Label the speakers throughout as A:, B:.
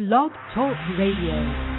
A: Blog Talk Radio.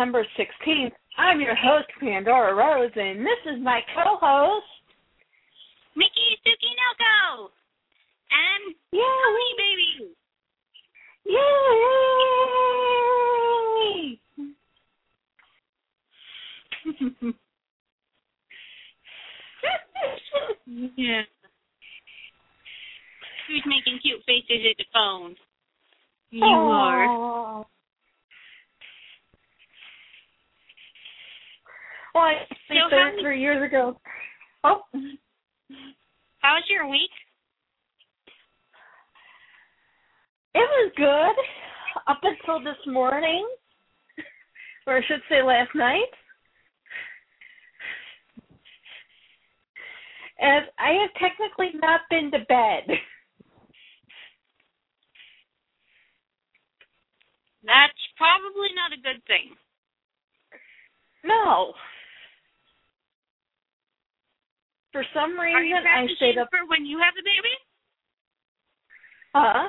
B: September 16th. I'm your host, Pandora Rose, and this is my co-host.
C: Mickey Suki Noko and
B: Yay!
C: Pony Baby.
B: Yay!
C: Yeah. Who's making cute faces at the phone? You are.
B: Well, I think
C: So how
B: three years ago. Oh,
C: How was your week?
B: it was good up until this morning, or I should say last night. As I have technically not been to bed.
C: That's probably not a good thing.
B: No. For some reason, I stayed up.
C: for when you have a baby?
B: Huh?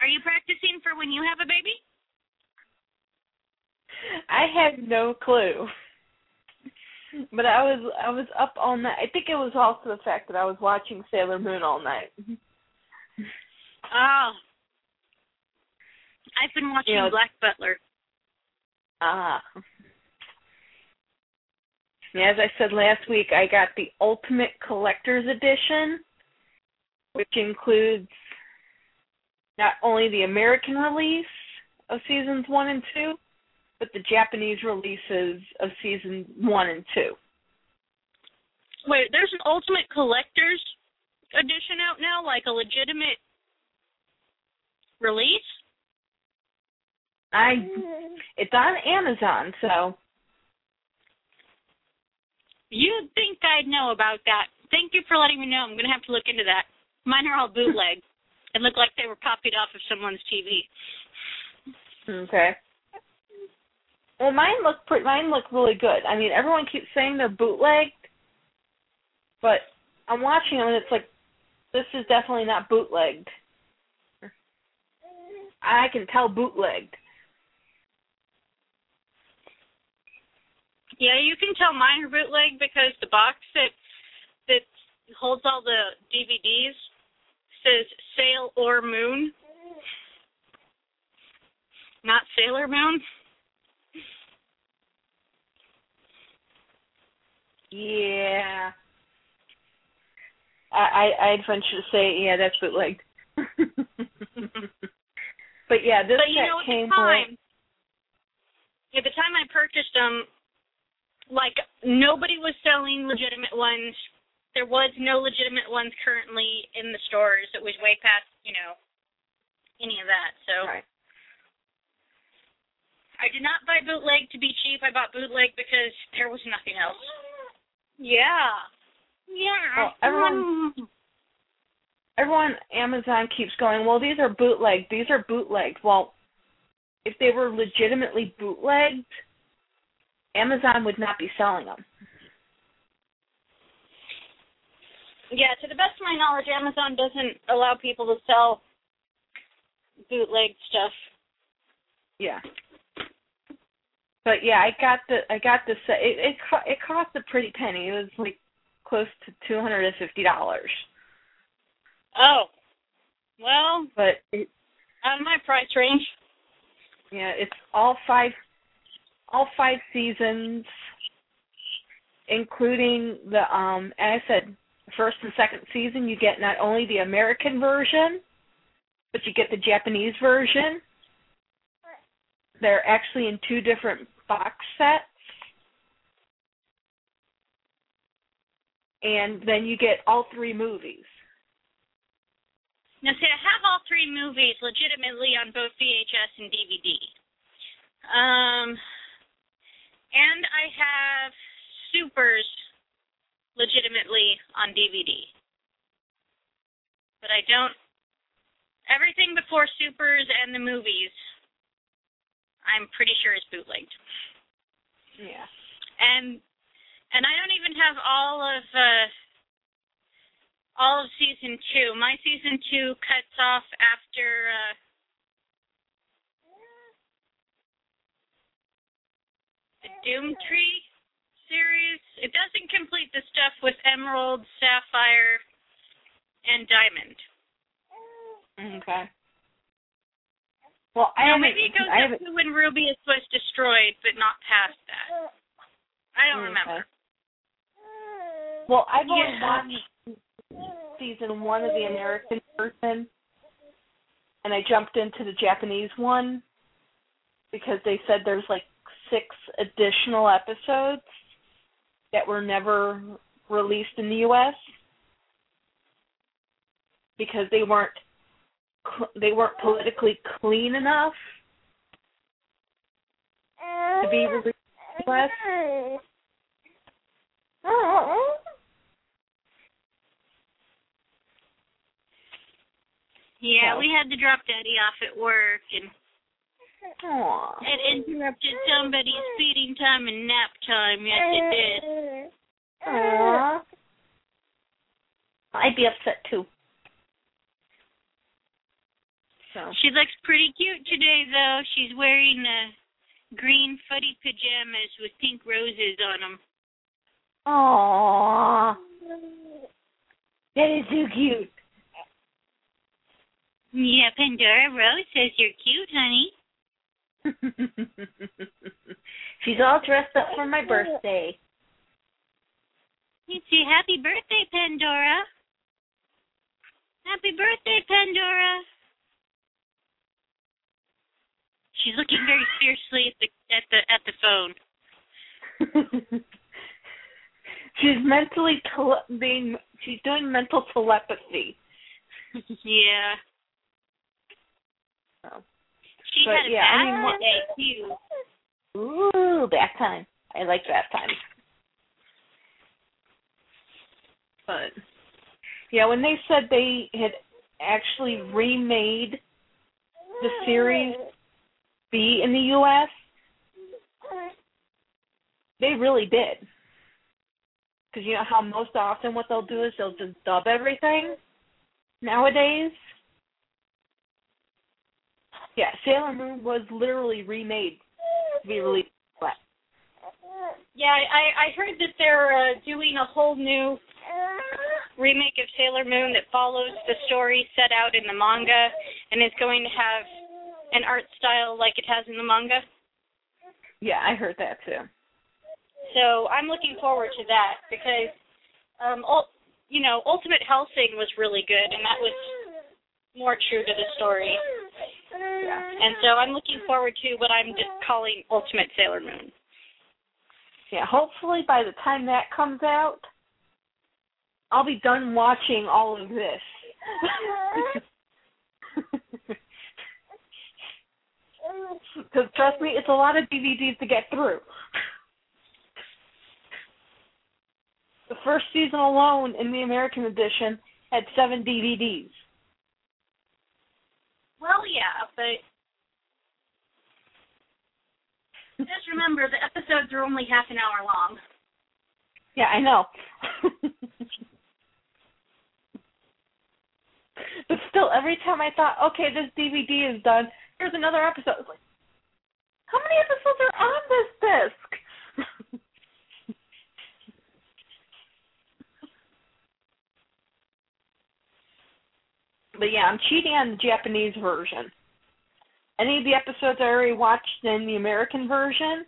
C: Are you practicing for when you have a baby?
B: I had no clue. But I was I was up all night. I think it was also the fact that I was watching Sailor Moon all night.
C: Oh. I've been watching
B: You know,
C: Black Butler.
B: Ah. Yeah, as I said last week, I got the Ultimate Collector's Edition, which includes not only the American release of seasons one and two, but the Japanese releases of season one and two.
C: Wait, there's an Ultimate Collector's edition out now, like a legitimate release?
B: I it's on Amazon, so
C: You'd think I'd know about that. Thank you for letting me know. I'm gonna have to look into that. Mine are all bootleg and look like they were copied off of someone's TV.
B: Okay. Well, mine look pretty. Mine look really good. I mean, everyone keeps saying they're bootlegged, but I'm watching them and it's like, this is definitely not bootlegged. I can tell bootlegged.
C: Yeah, you can tell mine are bootleg because the box that that holds all the DVDs says Sail or Moon, not Sailor Moon.
B: Yeah. I I I'd venture to say, yeah, that's bootleg. but yeah, this
C: but you know, at
B: came
C: the time, at the time I purchased them, like nobody was selling legitimate ones. There was no legitimate ones currently in the stores. It was way past, you know, any of that. So
B: right.
C: I did not buy bootleg to be cheap. I bought bootleg because there was nothing else. Yeah. Yeah.
B: Well, everyone- everyone Amazon keeps going, well, these are bootleg. These are bootlegged. Well, if they were legitimately bootlegged, Amazon would not be selling them.
C: Yeah, to the best of my knowledge, Amazon doesn't allow people to sell bootleg stuff.
B: Yeah. But yeah, I got the I got the set. It it, co- it cost a pretty penny. It was like close to two hundred and fifty dollars.
C: Oh, well,
B: But it,
C: out of my price range.
B: yeah, it's all five all five seasons, including the um. As I said, first and second season, you get not only the American version, but you get the Japanese version. They're actually in two different box sets. And then you get all three movies.
C: Now, see, I have all three movies legitimately on both VHS and DVD. Um, and I have Supers legitimately on DVD. But I don't. Everything before Supers and the movies, I'm pretty sure is bootlegged.
B: Yeah.
C: And and I don't even have all of uh all of season two. My season two cuts off after uh the Doom Tree series. It doesn't complete the stuff with Emerald, Sapphire, and Diamond.
B: Okay. Well, I haven't.
C: maybe it goes
B: I
C: up to when Ruby is was destroyed, but not past that. I don't mm,
B: Okay.
C: remember.
B: Well, I've only
C: Yeah.
B: watched season one of the American version, and I jumped into the Japanese one because they said there's like six additional episodes that were never released in the U.S. because they weren't they weren't politically clean enough to be released in the U.S.
C: Yeah, we had to drop Daddy off at work, and
B: Aw.
C: it interrupted somebody's feeding time and nap time. Yes, it did.
B: Aw. I'd be upset too. So
C: She looks pretty cute today, though. She's wearing uh, green footy pajamas with pink roses on them.
B: Aww. That is so cute.
C: Yeah, Pandora Rose says you're cute, honey.
B: She's all dressed up for my birthday.
C: You say happy birthday, Pandora. Happy birthday, Pandora. She's looking very fiercely at the at the at the phone.
B: she's mentally tele- being she's doing mental telepathy.
C: Yeah. She
B: But,
C: had a
B: yeah, I mean, what-
C: day too.
B: Ooh, bath time. I like bath time. But yeah, when they said they had actually remade the series be in the US, they really did. Because you know how most often what they'll do is they'll just dub everything nowadays. Yeah, Sailor Moon was literally remade to be released.
C: Yeah, I I heard that they're uh, doing a whole new remake of Sailor Moon that follows the story set out in the manga and is going to have an art style like it has in the manga.
B: Yeah, I heard that too.
C: So I'm looking forward to that because, um, ul- you know, Ultimate Hellsing was really good and that was more true to the story. And so I'm looking forward to what I'm just calling Ultimate Sailor Moon.
B: Yeah, hopefully by the time that comes out, I'll be done watching all of this. Because trust me, it's a lot of DVDs to get through. The first season alone in the American edition had seven DVDs.
C: Well, yeah, but this remember the episodes are only half an hour long.
B: Yeah, I know. but still, every time I thought, okay, this DVD is done, here's another episode. I was like, how many episodes are on this disc? but yeah, I'm cheating on the Japanese version. Any of the episodes I already watched in the American version,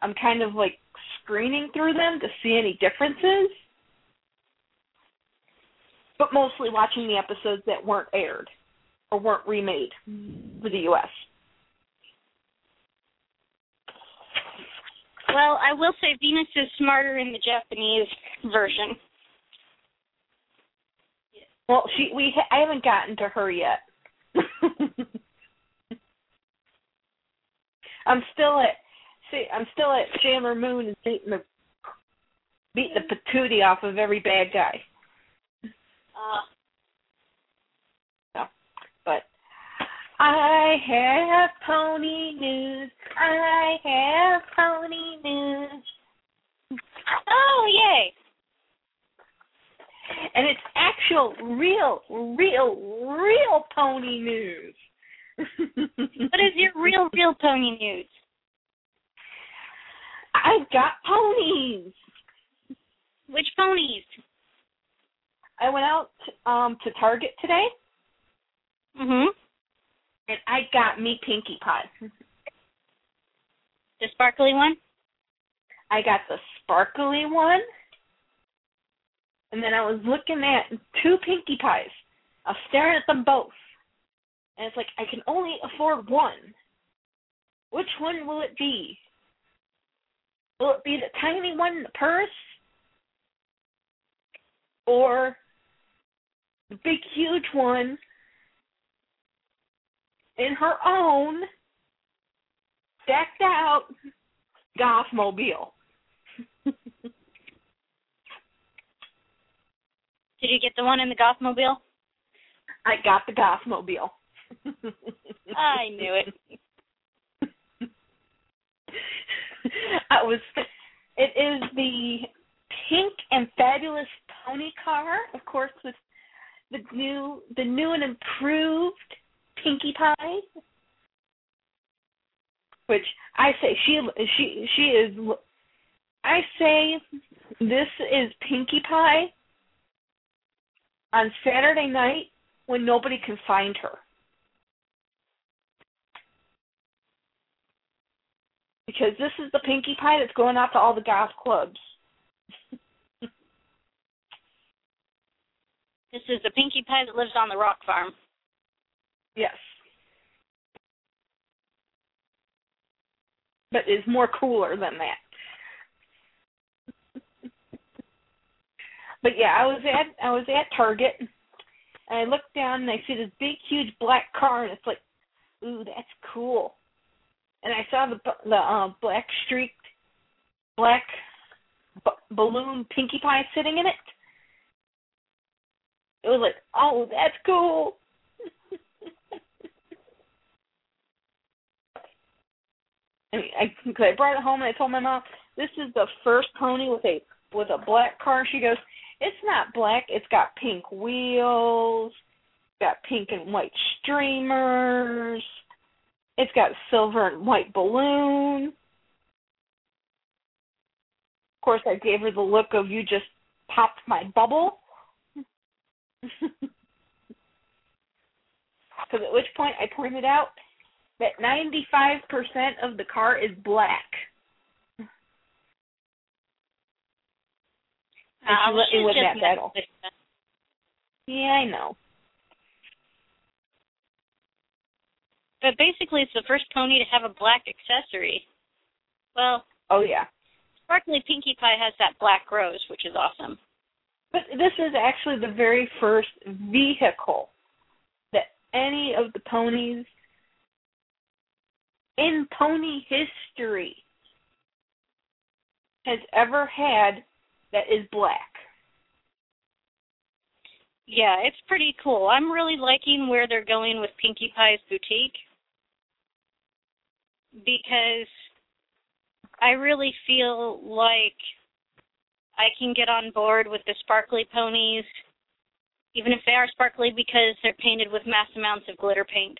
B: I'm kind of like screening through them to see any differences. But mostly watching the episodes that weren't aired or weren't remade for the US.
C: Well, I will say Venus is smarter in the Japanese version.
B: Well, she we I haven't gotten to her yet. I'm still at see I'm still at Sailor Moon and beating the beating the patootie off of every bad guy.
C: Uh,
B: But I have pony news. I have pony news.
C: oh, yay!
B: And it's actual real real real pony news.
C: What is your real, real pony news?
B: I've got ponies.
C: Which ponies?
B: I went out um to Target today
C: Mm-hmm.
B: and I got me Pinkie Pie.
C: The sparkly one?
B: I got the sparkly one. And then I was looking at two Pinkie Pies. I was staring at them both. And it's like I can only afford one. Which one will it be? Will it be the tiny one in the purse? Or the big huge one in her own decked out Gothmobile.
C: Did you get the one in the Gothmobile?
B: I got the Gothmobile.
C: I knew it.
B: I was. It is the pink and fabulous pony car, of course, with the new, the new and improved Pinkie Pie. Which I say she she she is. I say this is Pinkie Pie on Saturday night when nobody can find her. Because this is the Pinkie Pie that's going out to all the goth clubs.
C: This is the Pinkie Pie that lives on the rock farm.
B: Yes. But is more cooler than that. But yeah, I was at I was at Target and I looked down and I see this big huge black car and it's like, ooh, that's cool. And I saw the the uh, black streaked black b- balloon Pinkie Pie sitting in it. It was like, oh, that's cool. And I, cause I brought it home and I told my mom, this is the first pony with a with a black car. She goes, it's not black. It's got pink wheels. Got pink and white streamers. It's got silver and white balloon. Of course, I gave her the look of you just popped my bubble. Because at which point I pointed out that 95% of the car is black. She win
C: just
B: that battle.
C: messing with you.
B: Yeah, I know.
C: But basically, it's the first pony to have a black accessory. Well,
B: Oh, yeah.
C: Sparkly Pinkie Pie has that black rose, which is awesome.
B: But this is actually the very first vehicle that any of the ponies in pony history has ever had that is black.
C: Yeah, it's pretty cool. I'm really liking where they're going with Pinkie Pie's boutique because I really feel like I can get on board with the sparkly ponies, even if they are sparkly because they're painted with mass amounts of glitter paint.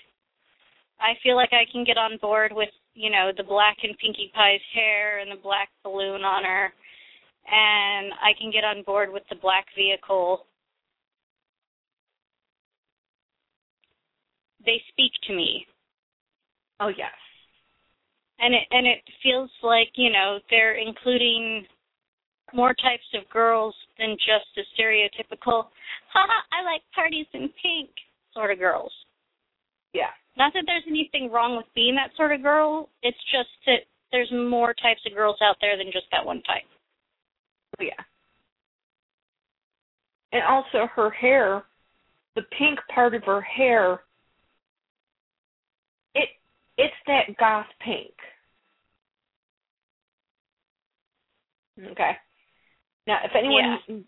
C: I feel like I can get on board with, you know, the black and Pinkie Pie's hair and the black balloon on her. And I can get on board with the black vehicle. They speak to me.
B: Oh yes.
C: And it and it feels like, you know, they're including more types of girls than just the stereotypical, haha, I like parties in pink sort of girls.
B: Yeah.
C: Not that there's anything wrong with being that sort of girl. It's just that there's more types of girls out there than just that one type.
B: Yeah. And also her hair, the pink part of her hair, it it's that goth pink. Okay. Now, if anyone,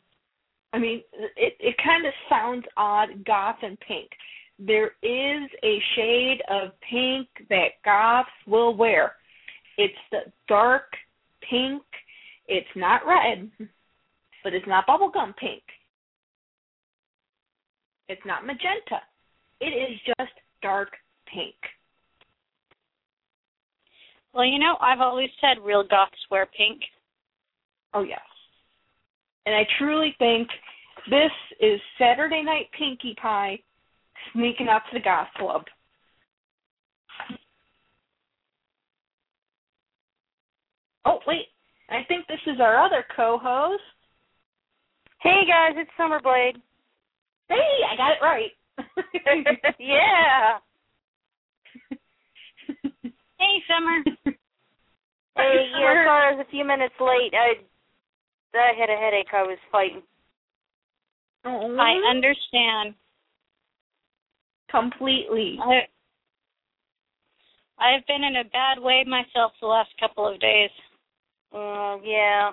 B: I mean, it it kind of sounds odd, goth and pink. There is a shade of pink that goths will wear. It's the dark pink. It's not red, but it's not bubblegum pink. It's not magenta. It is just dark pink.
C: Well, you know, I've always said real goths wear pink.
B: Oh yes. And I truly think this is Saturday Night Pinkie Pie sneaking out to the goth club. Oh wait, I think this is our other co-host.
D: Hey guys, it's Summerblade.
B: Hey, I got it right.
D: yeah.
C: Hey, Summer.
D: Hey, yeah, sorry I was a few minutes late. I I had a headache I was fighting.
B: Oh,
C: I understand.
B: completely.
C: I I've been in a bad way myself the last couple of days.
D: Mm, yeah.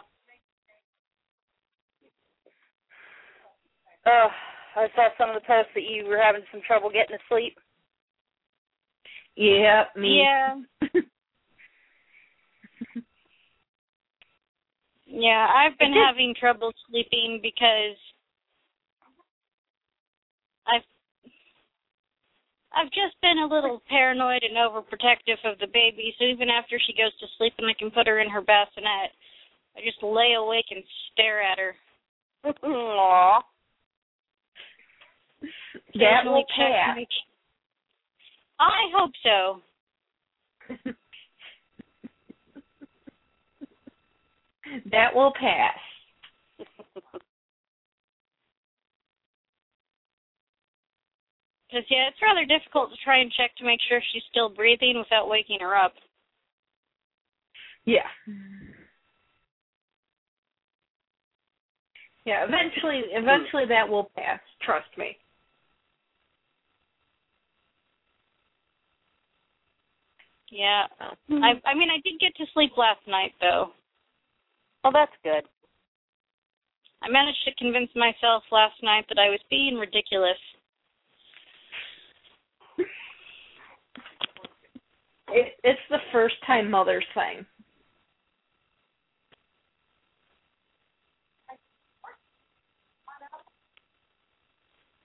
D: Oh, I saw some of the posts that you were having some trouble getting to sleep.
B: Yeah, me.
C: Yeah. Yeah, I've been having trouble sleeping because I've I've just been a little paranoid and overprotective of the baby, so even after she goes to sleep and I can put her in her bassinet, I just lay awake and stare at her.
D: Aww.
B: that will
C: Occasionally check
B: pass.
C: my- I hope so.
B: that will pass.
C: Because yeah, it's rather difficult to try and check to make sure she's still breathing without waking her up.
B: Yeah. Yeah, eventually eventually that will pass, trust me.
C: Yeah. Mm-hmm. I I mean I did get to sleep last night though.
D: Well, that's good.
C: I managed to convince myself last night that I was being ridiculous.
B: It, it's the first time mothers thing.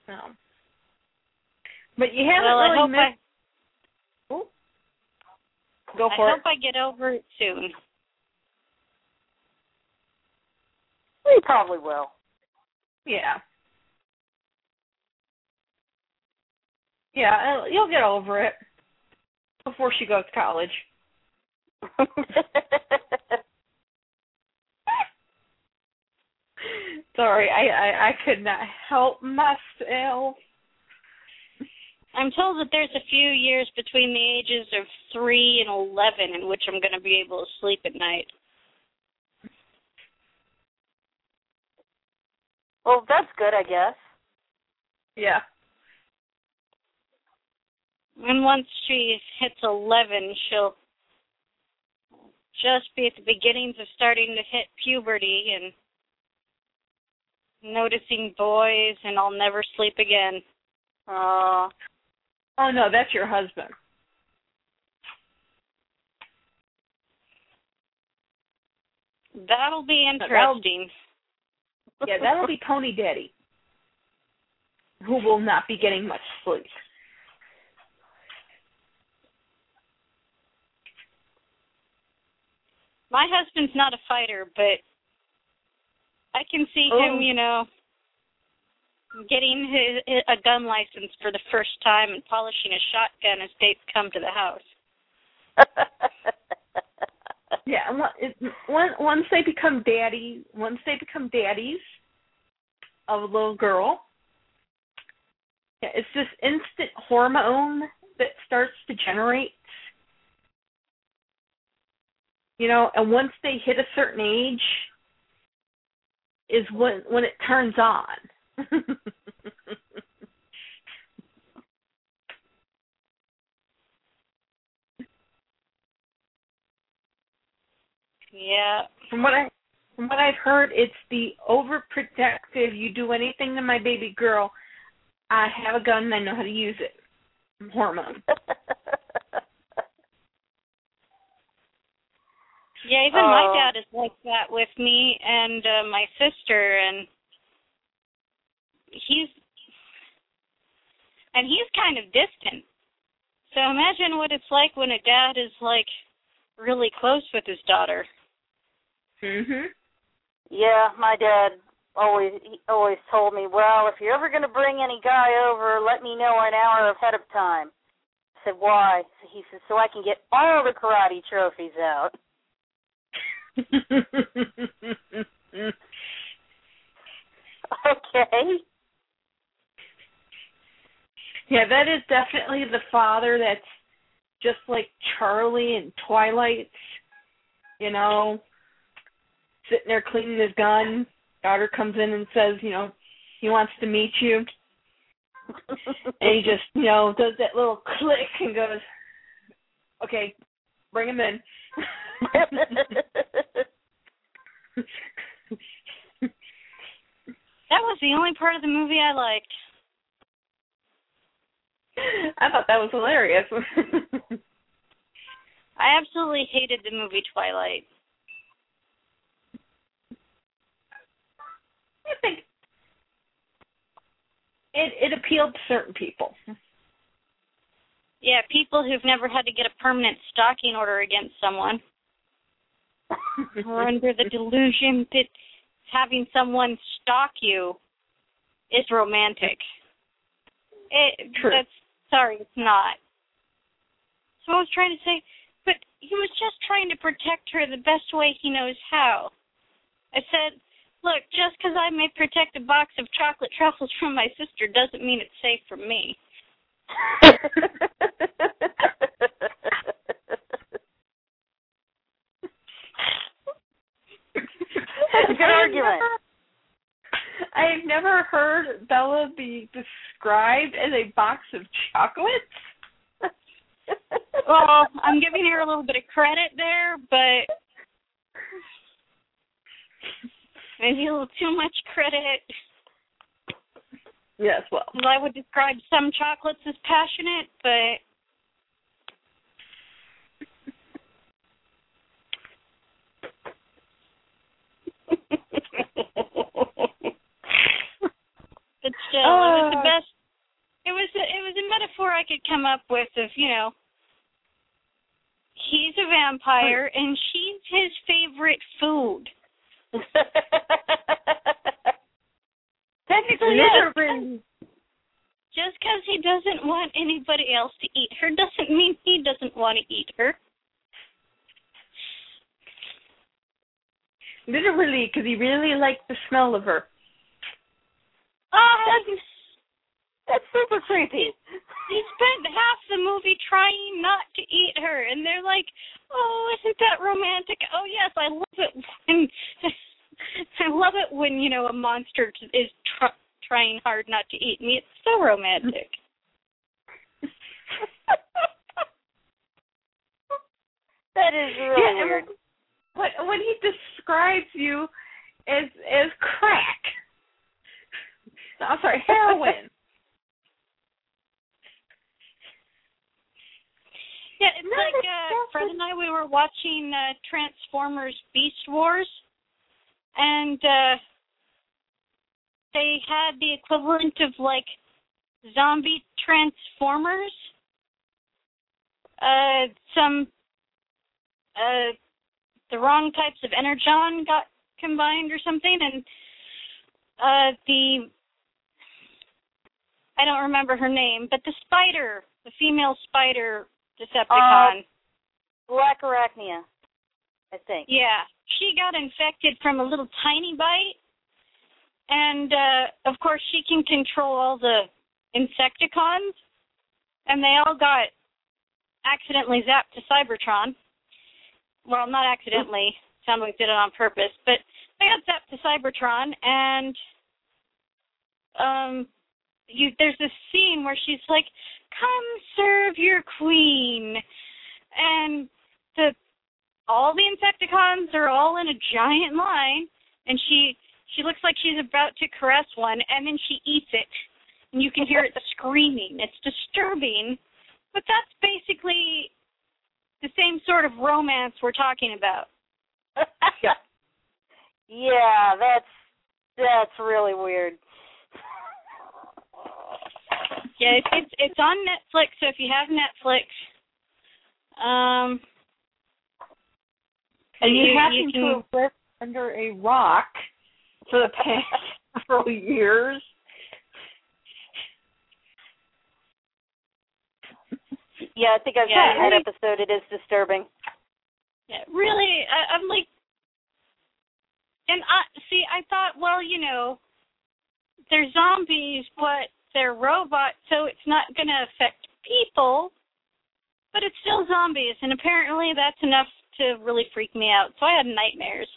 B: No. But you haven't
C: well, I
B: really missed.
C: I,
B: Ooh. Go
C: I
B: for
C: hope I get over it soon.
D: We probably will.
B: Yeah. Yeah, uh, you'll get over it before she goes to college. Sorry, I, I I could not help myself.
C: I'm told that there's a few years between the ages of three and eleven in which I'm going to be able to sleep at night.
D: well, that's good, I guess.
B: Yeah.
C: And once she hits eleven, she'll just be at the beginnings of starting to hit puberty and noticing boys, and I'll never sleep again.
D: Uh,
B: Oh no, that's your husband.
C: That'll be interesting.
B: Yeah, that'll be Pony Daddy, who will not be getting much sleep.
C: My husband's not a fighter, but I can see
B: Oh.
C: him, you know, getting his, his a gun license for the first time and polishing a shotgun as dates come to the house.
B: Yeah, and on- it- once once they become daddy, once they become daddies of a little girl, yeah, it's this instant hormone that starts to generate. You know, and once they hit a certain age, is when when it turns on.
C: Yeah.
B: from what I from what I've heard, it's the overprotective. You do anything to my baby girl, I have a gun and I know how to use it. Hormone.
C: Yeah, even my
D: Oh.
C: dad is like that with me and uh, my sister and he's and he's kind of distant. So imagine what it's like when a dad is like really close with his daughter.
B: Mhm.
D: yeah, my dad always he always told me, well, if you're ever going to bring any guy over, let me know an hour ahead of time. I said, why? He said, so I can get all the karate trophies out. Okay.
B: yeah, that is definitely the father that's just like Charlie in Twilight. You know, sitting there cleaning his gun. Daughter comes in and says, you know, he wants to meet you. And he just, you know, does that little click and goes, okay, bring him in.
C: That was the only part of the movie I liked.
B: I thought that was hilarious.
C: I absolutely hated the movie Twilight.
B: I think it it appealed to certain people.
C: Yeah, people who've never had to get a permanent stalking order against someone are under the delusion that having someone stalk you is romantic. It,
B: True.
C: That's sorry, it's not. So I was trying to say, but he was just trying to protect her the best way he knows how. I said, look, just because I may protect a box of chocolate truffles from my sister doesn't mean it's safe for me.
D: That's a good argument.
B: I've never heard Bella be described as a box of chocolates.
C: well, I'm giving her a little bit of credit there, but maybe a little too much credit.
B: Yes, well.
C: I would describe some chocolates as passionate, but but still, it was the
B: Oh.
C: best. It was a, it was a metaphor I could come up with of you know. He's a vampire and she's his favorite food.
D: Technically, yes.
B: Literally.
C: Just because he doesn't want anybody else to eat her doesn't mean he doesn't want to eat her.
B: Literally, because he really liked the smell of her.
C: Oh,
D: That's super creepy.
C: he spent half the movie trying not to eat her, and they're like, "Oh, isn't that romantic?" Oh yes, I love it when I love it when you know a monster is tr- trying hard not to eat me. It's so romantic.
D: That is really
B: Yeah,
D: weird.
B: When, when he describes you as as crack. I'm sorry, heroin.
C: Yeah, it's
B: No,
C: like uh, Fred and I we were watching uh, Transformers Beast Wars, and uh they had the equivalent of like zombie transformers. Uh some uh the wrong types of energon got combined or something and uh the I don't remember her name, but the spider, the female spider Decepticon.
D: Blackarachnia, I think.
C: Yeah, she got infected from a little tiny bite, and uh, of course she can control all the Insecticons, and they all got accidentally zapped to Cybertron. Well, not accidentally. Sound like did it on purpose, but they got zapped to Cybertron, and um, you there's this scene where she's like, "Come serve your queen," and the all the Insecticons are all in a giant line, and she she looks like she's about to caress one, and then she eats it, and you can hear it screaming. It's disturbing, but that's basically the same sort of romance we're talking about.
D: yeah. Yeah, that's that's really weird.
C: Yeah, it's it's, it's on Netflix. So if you have Netflix, um,
B: And you,
C: you,
B: happen
C: you can,
B: to have lived under a rock for the past several years.
D: Yeah, I think I've
C: Yeah,
D: seen that
C: really-
D: episode. It is disturbing.
C: Yeah, really, I, I'm like, and I see. I thought, well, you know, they're zombies, but they're robots, so it's not going to affect people. But it's still zombies, and apparently that's enough to really freak me out. So I had nightmares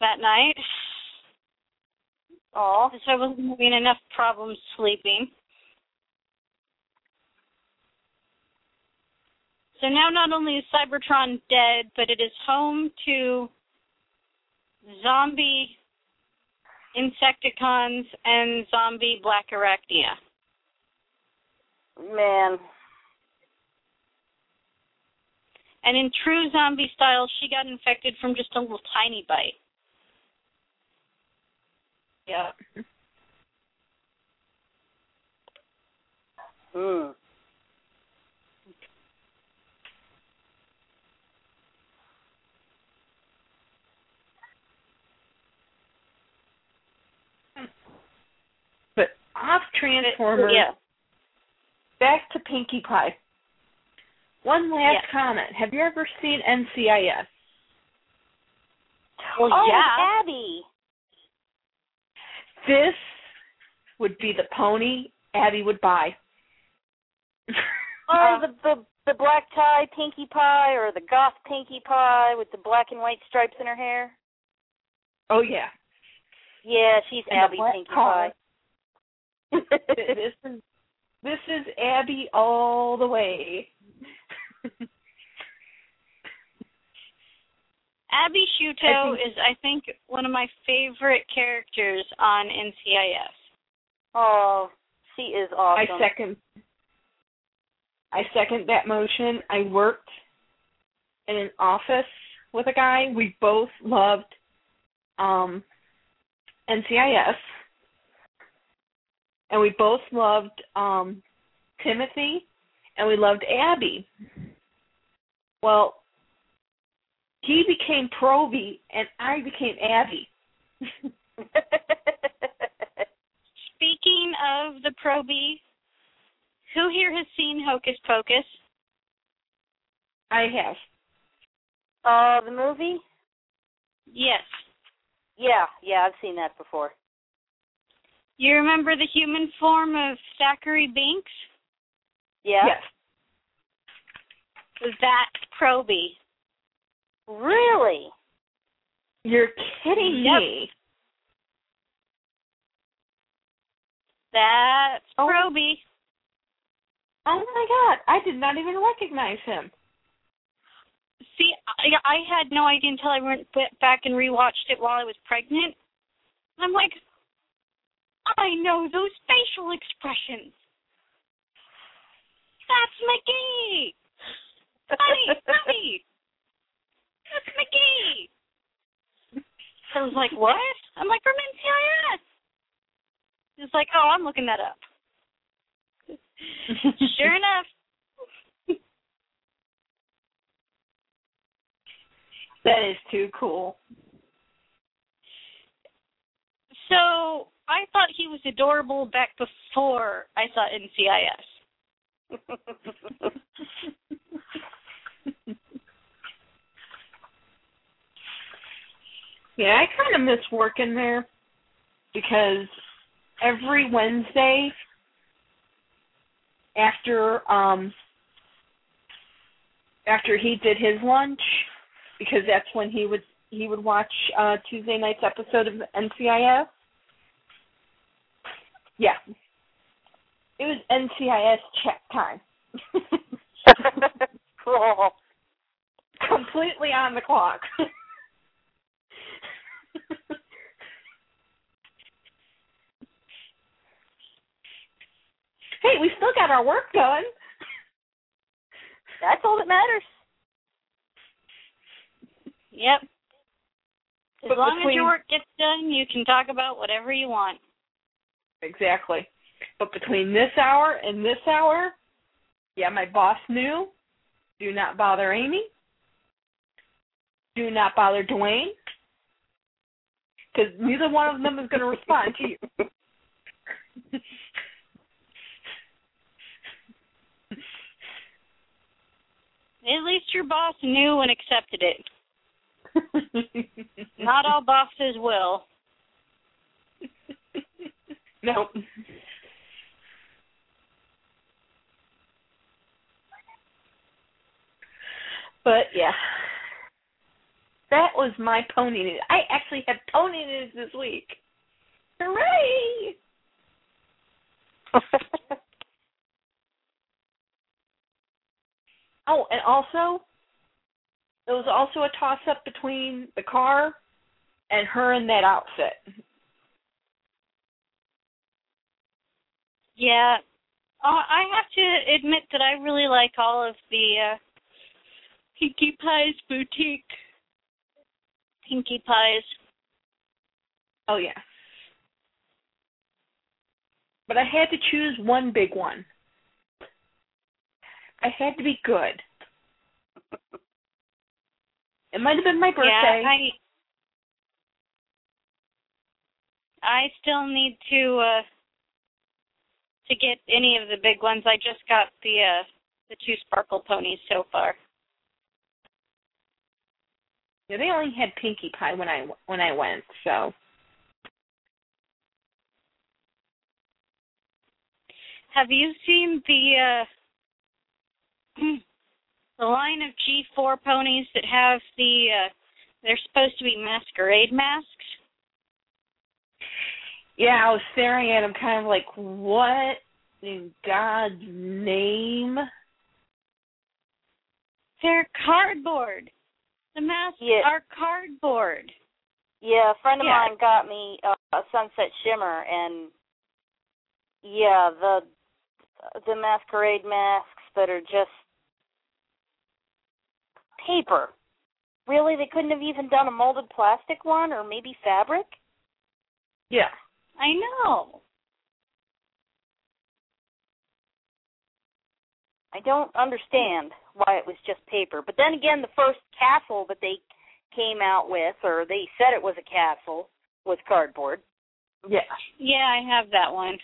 C: that night.
D: Oh,
C: So I wasn't having enough problems sleeping. So now not only is Cybertron dead, but it is home to zombie Insecticons and zombie Blackarachnia.
D: man.
C: And in true zombie style, she got infected from just a little tiny bite.
B: Yeah.
D: Hmm.
B: But off Transformers,
D: Yeah.
B: back to Pinkie Pie. One last
C: Yeah.
B: comment. Have you ever seen NCIS?
C: Well,
D: oh, oh,
C: yeah.
D: Abby.
B: This would be the pony Abby would buy.
D: Oh, the the the black tie Pinkie Pie or the goth Pinkie Pie with the black and white stripes in her hair.
B: oh yeah.
D: Yeah, she's
B: And
D: Abby Pinkie
B: car.
D: Pie.
B: This is this is Abby all the way.
C: Abby
B: I
C: Sciuto
B: think-
C: is, I think, one of my favorite characters on NCIS.
D: oh, she is awesome.
B: I second I second that motion. I worked in an office with a guy. We both loved um NCIS. And we both loved um Timothy and we loved Abby. Well, he became Probie and I became Abby.
C: Speaking of the Probie, who here has seen Hocus Pocus?
B: I have.
D: uh, the movie?
C: Yes.
D: Yeah, yeah, I've seen that before.
C: You remember the human form of Thackery Binx?
D: Yeah.
B: Yes.
C: That's Probie.
D: Really?
B: You're kidding
C: Yep.
B: me.
C: That's
B: Oh.
C: Probie.
B: Oh my god, I did not even recognize him.
C: See, I, I had no idea until I went went back and rewatched it while I was pregnant. I'm like, I know those facial expressions. That's McGee. Honey, honey. That's McGee. I was like, what? I'm like, from NCIS. He's like, oh, I'm looking that up. sure enough.
B: That is too cool.
C: So I thought he was adorable back before I saw NCIS.
B: Yeah, I kind of miss working there because every Wednesday after um after he did his lunch because that's when he would he would watch uh Tuesday night's episode of NCIS. Yeah. It was NCIS check time.
D: cool.
B: Completely on the clock. hey, we still got our work done.
D: That's all that matters.
C: Yep. As
B: But
C: long as your work gets done, you can talk about whatever you want.
B: Exactly. But between this hour and this hour, yeah, my boss knew. Do not bother Amy. Do not bother Dwayne. Because neither one of them is going to respond to you.
C: At least your boss knew and accepted it. Not all bosses will.
B: Nope. But yeah. That was my pony news. I actually have pony news this week. Hooray! Oh, and also there was also a toss up between the car and her in that outfit.
C: Yeah. Uh, I have to admit that I really like all of the uh, Pinkie Pie's boutique. Pinkie Pies.
B: Oh yeah. But I had to choose one big one. I had to be good. It might have been my birthday.
C: Yeah, I I still need to uh to get any of the big ones. I just got the uh the two sparkle ponies so far.
B: Yeah, they only had Pinkie Pie when I when I went, so
C: Have you seen the uh the line of G4 ponies that have the uh they're supposed to be masquerade masks?
B: Yeah, I was staring at him, kind of like, what in God's name?
C: They're cardboard. The masks
D: Yeah.
C: are cardboard.
D: Yeah, a friend of
B: Yeah.
D: mine got me uh, a Sunset Shimmer, and yeah, the the masquerade masks that are just paper. Really, they couldn't have even done a molded plastic one, or maybe fabric.
B: Yeah.
C: I know.
D: I don't understand why it was just paper. But then again, the first castle that they came out with, or they said it was a castle, was cardboard.
B: Yeah.
C: Yeah, I have that one.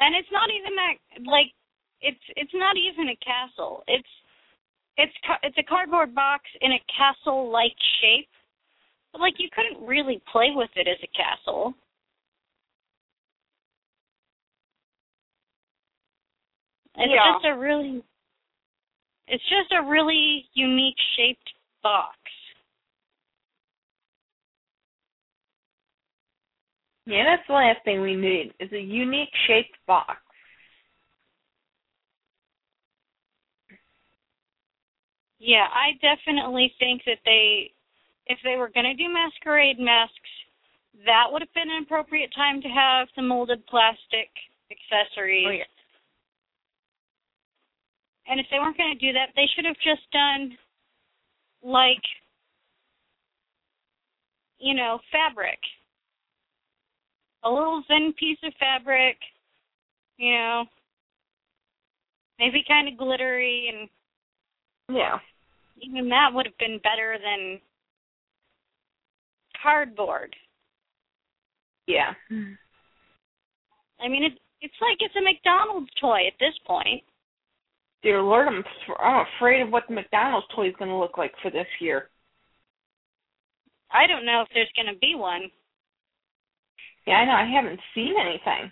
C: And it's not even that like it's it's not even a castle. It's it's ca- it's a cardboard box in a castle-like shape. But like you couldn't really play with it as a castle. It's
D: Yeah.
C: just a really it's just a really unique shaped box.
B: Yeah, that's the last thing we need is a unique shaped box.
C: Yeah, I definitely think that they, if they were going to do masquerade masks, that would have been an appropriate time to have the molded plastic accessories.
B: Oh, yeah.
C: And if they weren't going to do that, they should have just done like you know, fabric. A little thin piece of fabric, you know, maybe kind of glittery, and
B: Yeah.
C: even that would have been better than cardboard.
B: Yeah.
C: I mean, it, it's like it's a McDonald's toy at this point.
B: Dear Lord, I'm I'm afraid of what the McDonald's toy is going to look like for this year.
C: I don't know if there's going to be one.
B: Yeah, I know. I haven't seen anything.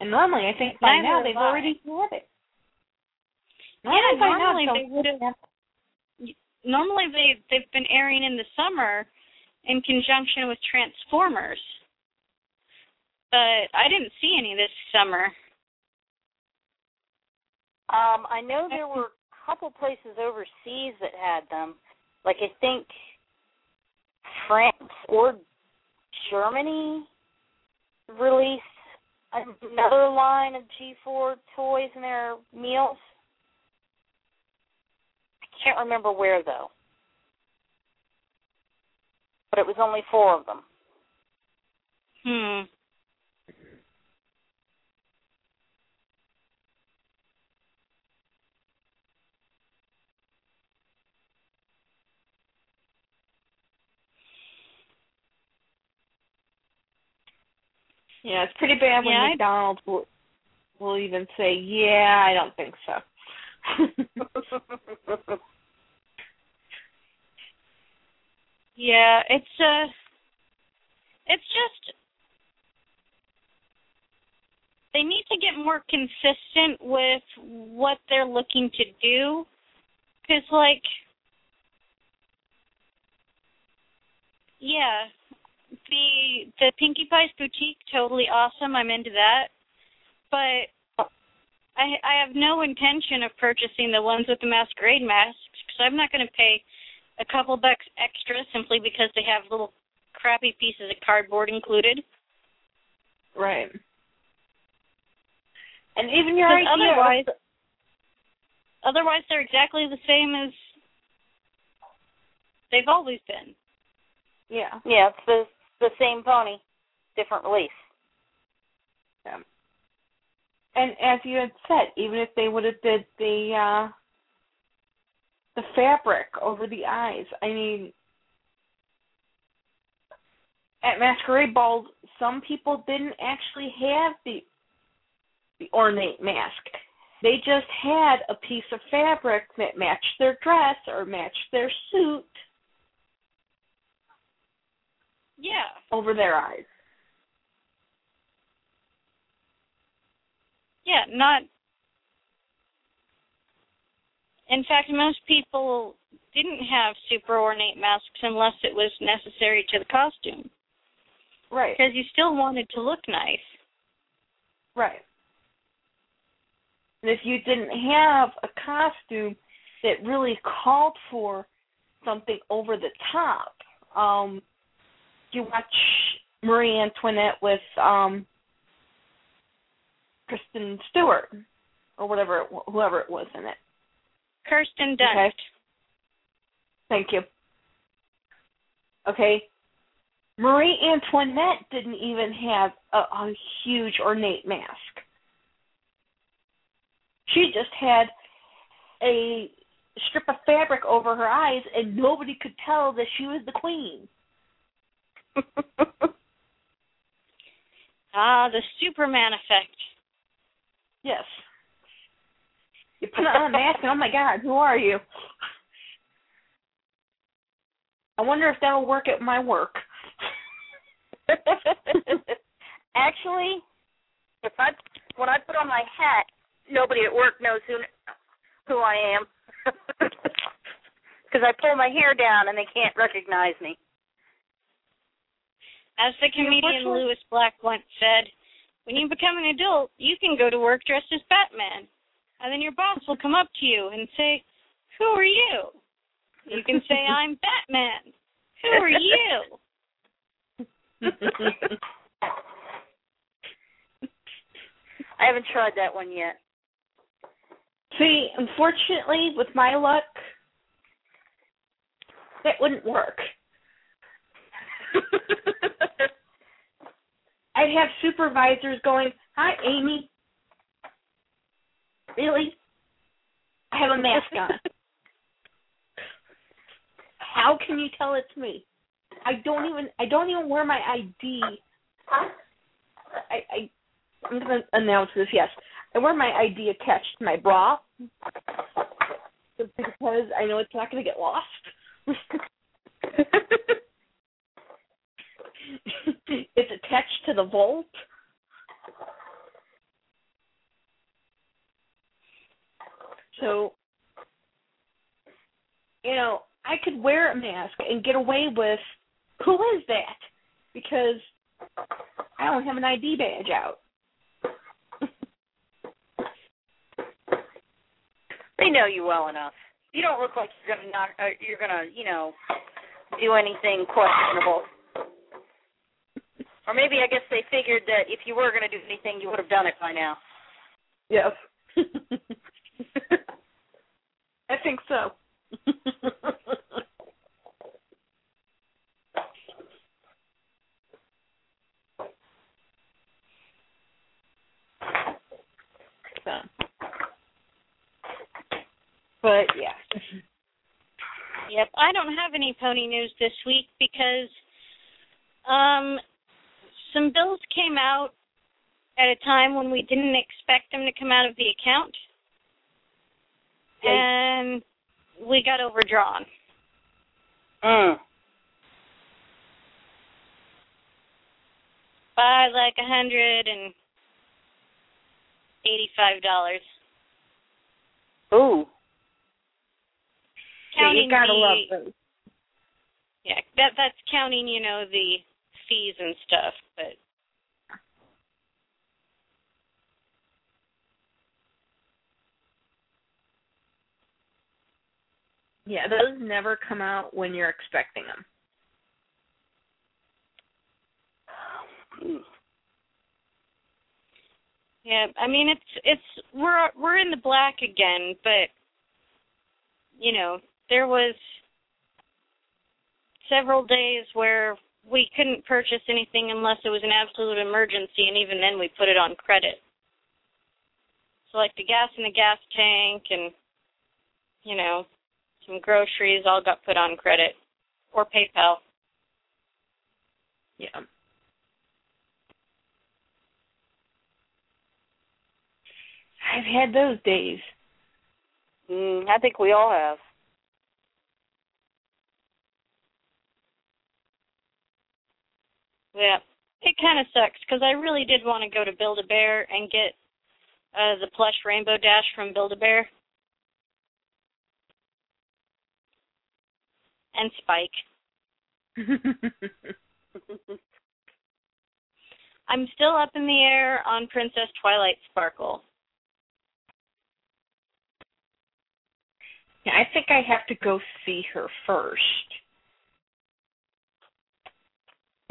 B: And normally, I think by
C: Neither
B: now they've
C: I.
B: already had it.
C: yeah,
B: now
C: normally they would have. Normally they they've been airing in the summer in conjunction with Transformers, but I didn't see any this summer.
D: Um, I know there were a couple places overseas that had them. Like I think France or Germany released another line of G4 toys in their meals. I can't remember where though. But it was only four of them.
C: Hmm.
B: Yeah, it's pretty bad when
C: Yeah,
B: McDonald's will will even say, "Yeah, I don't think so."
C: Yeah, it's uh it's just they need to get more consistent with what they're looking to do cuz like yeah, the the Pinkie Pie's boutique totally awesome. I'm into that. But I I have no intention of purchasing the ones with the masquerade masks because I'm not going to pay a couple bucks extra simply because they have little crappy pieces of cardboard included.
B: right. And even your idea.
C: otherwise,
B: of-
C: otherwise they're exactly the same as they've always been.
B: yeah.
D: Yeah, it's the the same pony, different release.
B: Yeah. And as you had said, even if they would have did the uh the fabric over the eyes, I mean at masquerade balls some people didn't actually have the the ornate mask. They just had a piece of fabric that matched their dress or matched their suit
C: Yeah.
B: over their eyes.
C: Yeah, not In fact, most people didn't have super ornate masks unless it was necessary to the costume
B: Right.
C: because you still wanted to look nice.
B: Right. And if you didn't have a costume that really called for something over the top, um, you watch Marie Antoinette with um, Kristen Stewart or whatever, it, whoever it was in it.
C: Kirsten Dunst.
B: Okay. Thank you. Okay. Marie Antoinette didn't even have a, a huge ornate mask. She just had a strip of fabric over her eyes, and nobody could tell that she was the queen.
C: ah, the Superman effect.
B: Yes. You put on a mask, and oh my God, who are you? I wonder if that'll work at my work.
D: Actually, if I when I put on my hat, nobody at work knows who who I am because I pull my hair down and they can't recognize me.
C: As the comedian
B: unfortunately-
C: Lewis Black once said, when you become an adult, you can go to work dressed as Batman. And then your boss will come up to you and say, Who are you? You can say, I'm Batman. Who are you?
D: I haven't tried that one yet.
B: See, unfortunately, with my luck, that wouldn't work. I'd have supervisors going, "Hi, Amy. Really? I have a mask on. How can you tell it's me? I don't even I don't even wear my ID. I I I'm gonna announce this. Yes, I wear my ID attached to my bra because I know it's not gonna get lost. it's attached to the vault. So, you know, I could wear a mask and get away with who is that? Because I don't have an ID badge out.
D: They know you well enough. You don't look like you're gonna knock. Uh, you're gonna, you know, do anything questionable. Or maybe I guess they figured that if you were gonna do anything, you would have done it by now.
B: Yes. I think so. so. But yeah.
C: Yep, I don't have any pony news this week because um some bills came out at a time when we didn't expect them to come out of the account. And we got overdrawn.
D: Mm.
C: by like a hundred and eighty-five dollars.
D: Ooh.
B: Yeah,
C: Counting
B: you gotta
C: the,
B: love those.
C: Yeah, that that's counting, you know, the fees and stuff. But
B: Yeah, those never come out when you're expecting them.
C: Yeah, I mean it's it's we're we're in the black again, but you know there was several days where we couldn't purchase anything unless it was an absolute emergency, and even then we put it on credit. So like the gas in the gas tank and you know some groceries all got put on credit or PayPal.
B: Yeah. I've had those days.
D: Mm, I think we all have.
C: Yeah, it kind of sucks because I really did want to go to Build a Bear and get uh, the plush Rainbow Dash from Build a Bear and Spike. I'm still up in the air on Princess Twilight Sparkle.
B: yeah, I think I have to go see her first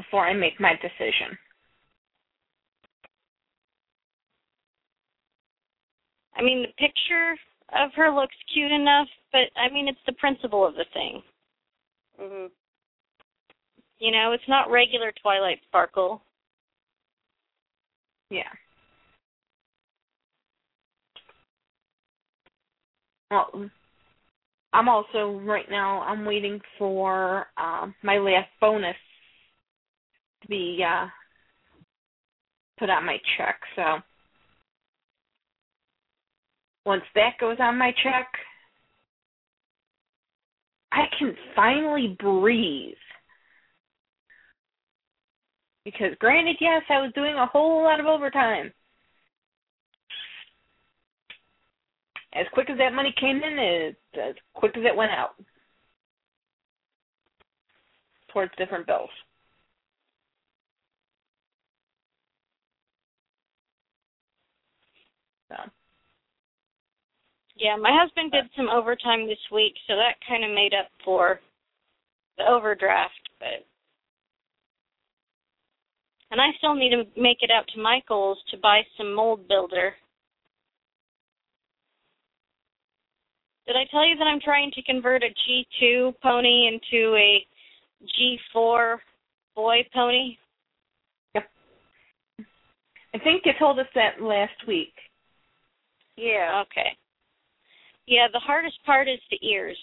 B: before I make my decision.
C: I mean, the picture of her looks cute enough, but I mean, it's the principle of the thing.
D: Mhm.
C: You know, it's not regular Twilight Sparkle.
B: Yeah. Well, I'm also right now. I'm waiting for um, my last bonus be uh, put on my check. So once that goes on my check, I can finally breathe. Because granted, yes, I was doing a whole lot of overtime. As quick as that money came in, it, as quick as it went out towards different bills. So,
C: Yeah, my husband did some overtime this week, so that kind of made up for the overdraft, but and I still need to make it out to Michael's to buy some mold builder. Did I tell you that I'm trying to convert a G2 pony into a G4 boy pony?
B: Yep. I think you told us that last week.
D: Yeah.
C: Okay. Yeah, the hardest part is the ears.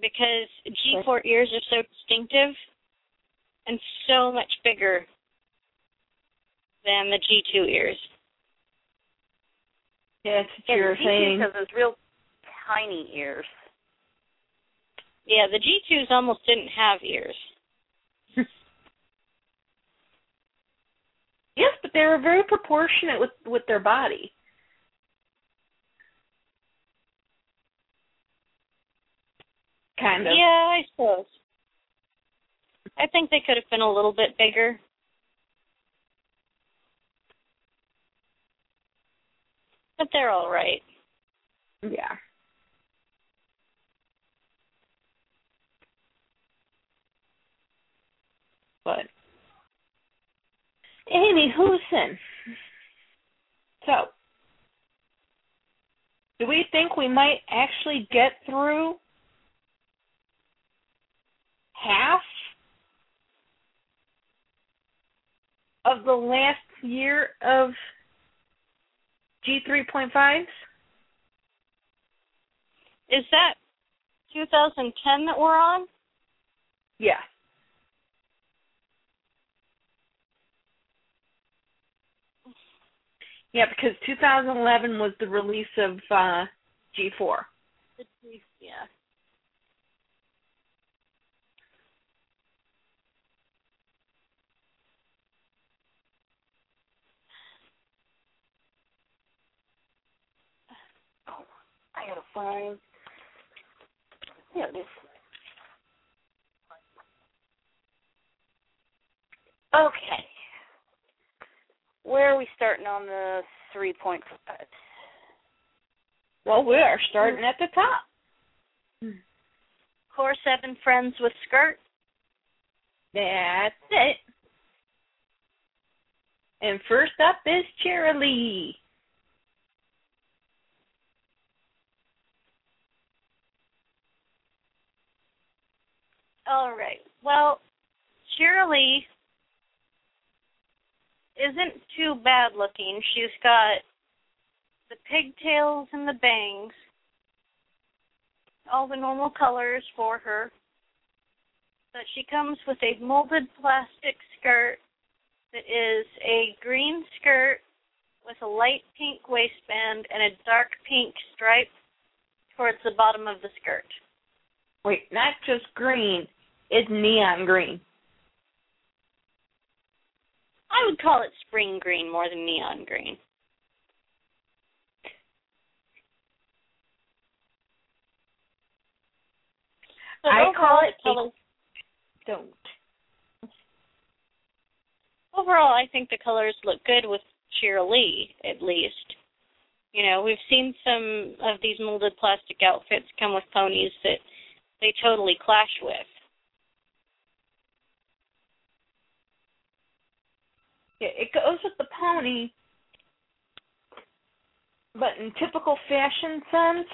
C: Because G4 ears are so distinctive and so much bigger than the G2 ears.
B: Yeah, that's what
D: Yeah,
B: you were
D: the
B: saying.
D: G2 has those real tiny ears.
C: Yeah, the G2s almost didn't have ears.
B: Yes, but they were very proportionate with with their body. Kind of.
C: Yeah, I suppose. I think they could have been a little bit bigger. But they're all right.
B: Yeah. But anywho, then. So, do we think we might actually get through half of the last year of G3.5s?
C: Is that 2010 that we're on?
B: Yeah. Yeah, because 2011 was the release of uh, G4.
C: Yeah.
D: I gotta find. There it is. Okay. Where are we starting on the 3.5?
B: Well, we are starting at the top.
C: Core 7 friends with skirt.
B: That's it. And first up is Cheerilee.
C: All right. Well, Cheerilee isn't too bad looking. She's got the pigtails and the bangs, all the normal colors for her. But she comes with a molded plastic skirt that is a green skirt with a light pink waistband and a dark pink stripe towards the bottom of the skirt.
B: Wait, not just green, it's neon green.
C: I would call it spring green more than neon green. But
B: I call it
C: the colors,
B: Don't.
C: overall, I think the colors look good with Cheerilee, at least. You know, we've seen some of these molded plastic outfits come with ponies that they totally clash with.
B: Yeah, it goes with the pony, but in typical fashion sense,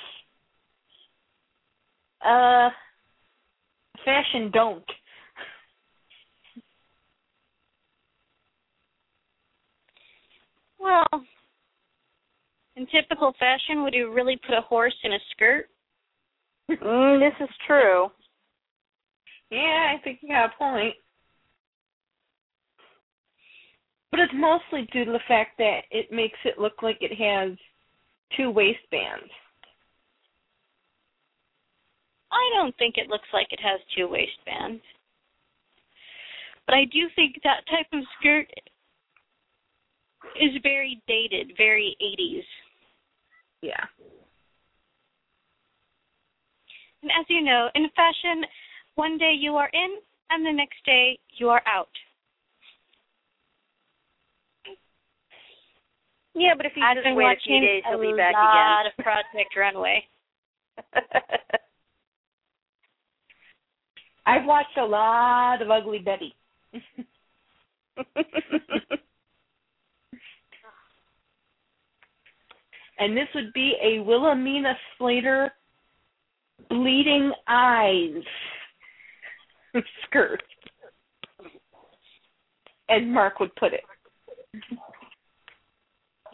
B: uh, fashion don't.
C: Well, in typical fashion, would you really put a horse in a skirt?
D: Mm, this is true.
B: Yeah, I think you got a point. But it's mostly due to the fact that it makes it look like it has two waistbands.
C: I don't think it looks like it has two waistbands. But I do think that type of skirt is very dated, very 80s.
B: Yeah.
C: And as you know, in fashion, one day you are in and the next day you are out.
D: Yeah, but if you
C: I've
D: just
C: been
D: wait a few days, he'll be
C: a
D: back
C: lot of Project Runway.
B: I've watched a lot of Ugly Betty. and this would be a Wilhelmina Slater bleeding eyes skirt. As Mark would put it.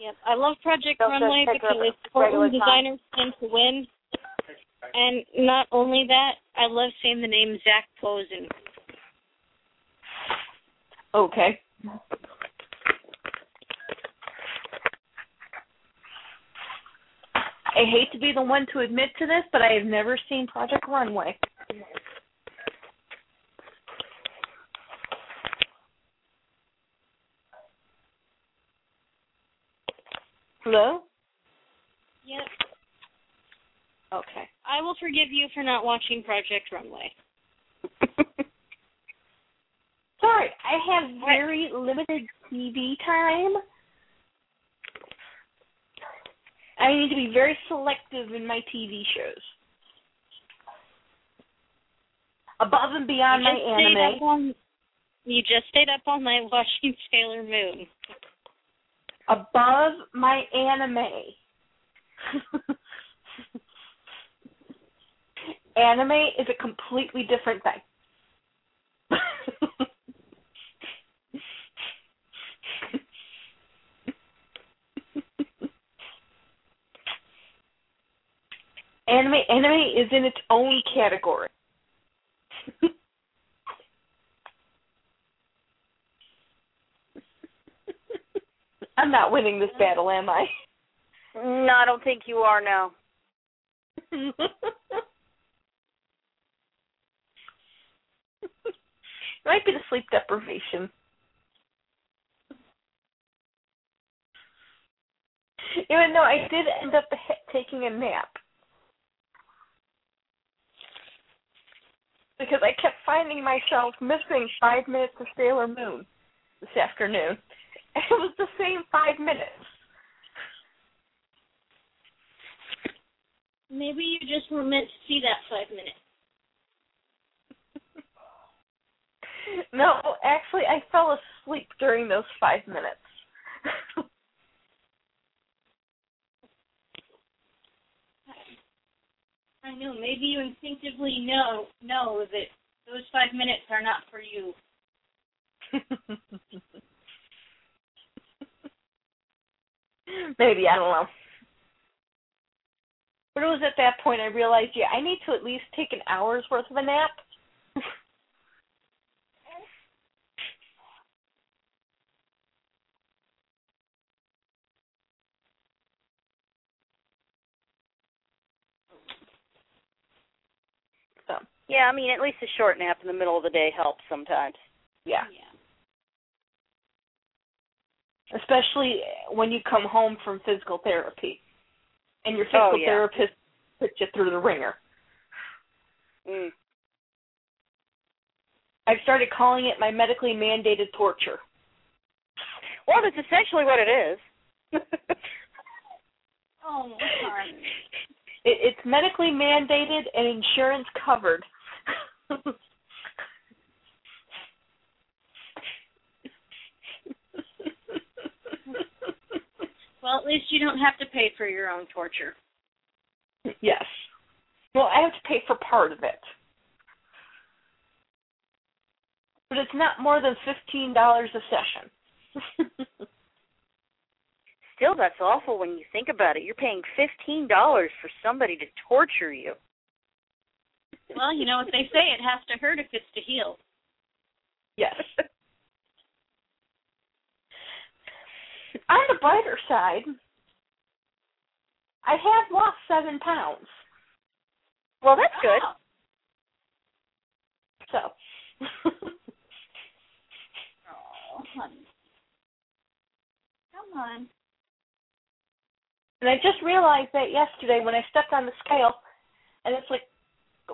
C: Yep, I love Project
D: Don't
C: Runway
D: pick her up
C: because
D: it's
C: Portland designers tend to win. And not only that, I love saying the name Zac Posen.
B: Okay. I hate to be the one to admit to this, but I have never seen Project Runway. Hello?
C: Yep.
B: Okay.
C: I will forgive you for not watching Project Runway.
B: Sorry, I have very limited TV time. I need to be very selective in my TV shows. Above and beyond my anime.
C: on you just stayed up all night watching Sailor Moon.
B: Above my anime. anime is a completely different thing. anime anime is in its own category. I'm not winning this battle, am I?
D: No, I don't think you are now.
B: Might be the sleep deprivation. Even though I did end up taking a nap. Because I kept finding myself missing five minutes of Sailor Moon this afternoon. It was the same five minutes.
C: Maybe you just were meant to see that five minutes.
B: No, actually, I fell asleep during those five minutes.
C: I know. Maybe you instinctively know know that those five minutes are not for you.
B: Maybe, I don't know. But it was at that point I realized, yeah, I need to at least take an hour's worth of a nap. so,
D: Yeah, I mean, at least a short nap in the middle of the day helps sometimes.
B: yeah.
C: Yeah.
B: Especially when you come home from physical therapy and your
D: Oh,
B: physical
D: yeah.
B: therapist puts you through the wringer.
D: Mm.
B: I've started calling it my medically mandated torture.
D: Well, that's essentially what it is.
C: Oh, darn.
B: It, it's medically mandated and insurance covered.
C: Well, at least you don't have to pay for your own torture.
B: yes. Well, I have to pay for part of it. But it's not more than fifteen dollars a session.
D: Still, that's awful when you think about it. You're paying fifteen dollars for somebody to torture you.
C: Well, you know what they say, it has to hurt if it's to heal.
B: yes. On the brighter side, I have lost seven pounds.
D: Well, that's good.
B: So
C: Oh, honey. Come on.
B: And I just realized that yesterday when I stepped on the scale, and it's like,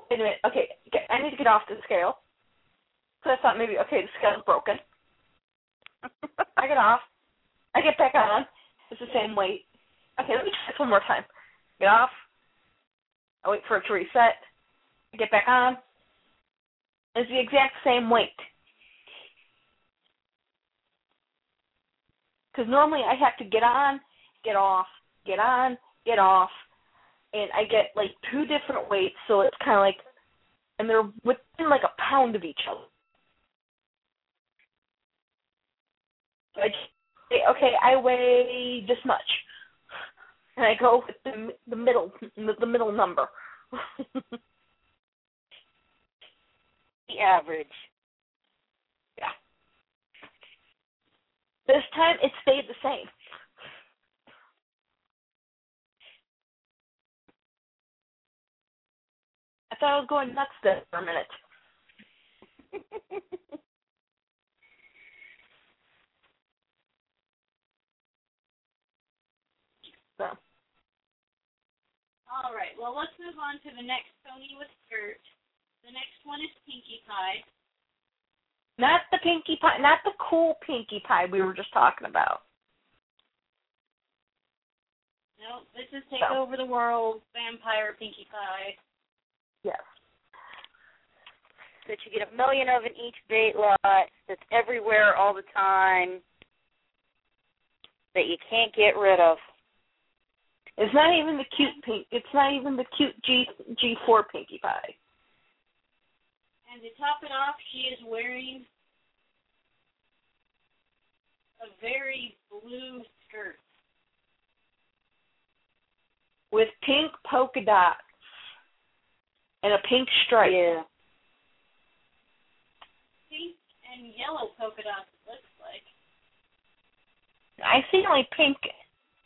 B: wait a minute, okay, I need to get off the scale. So I thought maybe, okay, the scale's broken. I get off. I get back on. It's the same weight. Okay, let me try this one more time. Get off. I wait for it to reset. I get back on. It's the exact same weight. Because normally I have to get on, get off, get on, get off, and I get like two different weights, so it's kind of like, and they're within like a pound of each other. So I just okay, I weigh this much, and I go with the the middle the middle number.
D: The average. Yeah.
B: This time it stayed the same. I thought I was going nuts there for a minute. So
C: All right. Well, let's move on to the next pony with skirt. The next one is Pinkie Pie.
B: not the Pinkie Pie, not the cool Pinkie Pie we were just talking about.
C: No, this is Take
B: No.
C: Over the World Vampire Pinkie Pie.
B: Yes.
D: that you get a million of in each bait lot that's everywhere all the time that you can't get rid of.
B: It's not even the cute pink. It's not even the cute G G four Pinkie Pie.
C: And to top it off, she is wearing a very blue skirt.
B: with pink polka dots and a pink stripe.
D: Yeah.
C: Pink and yellow polka dots, it looks like.
B: I see only pink,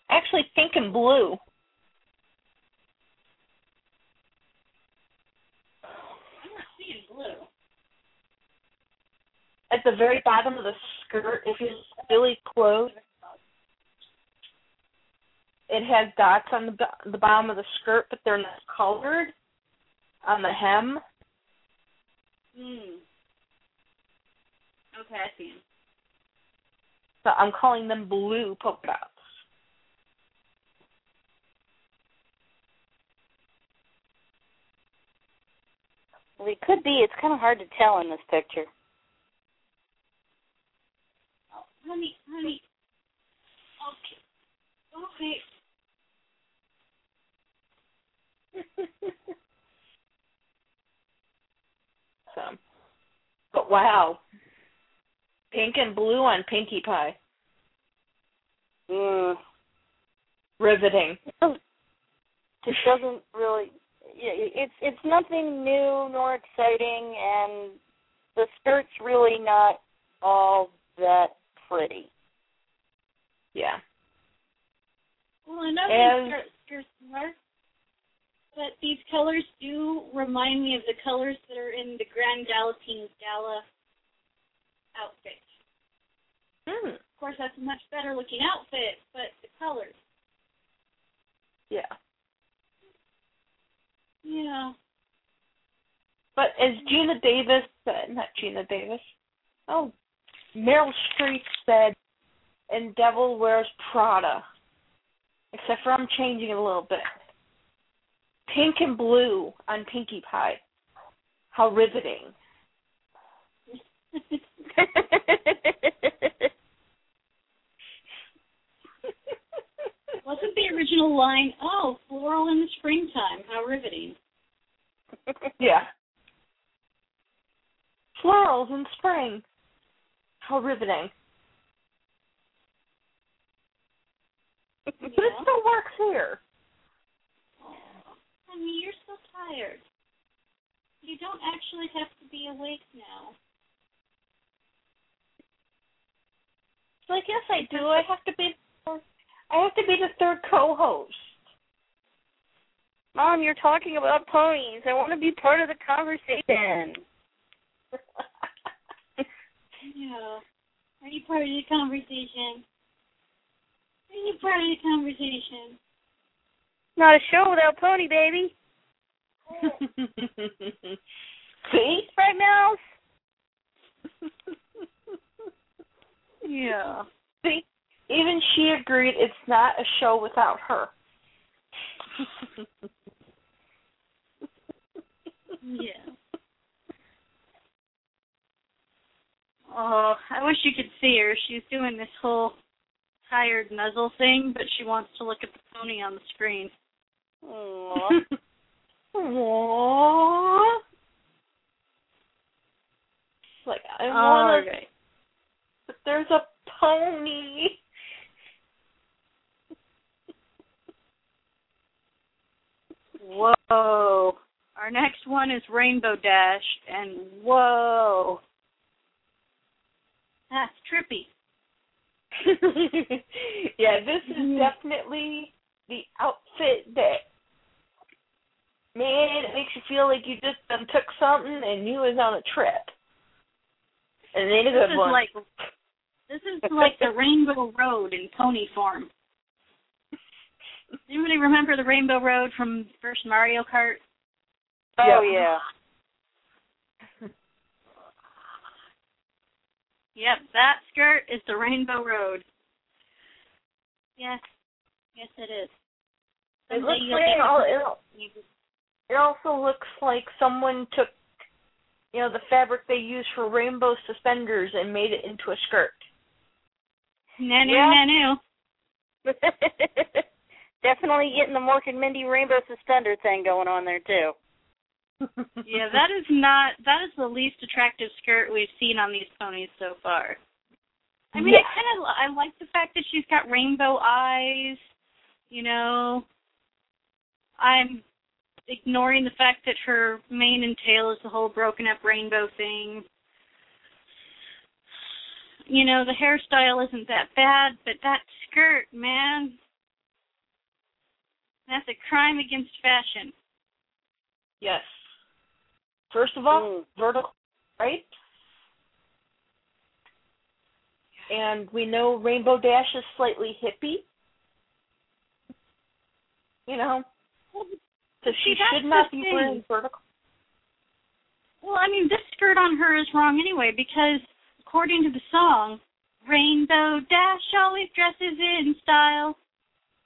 B: actually pink and blue.
C: I'm not seeing blue.
B: At the very bottom of the skirt, if you look really close, it has dots on the the bottom of the skirt, but they're not colored on the hem.
C: Hmm. Okay, I see.
B: So I'm calling them blue polka dots.
D: Well, it could be. It's kind of hard to tell in this picture.
C: Oh, honey, honey. Okay. Okay.
B: So, but wow, pink and blue on Pinkie Pie,
D: Mm.
B: riveting.
D: It doesn't really. Yeah, It's it's nothing new nor exciting, and the skirt's really not all that pretty.
B: Yeah.
C: Well, I know
B: And-
C: these skirts are, but these colors do remind me of the colors that are in the Grand Galloping Gala outfit.
B: Hmm.
C: Of course, that's a much better looking outfit, but the colors.
B: Yeah.
C: Yeah.
B: But as Geena Davis said, not Geena Davis, oh, Meryl Streep said in Devil Wears Prada, except for I'm changing it a little bit. Pink and blue on Pinkie Pie. How riveting.
C: Wasn't the original line, oh, floral in the springtime, how riveting.
B: yeah. Florals in spring. How riveting. But it still works here.
C: Honey, you're so tired. You don't actually have to be awake now.
B: It's like, yes, I do. I have to be. I have to be the third co-host.
D: Mom, you're talking about ponies. I want to be part of the conversation.
C: Yeah. Are you part of the conversation? Are you part of the conversation?
D: Not a show without pony, baby.
B: See?
D: Right, Mouse? yeah.
B: See? Even she agreed it's not a show without her.
C: Yeah. Oh, I wish you could see her. She's doing this whole tired nuzzle thing, but she wants to look at the pony on the screen.
D: Aww.
B: Aww. Like I
C: All
B: want to,
C: right.
B: but there's a pony.
C: Whoa. Our next one is Rainbow Dash, and whoa. That's trippy.
B: yeah, this is
C: Mhm.
B: definitely the outfit that man, it makes you feel like you just done took something and you was on a trip. And it a
C: This is
B: one.
C: like this is like the Rainbow Road in pony form. Anybody remember the Rainbow Road from first Mario Kart?
D: Oh
B: Yeah.
D: yeah.
C: Yep, that skirt is the Rainbow Road. Yes, yes it is.
B: it looks like
C: get
B: all, it, it also looks like someone took you know, the fabric they use for rainbow suspenders and made it into a skirt.
C: Nanu
D: Yeah.
C: nanu.
D: Definitely getting the Mork and Mindy rainbow suspender thing going on there too.
C: Yeah, that is not that is the least attractive skirt we've seen on these ponies so far. I mean,
B: Yeah.
C: I kind of I like the fact that she's got rainbow eyes. You know, I'm ignoring the fact that her mane and tail is the whole broken up rainbow thing. You know, the hairstyle isn't that bad, but that skirt, man, that's a crime against fashion.
B: Yes. First of all,
D: Mm.
B: vertical right? And we know Rainbow Dash is slightly hippie. You know, so she
C: See,
B: should not be
C: thing.
B: wearing vertical.
C: Well, I mean, this skirt on her is wrong anyway because, according to the song, Rainbow Dash always dresses in style.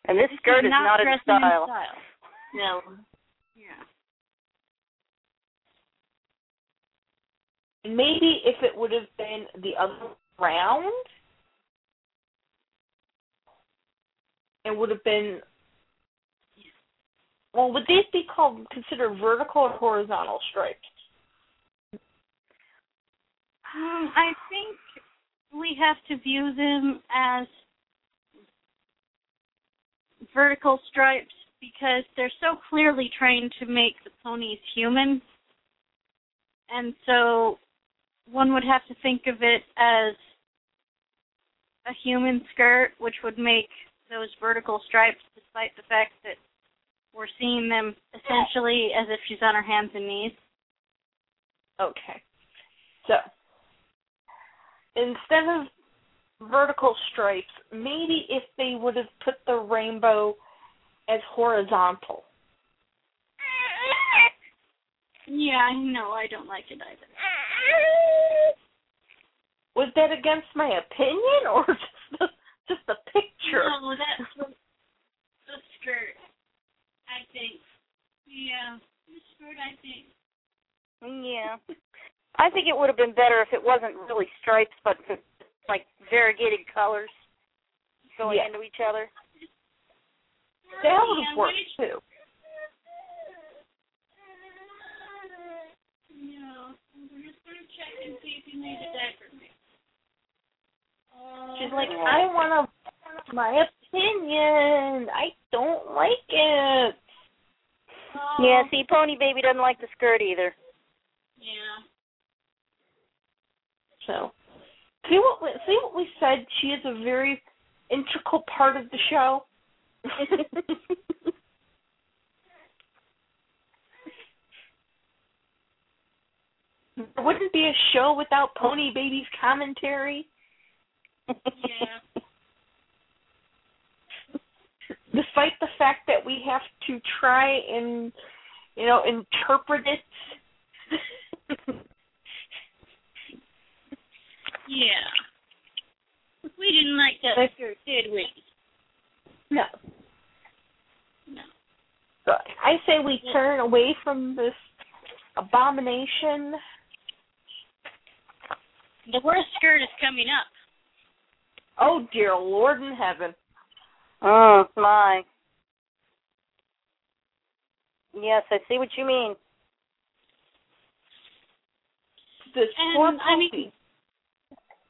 D: And this
C: This
D: skirt is
C: not,
D: not in style.
C: In style.
B: No.
C: Yeah.
B: Maybe if it would have been the other round, it would have been. Well, would these be called considered vertical or horizontal stripes?
C: Um, I think we have to view them as vertical stripes because they're so clearly trying to make the ponies human. And so one would have to think of it as a human skirt, which would make those vertical stripes, despite the fact that we're seeing them essentially as if she's on her hands and knees.
B: Okay. So instead of vertical stripes, maybe if they would have put the rainbow as horizontal.
C: Yeah, no, I don't like it either.
B: Was that against my opinion or just the, just the picture?
C: No, that's the, the skirt. I think. Yeah, the skirt. I think.
D: Yeah. I think it would have been better if it wasn't really stripes, but like variegated colors going
B: Yeah.
D: into each other.
B: That would worked too.
C: No, we're just gonna check and see if you a diaper mix.
B: She's like, I want to. My opinion. I don't like it.
C: Oh,
D: Yeah, see, Pony Baby doesn't like the skirt either.
C: Yeah.
B: So, see what we, see what we said. She is a very integral part of the show. there wouldn't be a show without Pony Baby's commentary.
C: Yeah.
B: Despite the fact that we have to try and, you know, interpret it.
C: Yeah. We didn't like that skirt, did we?
B: no.
C: No.
B: So I say we turn away from this abomination.
C: The worst skirt is coming up.
B: Oh dear Lord in heaven.
D: Oh my. Yes, I see what you mean.
B: This
C: And,
B: poor
C: I mean-
B: puppy.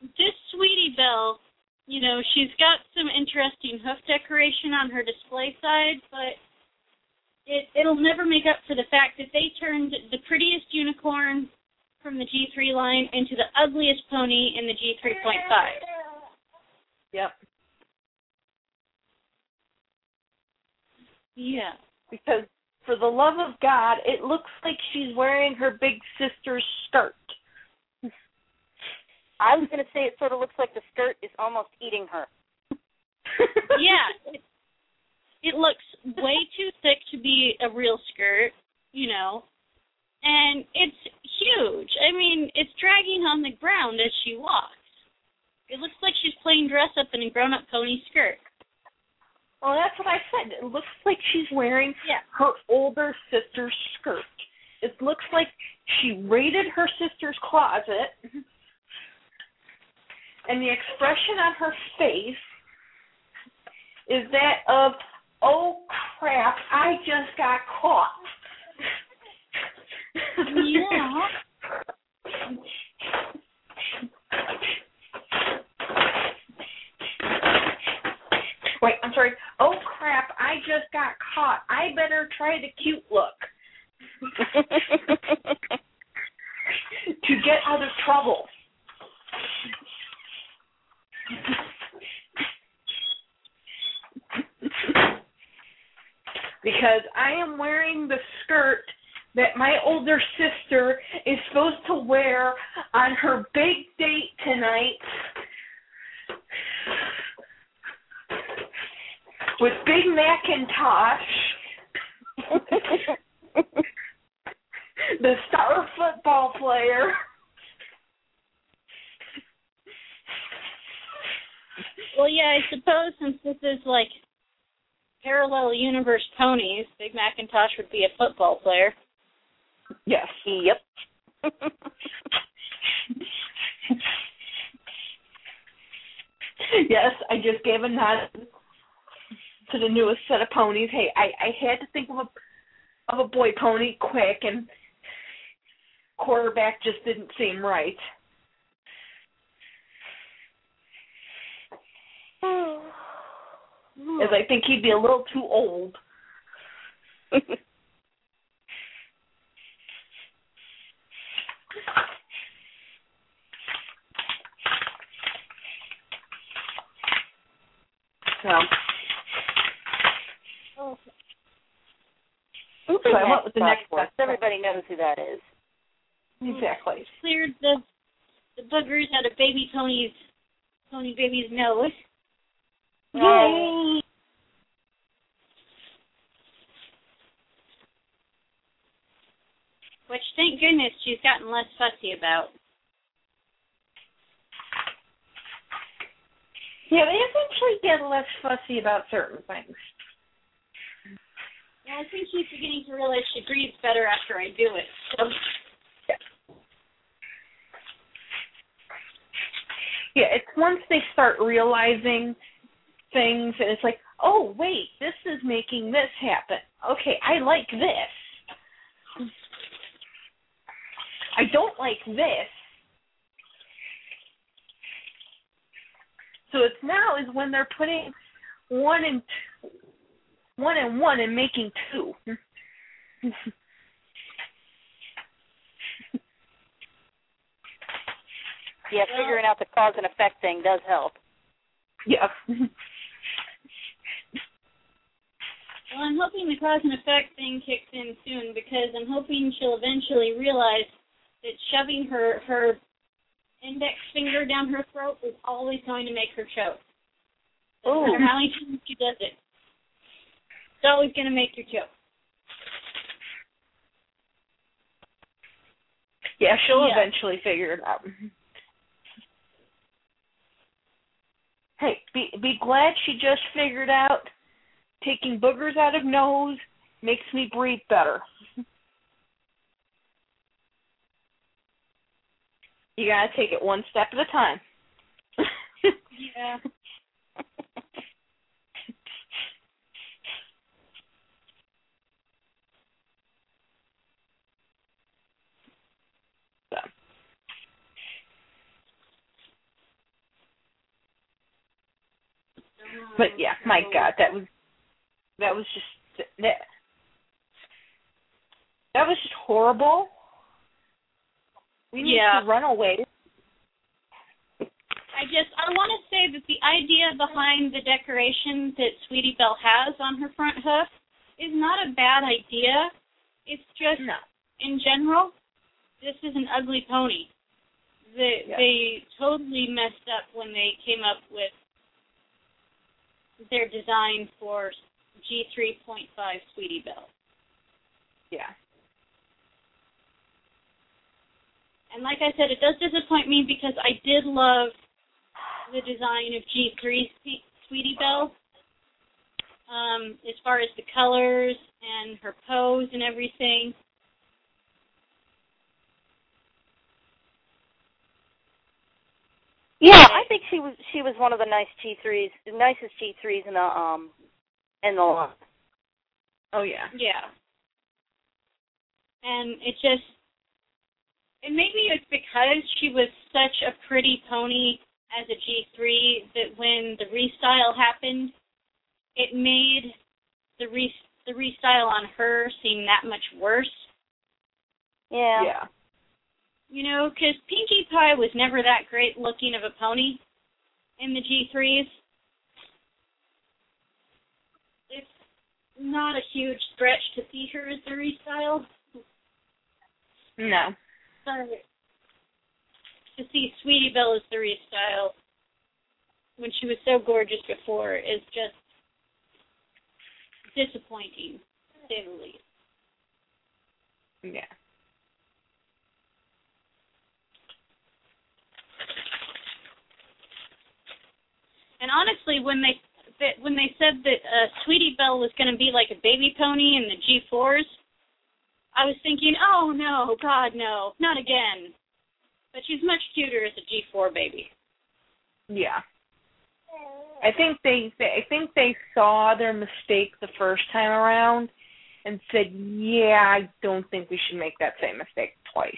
C: This Sweetie Belle, you know, she's got some interesting hoof decoration on her display side, but it it'll never make up for the fact that they turned the prettiest unicorn from the G3 line into the ugliest pony in the G3.5.
B: Yep.
C: Yeah.
B: Because for the love of God, it looks like she's wearing her big sister's skirt.
D: I was going to say it sort of looks like the skirt is almost eating her.
C: yeah. It, it looks way too thick to be a real skirt, you know. And it's huge. I mean, it's dragging on the ground as she walks. It looks like she's playing dress up in a grown up pony skirt.
B: Well, that's what I said. It looks like she's wearing
C: Yeah.
B: her older sister's skirt. It looks like she raided her sister's closet, mm-hmm. And the expression on her face is that of, oh crap, I just got caught.
C: Yeah.
B: Wait, I'm sorry. Oh crap, I just got caught. I better try the cute look to get out of trouble. Because I am wearing the skirt that my older sister is supposed to wear on her big date tonight with Big McIntosh, the star football player.
C: Well, yeah, I suppose since this is like parallel universe ponies, Big McIntosh would be a football player.
B: Yes.
D: Yep.
B: yes, I just gave a nod to the newest set of ponies. Hey, I, I had to think of a of a boy pony quick and quarterback just didn't seem right. As I think he'd be a little too old. So
D: Oops,
B: So I went with the next
D: one. Everybody knows who that is.
B: exactly.
C: Cleared the the boogers out of baby Tony's Tony baby's nose.
B: Yay!
C: Which thank goodness she's gotten less fussy about.
B: Yeah, they eventually get less fussy about certain things.
C: Well, I think she's beginning to realize she breathes better after I do it. So
B: Yeah, it's once they start realizing things and it's like, oh wait, this is making this happen. Okay, I like this. I don't like this. So it's now is when they're putting one and two, one and one and making two.
D: Yeah, figuring out the cause and effect thing does help.
B: yeah.
C: Well, I'm hoping the cause and effect thing kicks in soon because I'm hoping she'll eventually realize that shoving her her index finger down her throat is always going to make her choke. No matter how many times she does it, it's always going to make her choke.
B: Yeah, she'll
C: Yeah.
B: eventually figure it out. Hey, be be glad she just figured out taking boogers out of nose makes me breathe better. You gotta take it one step at a time.
C: Yeah.
B: So. But yeah, my God, that was that was just that That was just horrible. We need
C: Yeah.
B: to run away.
C: I just I want to say that the idea behind the decoration that Sweetie Belle has on her front hoof is not a bad idea. It's just
B: No.
C: in general, this is an ugly pony. They
B: Yeah.
C: they totally messed up when they came up with their design for G3.5 Sweetie Belle.
B: Yeah.
C: And like I said, it does disappoint me because I did love the design of G3 Sweetie Belle. Um, as far as the colors and her pose and everything.
D: Yeah, I think she was she was one of the nice G threes, the nicest G threes in the um in the line.
B: Oh yeah.
C: Yeah. And it just and maybe it's because she was such a pretty pony as a G3 that when the restyle happened, it made the re the restyle on her seem that much worse.
D: Yeah.
B: Yeah.
C: You know, because Pinkie Pie was never that great looking of a pony in the G3s. It's not a huge stretch to see her as the restyle.
B: No.
C: But to see Sweetie Belle as the restyle when she was so gorgeous before is just disappointing, to say the least.
B: Yeah.
C: And honestly, when they that when they said that uh, Sweetie Belle was going to be like a baby pony in the G4s, I was thinking, oh no, God no, not again. But she's much cuter as a G4 baby.
B: Yeah. I think they, they I think they saw their mistake the first time around and said, "Yeah, I don't think we should make that same mistake twice."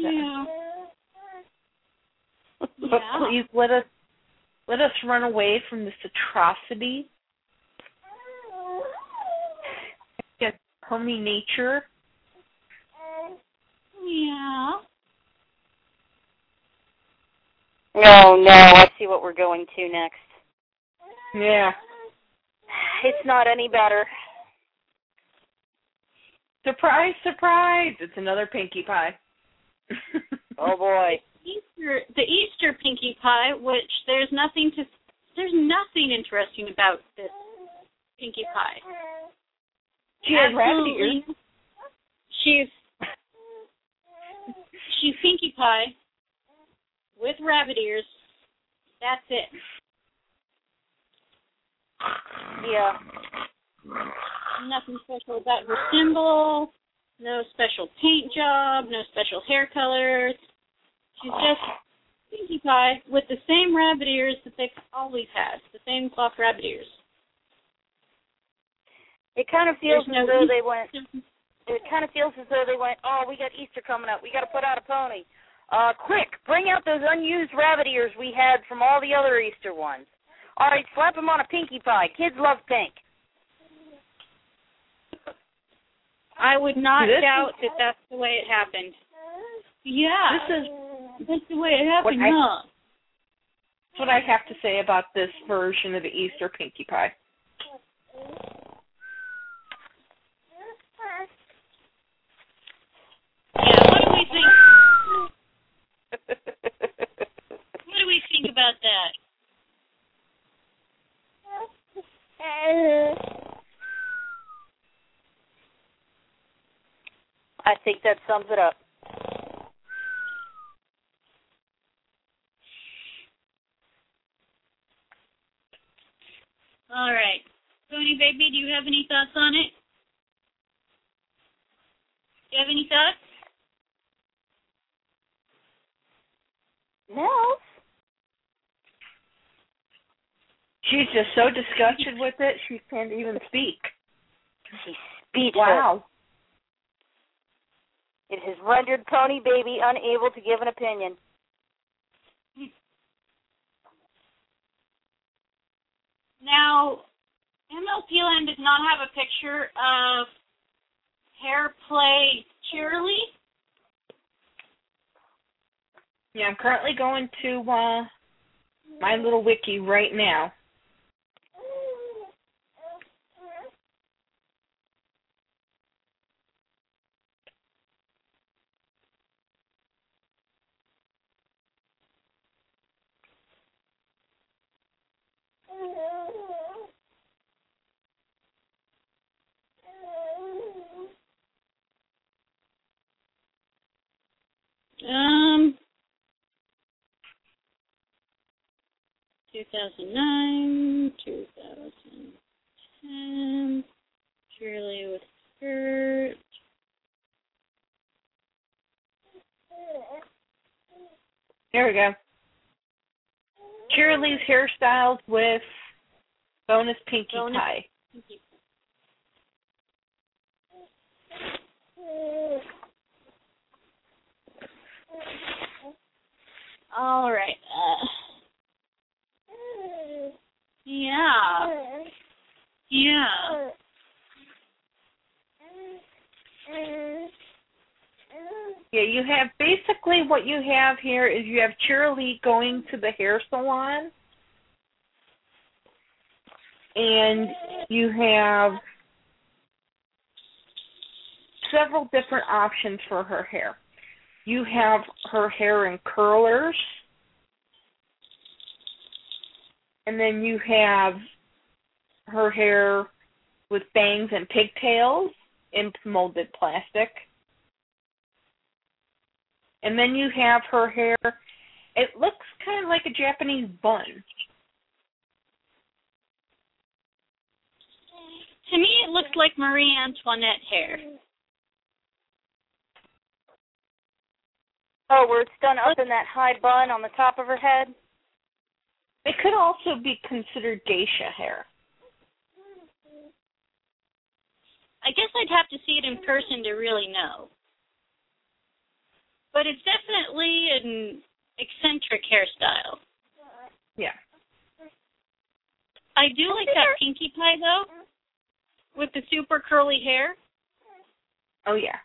C: Yeah.
B: But
C: Yeah.
B: please let us let us run away from this atrocity against pony nature.
C: Yeah.
D: Oh no, I see what we're going to next.
B: Yeah.
D: It's not any better.
B: Surprise, surprise! It's another Pinkie Pie.
D: Oh boy.
C: Easter, the Easter Pinkie Pie, which there's nothing to, there's nothing interesting about this Pinkie Pie.
B: She has rabbit ears.
C: Absolutely. She's she's Pinkie Pie with rabbit ears. That's it.
D: Yeah.
C: Nothing special about her symbol. No special paint job. No special hair colors. She's just Pinkie Pie with the same rabbit ears that they've always had. The same cloth rabbit ears.
D: It kind of feels
C: There's no
D: as though
C: Easter-
D: they went it kind of feels as though they went, "Oh, we got Easter coming up. We got to put out a pony. Uh quick, bring out those unused rabbit ears we had from all the other Easter ones. All right, slap them on a Pinkie Pie. Kids love pink."
C: I would not
B: This is-
C: doubt that that's the way it happened. Yeah.
B: This is
C: That's the way it happened,
B: What I-
C: huh?
B: That's what I have to say about this version of the Easter Pinkie Pie.
C: Yeah, what do we think? What do we think about that?
D: I think that sums it up.
C: All right. Tony baby, do you have any thoughts on it? Do you have any thoughts?
D: No.
B: She's just so disgusted with it, she can't even speak.
D: She's speechless.
B: Wow.
D: It has rendered Pony Baby unable to give an opinion.
C: Now, MLP Land does not have a picture of Hair Play Cheerilee.
B: Yeah, I'm currently going to uh, my little wiki right now.
C: 2009, 2010, Shirley with skirt.
B: There we go. Cheerilee's hairstyles with bonus pinky
C: Bonus-
B: pie.
C: All right. Uh, yeah. Yeah.
B: Yeah, you have basically what you have here is you have Cheerilee going to the hair salon and you have several different options for her hair. You have her hair in curlers, and then you have her hair with bangs and pigtails in molded plastic. And then you have her hair, it looks kind of like a Japanese bun.
C: To me, it looks like Marie Antoinette hair.
D: Oh, where it's done up in that high bun on the top of her head.
B: It could also be considered geisha hair.
C: I guess I'd have to see it in person to really know. But it's definitely an eccentric hairstyle.
B: Yeah.
C: I do like that pinkie pie though, with the super curly hair
B: Oh yeah.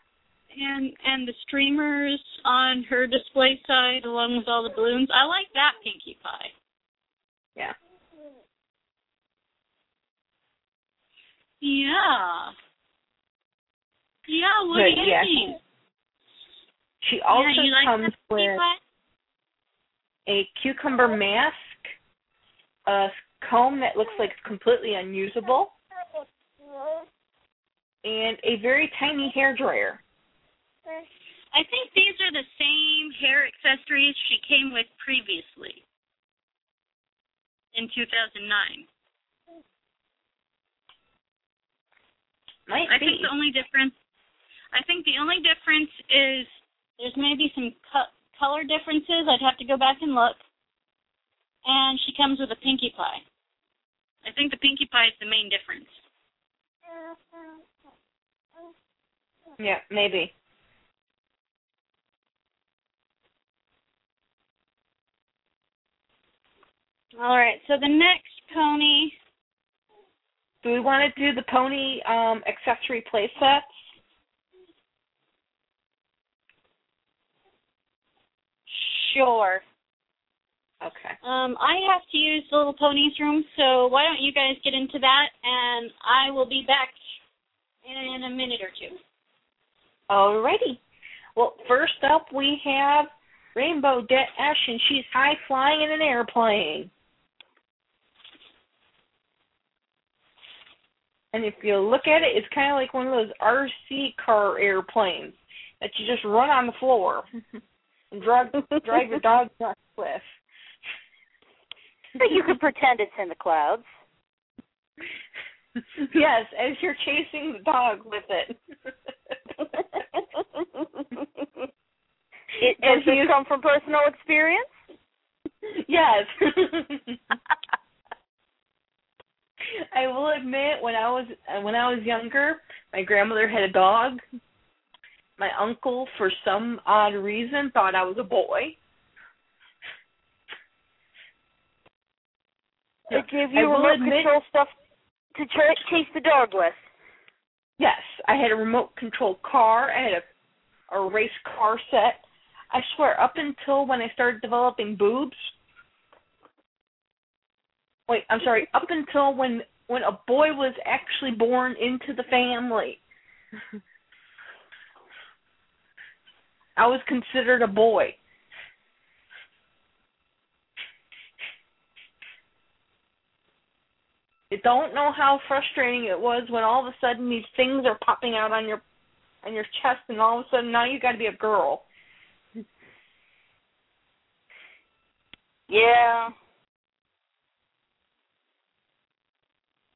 C: and and the streamers on her display side along with all the balloons. I like that pinkie pie.
B: Yeah.
C: Yeah. Yeah, what do you
B: yeah.
C: think?
B: She also
C: yeah, like
B: comes with a cucumber mask, a comb that looks like it's completely unusable, and a very tiny hair dryer.
C: I think these are the same hair accessories she came with previously in 2009.
B: Might
C: I
B: be.
C: think the only difference, I think the only difference is there's maybe some co- color differences. I'd have to go back and look. And she comes with a pinkie pie. I think the pinkie pie is the main difference.
B: Yeah, maybe.
C: All right, so the next pony,
B: Do we want to do the pony um, accessory play sets?
C: sure.
B: Okay.
C: Um, I have to use the little ponies room, so why don't you guys get into that, and I will be back in a minute or two.
B: Alrighty. Well, first up we have Rainbow Dash, and she's high flying in an airplane. And if you look at it, it's kind of like one of those RC car airplanes that you just run on the floor and drive drive your dog off the cliff.
D: But you could pretend it's in the clouds.
B: yes, as you're chasing the dog with it.
D: it
B: And
D: does this come from personal experience?
B: yes. I will admit, when I was uh, when I was younger, my grandmother had a dog. My uncle, for some odd reason, thought I was a boy.
D: It gave you remote
B: admit-
D: control stuff to ch- chase the dog with.
B: Yes, I had a remote control car. I had a, a race car set. I swear, up until when I started developing boobs. Wait, I'm sorry. Up until when when a boy was actually born into the family, I was considered a boy. You don't know how frustrating it was when all of a sudden these things are popping out on your on your chest and all of a sudden now you got to be a girl.
D: Yeah.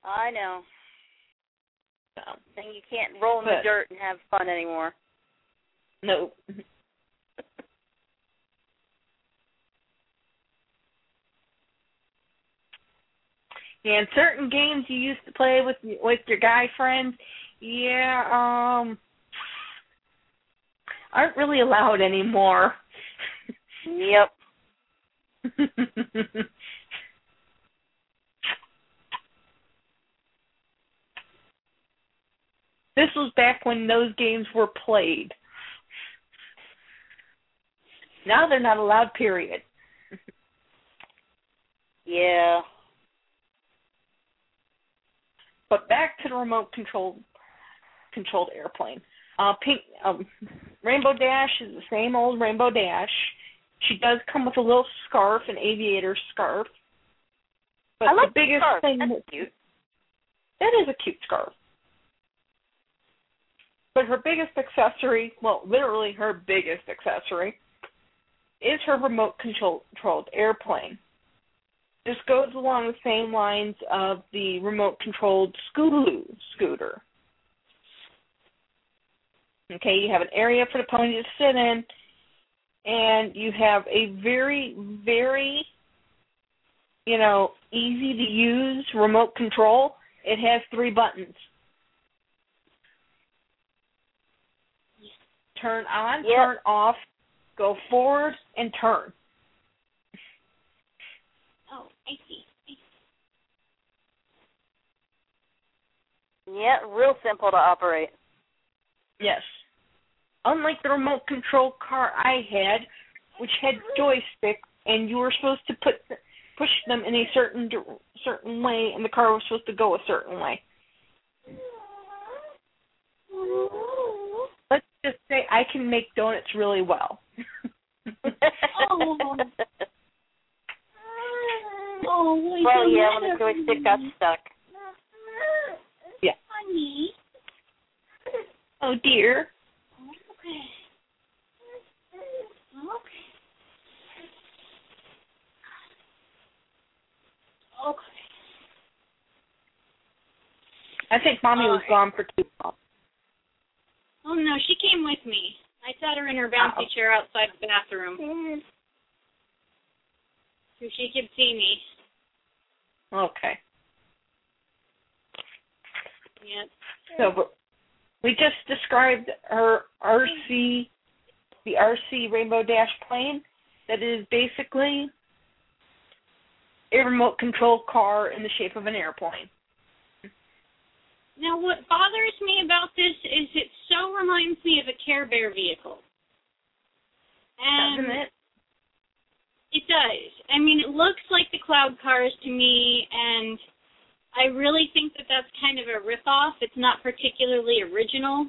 D: I know.
B: So,
D: And you can't roll in the dirt and have fun anymore.
B: no. Yeah, and certain games you used to play with with your guy friends, yeah, um aren't really allowed anymore.
D: Yep.
B: this was back when those games were played. Now they're not allowed, period.
D: Yeah.
B: But back to the remote controlled controlled airplane. Uh pink um Rainbow Dash is the same old Rainbow Dash. She does come with a little scarf, an aviator scarf. But
D: I like
B: the biggest
D: scarf.
B: thing
D: That's
B: that-
D: cute.
B: That is a cute scarf. But her biggest accessory, well, literally her biggest accessory, is her remote controlled airplane. This goes along the same lines of the remote controlled Scootaloo scooter. Okay, you have an area for the pony to sit in, and you have a very, very, you know, easy to use remote control. It has three buttons. Turn on,
D: Yep.
B: turn off, go forward, and turn.
C: Oh, I see. I see.
D: Yeah, real simple to operate.
B: Yes. Unlike the remote control car I had, which had joysticks, and you were supposed to put push them in a certain dir- certain way, and the car was supposed to go a certain way. Let's just say I can make donuts really well.
C: Oh. Oh, wait
D: well,
C: a
D: yeah, when the
C: minute.
D: joystick got stuck.
B: Yeah.
C: Honey.
B: Oh dear.
C: Okay. Okay. Okay.
B: I think mommy was
C: Alright.
B: gone for too long.
C: Oh no, she came with me. I sat her in her bouncy
B: Oh.
C: chair outside the bathroom so she could see me.
B: Okay.
C: Yep.
B: So but we just described her RC, the RC Rainbow Dash plane that is basically a remote control car in the shape of an airplane.
C: Now, what bothers me about this is it so reminds me of a Care Bear vehicle. And
B: Doesn't it?
C: It does. I mean, it looks like the cloud cars to me, and I really think that that's kind of a ripoff. It's not particularly original,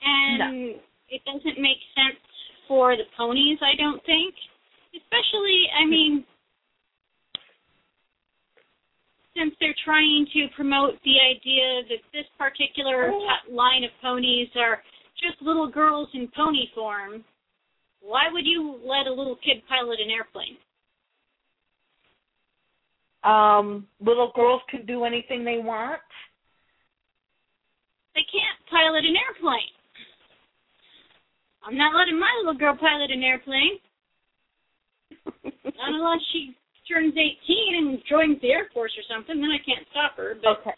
C: and it doesn't make sense for the ponies. I don't think, especially. I mean, since they're trying to promote the idea that this particular t- line of ponies are just little girls in pony form, why would you let a little kid pilot an airplane?
B: Um, little girls can do anything they want.
C: They can't pilot an airplane. I'm not letting my little girl pilot an airplane. Not unless she turns 18 and joins the Air Force or something, then I can't stop her. But
B: Okay.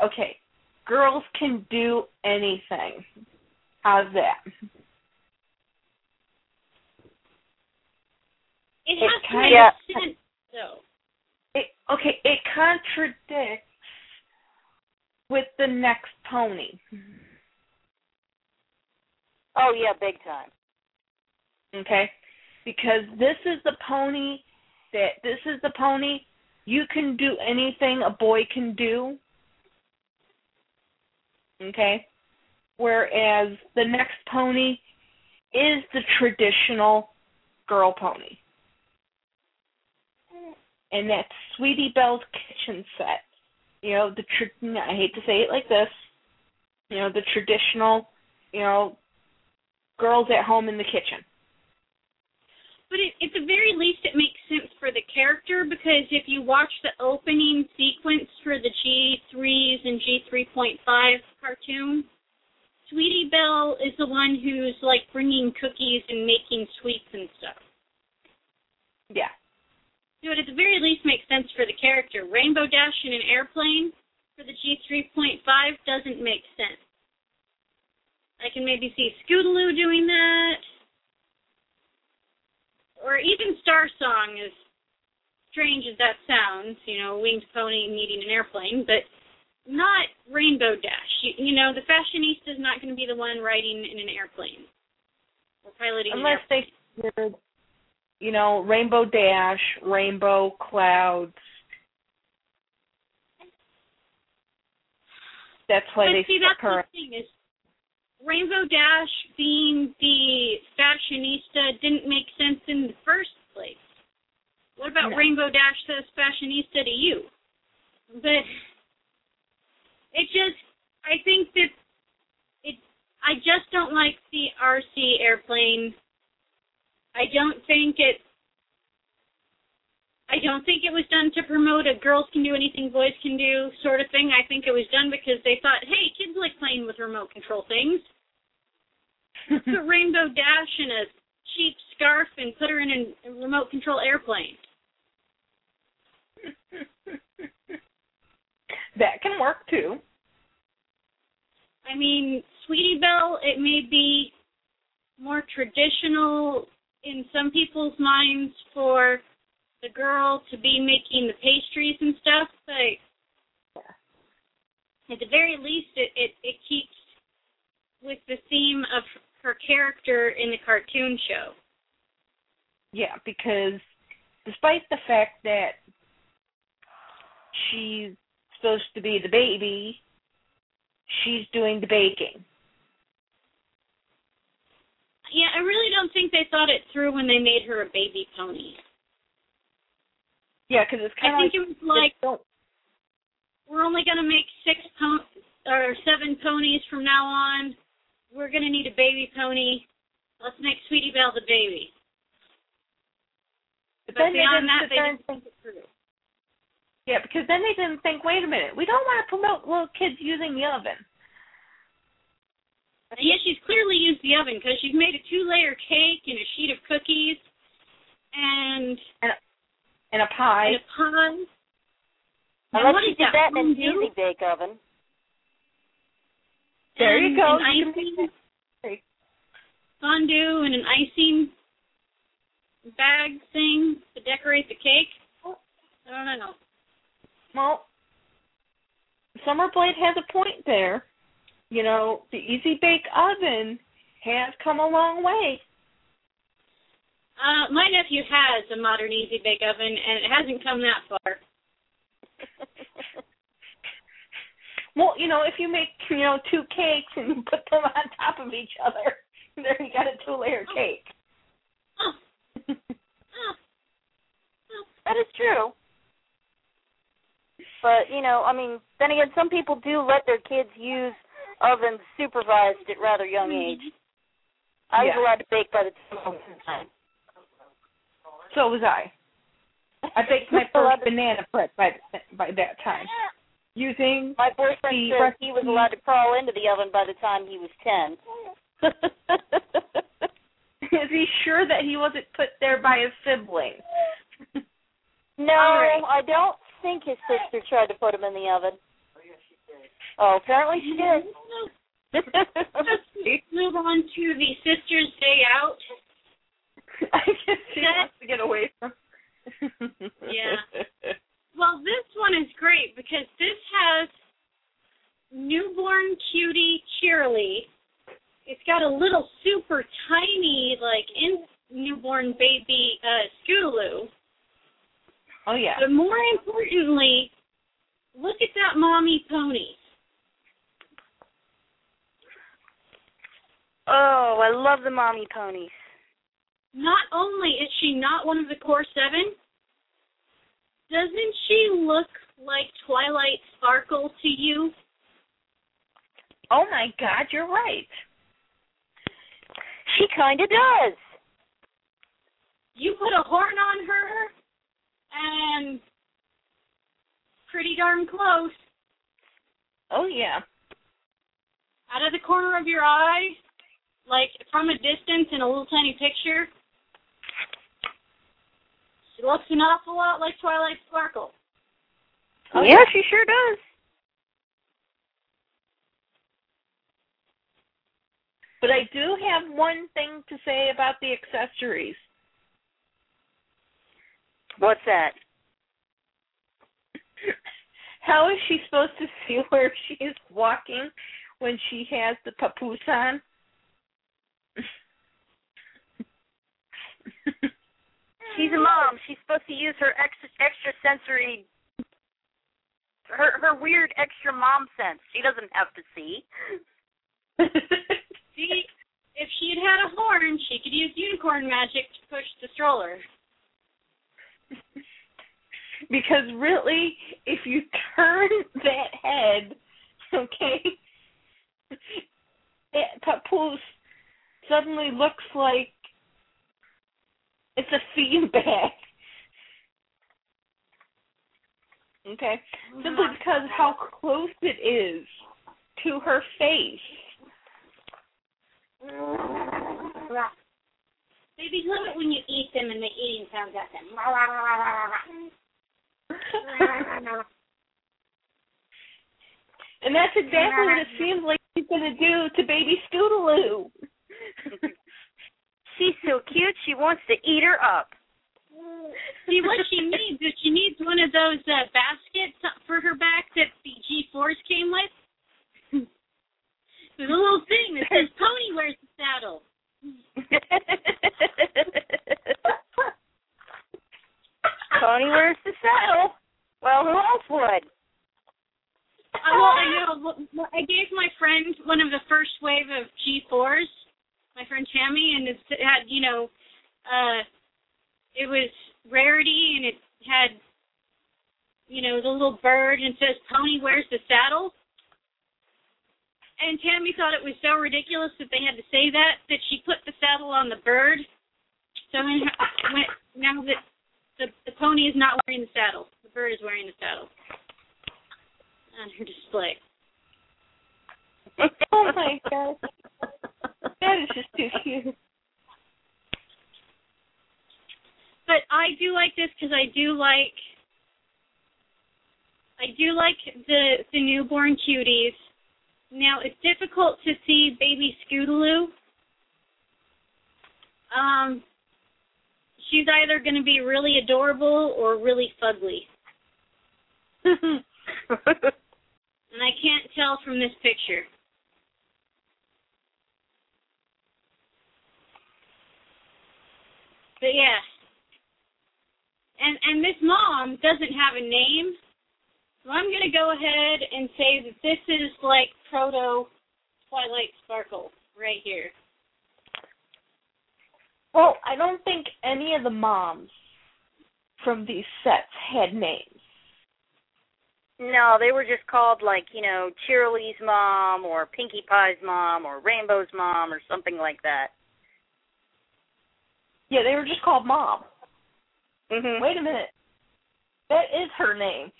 B: Okay. Girls can do anything. How's that?
C: it
B: It
C: has to
B: kinda-
C: sense, though.
B: okay, it contradicts with the next pony.
D: Oh yeah, big time.
B: Okay? Because this is the pony that this is the pony you can do anything a boy can do. Okay? Whereas the next pony is the traditional girl pony. And that's Sweetie Belle's kitchen set. You know, the tr- I hate to say it like this. You know, the traditional, you know, girls at home in the kitchen.
C: But it, at the very least, it makes sense for the character because if you watch the opening sequence for the G3s and G3.5 cartoon, Sweetie Belle is the one who's like bringing cookies and making sweets and stuff.
B: Yeah.
C: So it at the very least makes sense for the character. Rainbow Dash in an airplane for the G3.5 doesn't make sense. I can maybe see Scootaloo doing that. Or even Star Song, as strange as that sounds, you know, winged pony needing an airplane, but not Rainbow Dash. You, you know, the fashionista is not going to be the one riding in an airplane or piloting
B: Unless
C: an airplane.
B: they did, you know, Rainbow Dash, Rainbow Clouds. That's why
C: but
B: they
C: see, that's
B: her.
C: the thing is, Rainbow Dash being the fashionista didn't make sense in the first place. What about
B: No.
C: Rainbow Dash says fashionista to you? But it just, I think that it, I just don't like the RC airplane. I don't think it. I don't think it was done to promote a girls can do anything boys can do sort of thing. I think it was done because they thought, hey, kids like playing with remote control things. Put Rainbow Dash in a cheap scarf and put her in a remote control airplane.
B: that can work too.
C: I mean, Sweetie Belle, it may be more traditional in some people's minds for the girl to be making the pastries and stuff, but at the very least, it, it, it keeps with the theme of her character in the cartoon show.
B: Yeah, because despite the fact that she's supposed to be the baby, she's doing the baking.
C: Yeah, I really don't think they thought it through when they made her a baby pony.
B: Yeah, because it's kind of.
C: I think it was like
B: don't
C: we're only going to make six pon- or seven ponies from now on. We're going to need a baby pony. Let's make Sweetie Belle the baby.
B: But
C: But
B: then they
C: beyond
B: didn't
C: that, they didn't
B: think,
C: it through.
B: yeah, because then they didn't think, wait a minute, we don't want to promote little kids using the oven.
C: Yeah, she's clearly used the oven because she's made a two-layer cake and a sheet of cookies and,
B: And a pie.
C: and a pie.
D: Unless
C: what
D: she did that in an easy bake oven.
B: There you go.
C: An
B: You
C: icing, fondue and an icing bag thing to decorate the cake. I don't know.
B: Well, Summer Blade has a point there. You know, the Easy Bake Oven has come a long way.
C: Uh, my nephew has a modern easy bake oven, and it hasn't come that far.
B: Well, you know, if you make, you know, two cakes and you put them on top of each other, there you got a two layer cake.
C: Oh, oh, oh.
D: That is true. But, you know, I mean, then again, some people do let their kids use ovens supervised at rather young age. I was
B: Yeah.
D: allowed to bake by the time I was nine.
B: So was I. I baked my first banana bread by by that time using
D: My boyfriend
B: The
D: said he was allowed to crawl into the oven by the time he was ten.
B: Is he sure that he wasn't put there by his sibling?
D: no,
B: All right.
D: I don't think his sister tried to put him in the oven. Oh, apparently she did.
C: Let's move on to the Sisters' Day Out.
B: I guess he wants to get away from.
C: Yeah. Well, this one is great because this has newborn cutie Cheerilee. It's got a little super tiny, like, in newborn baby uh, Scootaloo.
B: Oh yeah.
C: But more importantly, look at that mommy pony.
D: Oh, I love the mommy ponies.
C: Not only is she not one of the core seven, doesn't she look like Twilight Sparkle to you?
B: Oh my God, you're right.
D: She kind of does.
C: You put a horn on her, and pretty darn close.
B: Oh yeah.
C: Out of the corner of your eye, like from a distance in a little tiny picture, she looks an awful lot like Twilight Sparkle.
B: Oh,
D: yeah, she sure does.
B: But I do have one thing to say about the accessories.
D: What's that?
B: How is she supposed to see where she is walking when she has the papoose on?
D: She's a mom. She's supposed to use her extra extra sensory her her weird extra mom sense. She doesn't have to see.
C: See, if she had had a horn, she could use unicorn magic to push the stroller.
B: because really, if you turn that head, okay, that papoose suddenly looks like it's a feedback. Okay, mm-hmm. simply because how close it is to her face.
C: Babies love it when you eat them and the eating sounds at them.
B: And that's exactly what it seems like she's gonna do to baby Scootaloo.
D: She's so cute. She wants to eat her up.
C: See what she needs is she needs one of those uh, baskets for her back that the G4s came with. There's a little thing that says Pony wears the saddle.
D: Tony wears the saddle. Well, who else would?
C: Uh, well, I know. I gave my friend one of the first wave of G4s, my friend Tammy, and it had, you know, uh, it was rarity, and it had, you know, the little bird, and says Pony wears the saddle. And Tammy thought it was so ridiculous that they had to say that that she put the saddle on the bird. So when, now that the, the pony is not wearing the saddle, the bird is wearing the saddle on her display.
B: oh my god. That is just too cute.
C: But I do like this because I do like I do like the the newborn cuties. Now it's difficult to see baby Scootaloo. Um, she's either going to be really adorable or really fugly, and I can't tell from this picture. But yeah, and and this mom doesn't have a name, so I'm going to go ahead and say that this is like proto Twilight Sparkle right here.
B: Well, I don't think any of the moms from these sets had names.
D: No, they were just called like, you know, Cheerilee's mom or Pinkie Pie's mom or Rainbow's mom or something like that.
B: Yeah, they were just called mom.
D: Mhm.
B: Wait a minute. That is her name.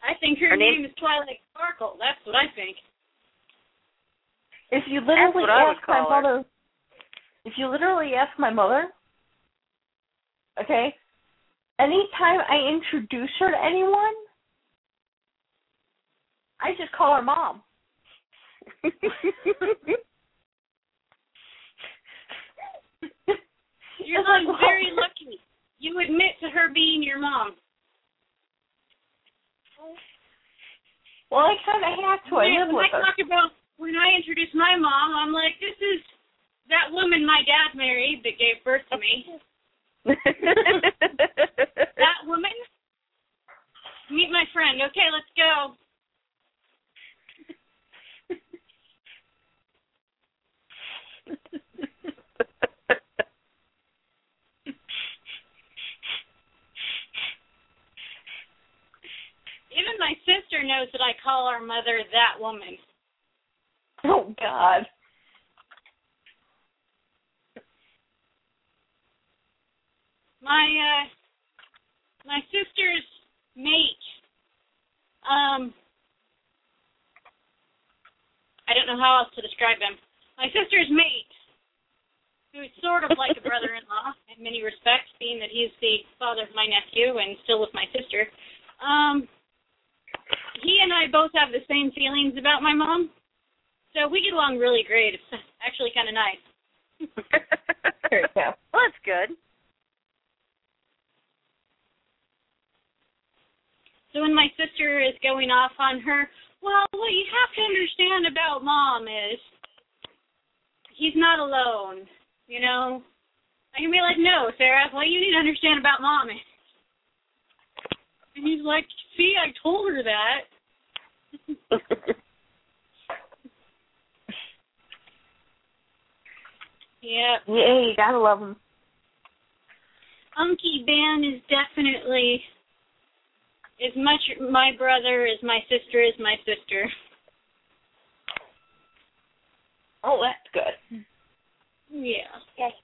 C: I think her,
D: Her name-
C: name is Twilight Sparkle. That's what I think.
B: if you literally
D: what I would
B: ask my
D: her.
B: mother, if you literally ask my mother, okay, anytime I introduce her to anyone, I just call her mom.
C: Your mom's very lucky. You admit to her being your mom.
B: Well, I kind of have to. I live
C: when
B: with
C: I
B: her.
C: talk about when I introduce my mom, I'm like, this is that woman my dad married that gave birth to me. That woman. Meet my friend. Okay, let's go. Even my sister knows that I call our mother that woman.
B: oh God.
C: My uh my sister's mate um I don't know how else to describe him. My sister's mate, who is sort of like a brother in law in many respects, being that he's the father of my nephew and still with my sister. Um he and I both have the same feelings about my mom. So we get along really great. It's actually kinda nice.
B: There you go.
D: Well, that's good.
C: So when my sister is going off on her, well, what you have to understand about mom is he's not alone. You know, I can be like, no, Sarah, what you need to understand about mom is. And he's like, see, I told her that. Yeah,
B: yeah, you gotta love him.
C: Unky Ben is definitely as much my brother as my sister is my sister.
B: Oh, that's good.
C: Yeah.
D: Okay.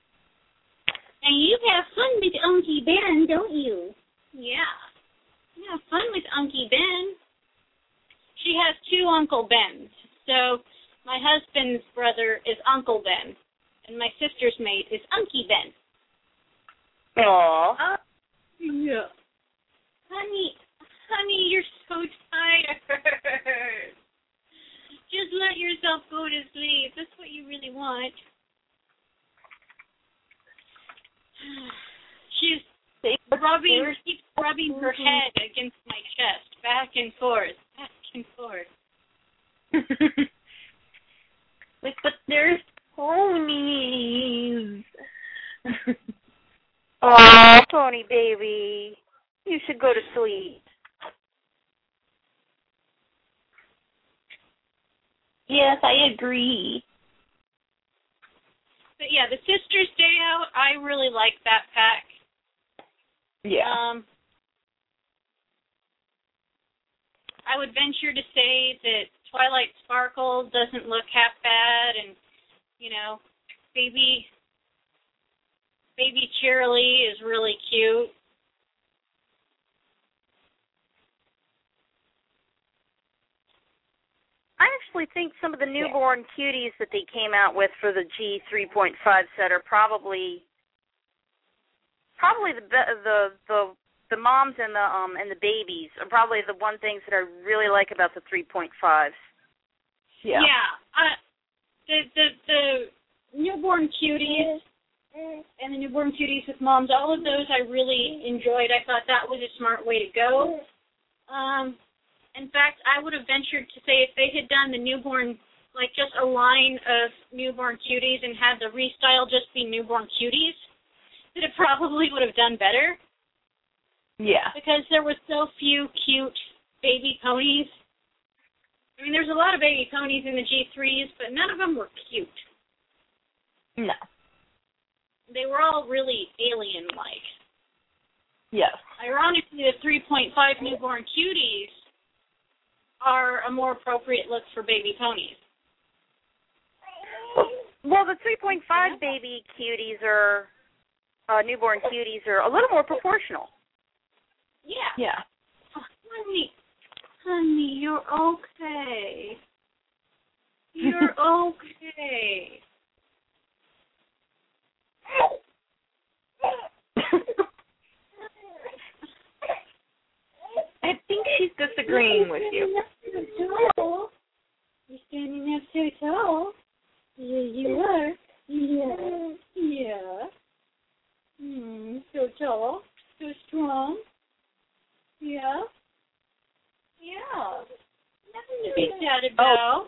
C: And you have fun with Unky Ben, don't you? Yeah. You have fun with Unky Ben. She has two Uncle Bens. So my husband's brother is Uncle Ben, and my sister's mate is Unky Ben.
D: Aw.
C: Uh, yeah. Honey, honey, you're so tired. Just let yourself go to sleep. That's what you really want. She's rubbing, keeps rubbing her head against my chest, back and forth, and forth.
B: like, but there's ponies.
D: Aw, Pony baby. You should go to sleep.
B: yes, I agree.
C: But yeah, the Sisters Day Out, I really like that pack.
B: Yeah.
C: Um, I would venture to say that Twilight Sparkle doesn't look half bad, and you know, baby, baby Cheerilee is really cute.
D: I actually think some of the newborn cuties that they came out with for the G 3.5 set are probably probably the the the the moms and the um and the babies are probably the one things that I really like about the 3.5s.
B: yeah.
C: Uh, the the the newborn cuties and the newborn cuties with moms, all of those I really enjoyed. I thought that was a smart way to go. Um, in fact, I would have ventured to say if they had done the newborn, like just a line of newborn cuties and had the restyle just be newborn cuties, that it probably would have done better
B: Yeah.
C: because there were so few cute baby ponies. I mean, there's a lot of baby ponies in the G3s, but none of them were cute.
B: No.
C: They were all really alien-like.
B: Yes.
C: Ironically, the 3.5 newborn cuties are a more appropriate look for baby ponies.
D: Well, the 3.5 baby cuties are uh newborn cuties are a little more proportional.
C: Yeah.
B: Yeah.
C: Oh, honey, honey, you're okay. You're okay.
B: I think she's disagreeing with you.
C: You're standing up so tall. Yeah, you are. Yeah. Yeah. Hmm, so tall, so strong. Yeah. Yeah. Nothing to be sad about.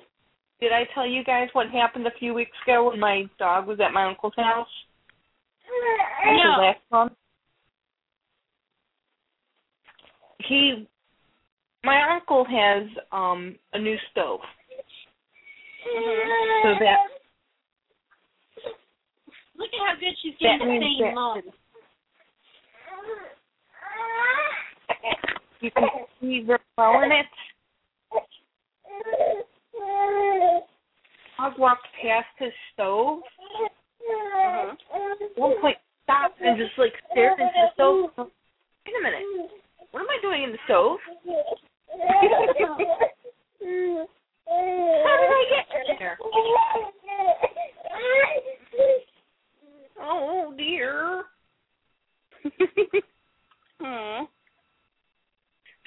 B: Did I tell you guys what happened a few weeks ago when my dog was at my uncle's house?
C: No.
B: last month. He, my uncle has um a new stove, so that
C: Look at how good she's
B: that
C: getting the
B: means
C: same mom.
B: You can see the flow in it. Dog walked past his stove. At one point, stopped and just like stared into the stove. Wait a minute, what am I doing in the stove? How did I get there? Oh dear.
D: Hmm.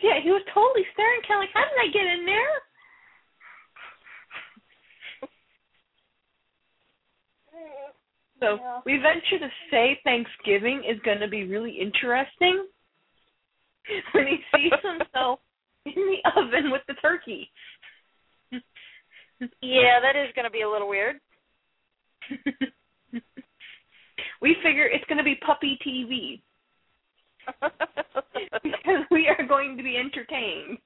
B: Yeah, he was totally staring, kind of like, how did I get in there? So
D: Yeah.
B: we venture to say Thanksgiving is going to be really interesting when he sees himself in the oven with the turkey.
D: Yeah, that is going to be a little weird.
B: we figure it's going to be puppy TV because we are going to be entertained.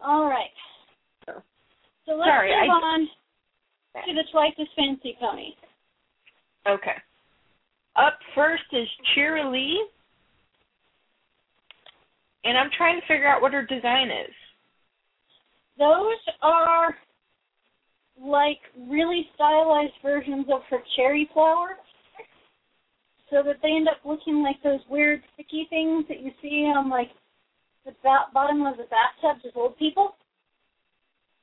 C: All right.
B: So-
C: So let's
B: Sorry,
C: move
B: I-
C: on to the twice as fancy pony.
B: Okay. Up first is Cheerilee. And I'm trying to figure out what her design is.
C: Those are like really stylized versions of her cherry flower. So that they end up looking like those weird sticky things that you see on like the ba- bottom of the bathtubs of old people.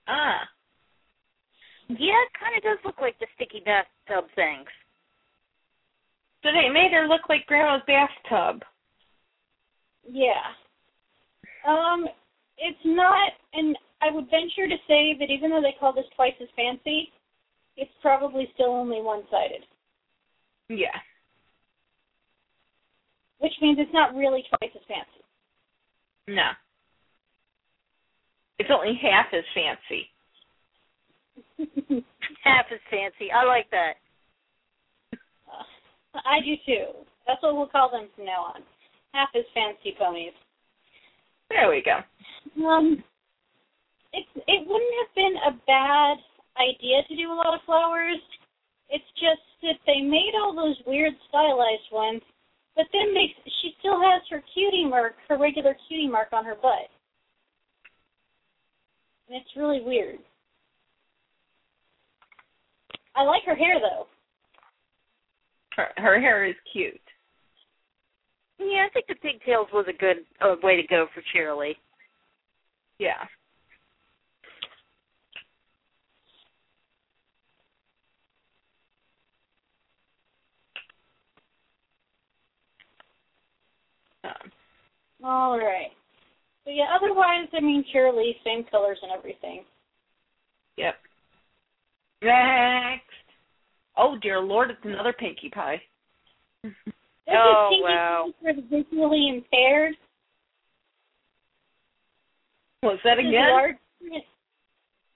B: Ah.
D: Yeah, it kind of does look like the sticky bathtub things.
B: So they made her look like Grandma's bathtub.
C: Yeah. Um, it's not, and I would venture to say that even though they call this twice as fancy, it's probably still only one-sided,
B: Yeah.
C: which means it's not really twice as fancy.
B: No. It's only half as fancy.
D: Half as fancy. I like that.
C: I do too. That's what we'll call them from now on. Half as fancy ponies.
B: There we go.
C: Um, it it wouldn't have been a bad idea to do a lot of flowers. It's just that they made all those weird stylized ones, but then they she still has her cutie mark, her regular cutie mark on her butt, and it's really weird. I like her hair though.
B: Her, her hair is cute.
D: Yeah, I think the pigtails was a good uh, way to go for Cheerilee.
B: Yeah. Um,
C: All right. So yeah, otherwise, I mean, purely same colors and everything.
B: yep. Next. Oh dear lord, it's another Pinkie Pie.
C: This
D: Oh,
C: is Pinkie
D: wow.
C: Pie for the visually impaired.
B: Was that
C: This is
B: again?
C: large print.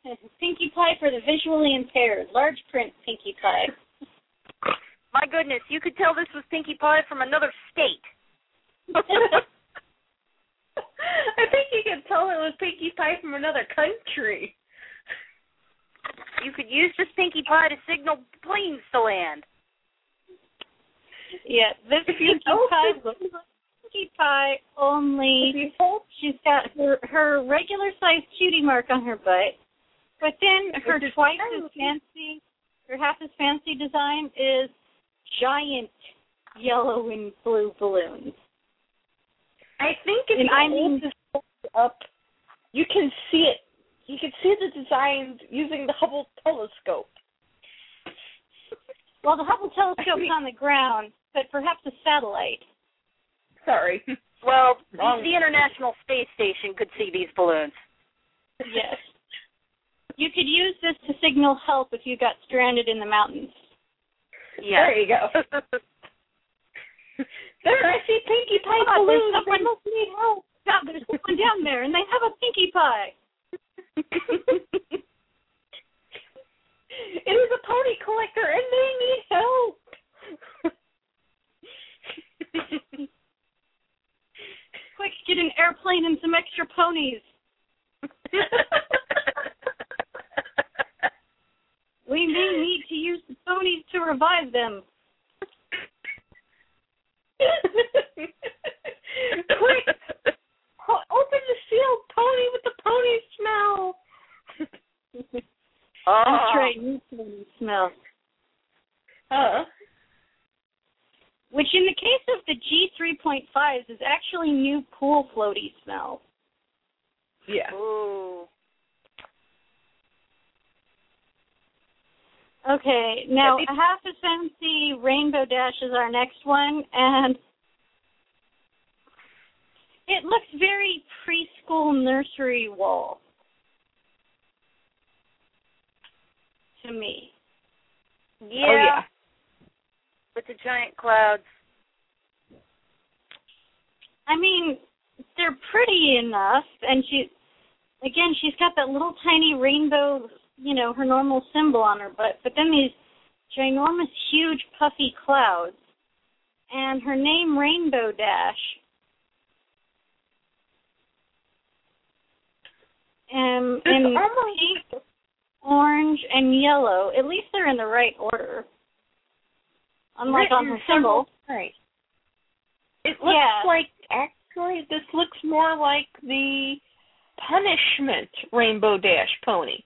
C: Pinkie Pie for the visually impaired. Large print Pinkie Pie.
D: My goodness, you could tell this was Pinkie Pie from another state.
B: I think you could tell it was Pinkie Pie from another country.
D: You could use this Pinkie Pie to signal planes to land.
C: yeah, this
B: If you
C: Pinkie
B: don't
C: Pie looks like Pinkie Pie, only
B: hold
C: she's got her her regular size cutie mark on her butt, but then her
B: Which
C: twice as fancy, her half as fancy design is giant yellow and blue balloons.
B: I think if
C: And
B: you
C: I
B: hold
C: mean-
B: this up, you can see it. You can see the designs using the Hubble telescope.
C: Well, the Hubble telescope's on the ground, but perhaps a satellite.
B: Sorry.
D: Well,
B: Wrong.
D: the um, International Space Station could see these balloons.
C: Yes. You could use this to signal help if you got stranded in the mountains.
D: Yeah.
B: There you go. there, I see Pinkie Pie
C: God, there's
B: balloons. They
C: someone-
B: must need help.
C: God, there's someone down there, and they have a pinkie pie.
B: it is a pony collector, and they need help.
C: Quick, get an airplane and some extra ponies. We may need to use the ponies to revive them.
B: Quick, o- open the sealed pony with the pony smell.
D: oh.
C: That's right, new pony smell.
B: Uh,
C: Which, in the case of the G3.5s, is actually new pool floaty smell.
B: yeah.
D: Ooh.
C: Okay, now
B: Maybe-
C: half as fancy Rainbow Dash is our next one, and it looks very preschool nursery wall to me.
D: Oh, yeah.
B: Oh yeah.
D: With the giant clouds.
C: I mean, they're pretty enough, and she, again, she's got that little tiny rainbow, you know, her normal symbol on her butt, but then these ginormous, huge, puffy clouds, and her name Rainbow Dash. Um, in
B: almost-
C: pink, orange, and yellow. At least they're in the right order. Unlike on her symbol.
B: Right. It looks
C: Yeah.
B: like actually this looks more like the punishment Rainbow Dash pony.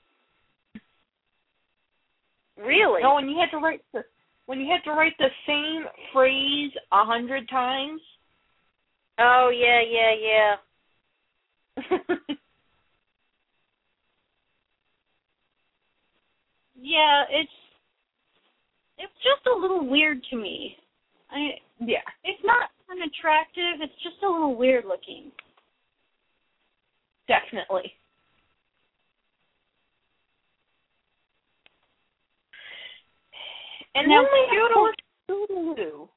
D: Really?
B: No, when you had to write the when you had to write the same phrase a hundred times.
D: Oh yeah, yeah, yeah.
C: Yeah, it's it's just a little weird to me. I
B: yeah.
C: it's not unattractive, it's just a little weird looking.
B: Definitely. And then
C: Scootaloo-
B: Scootaloo.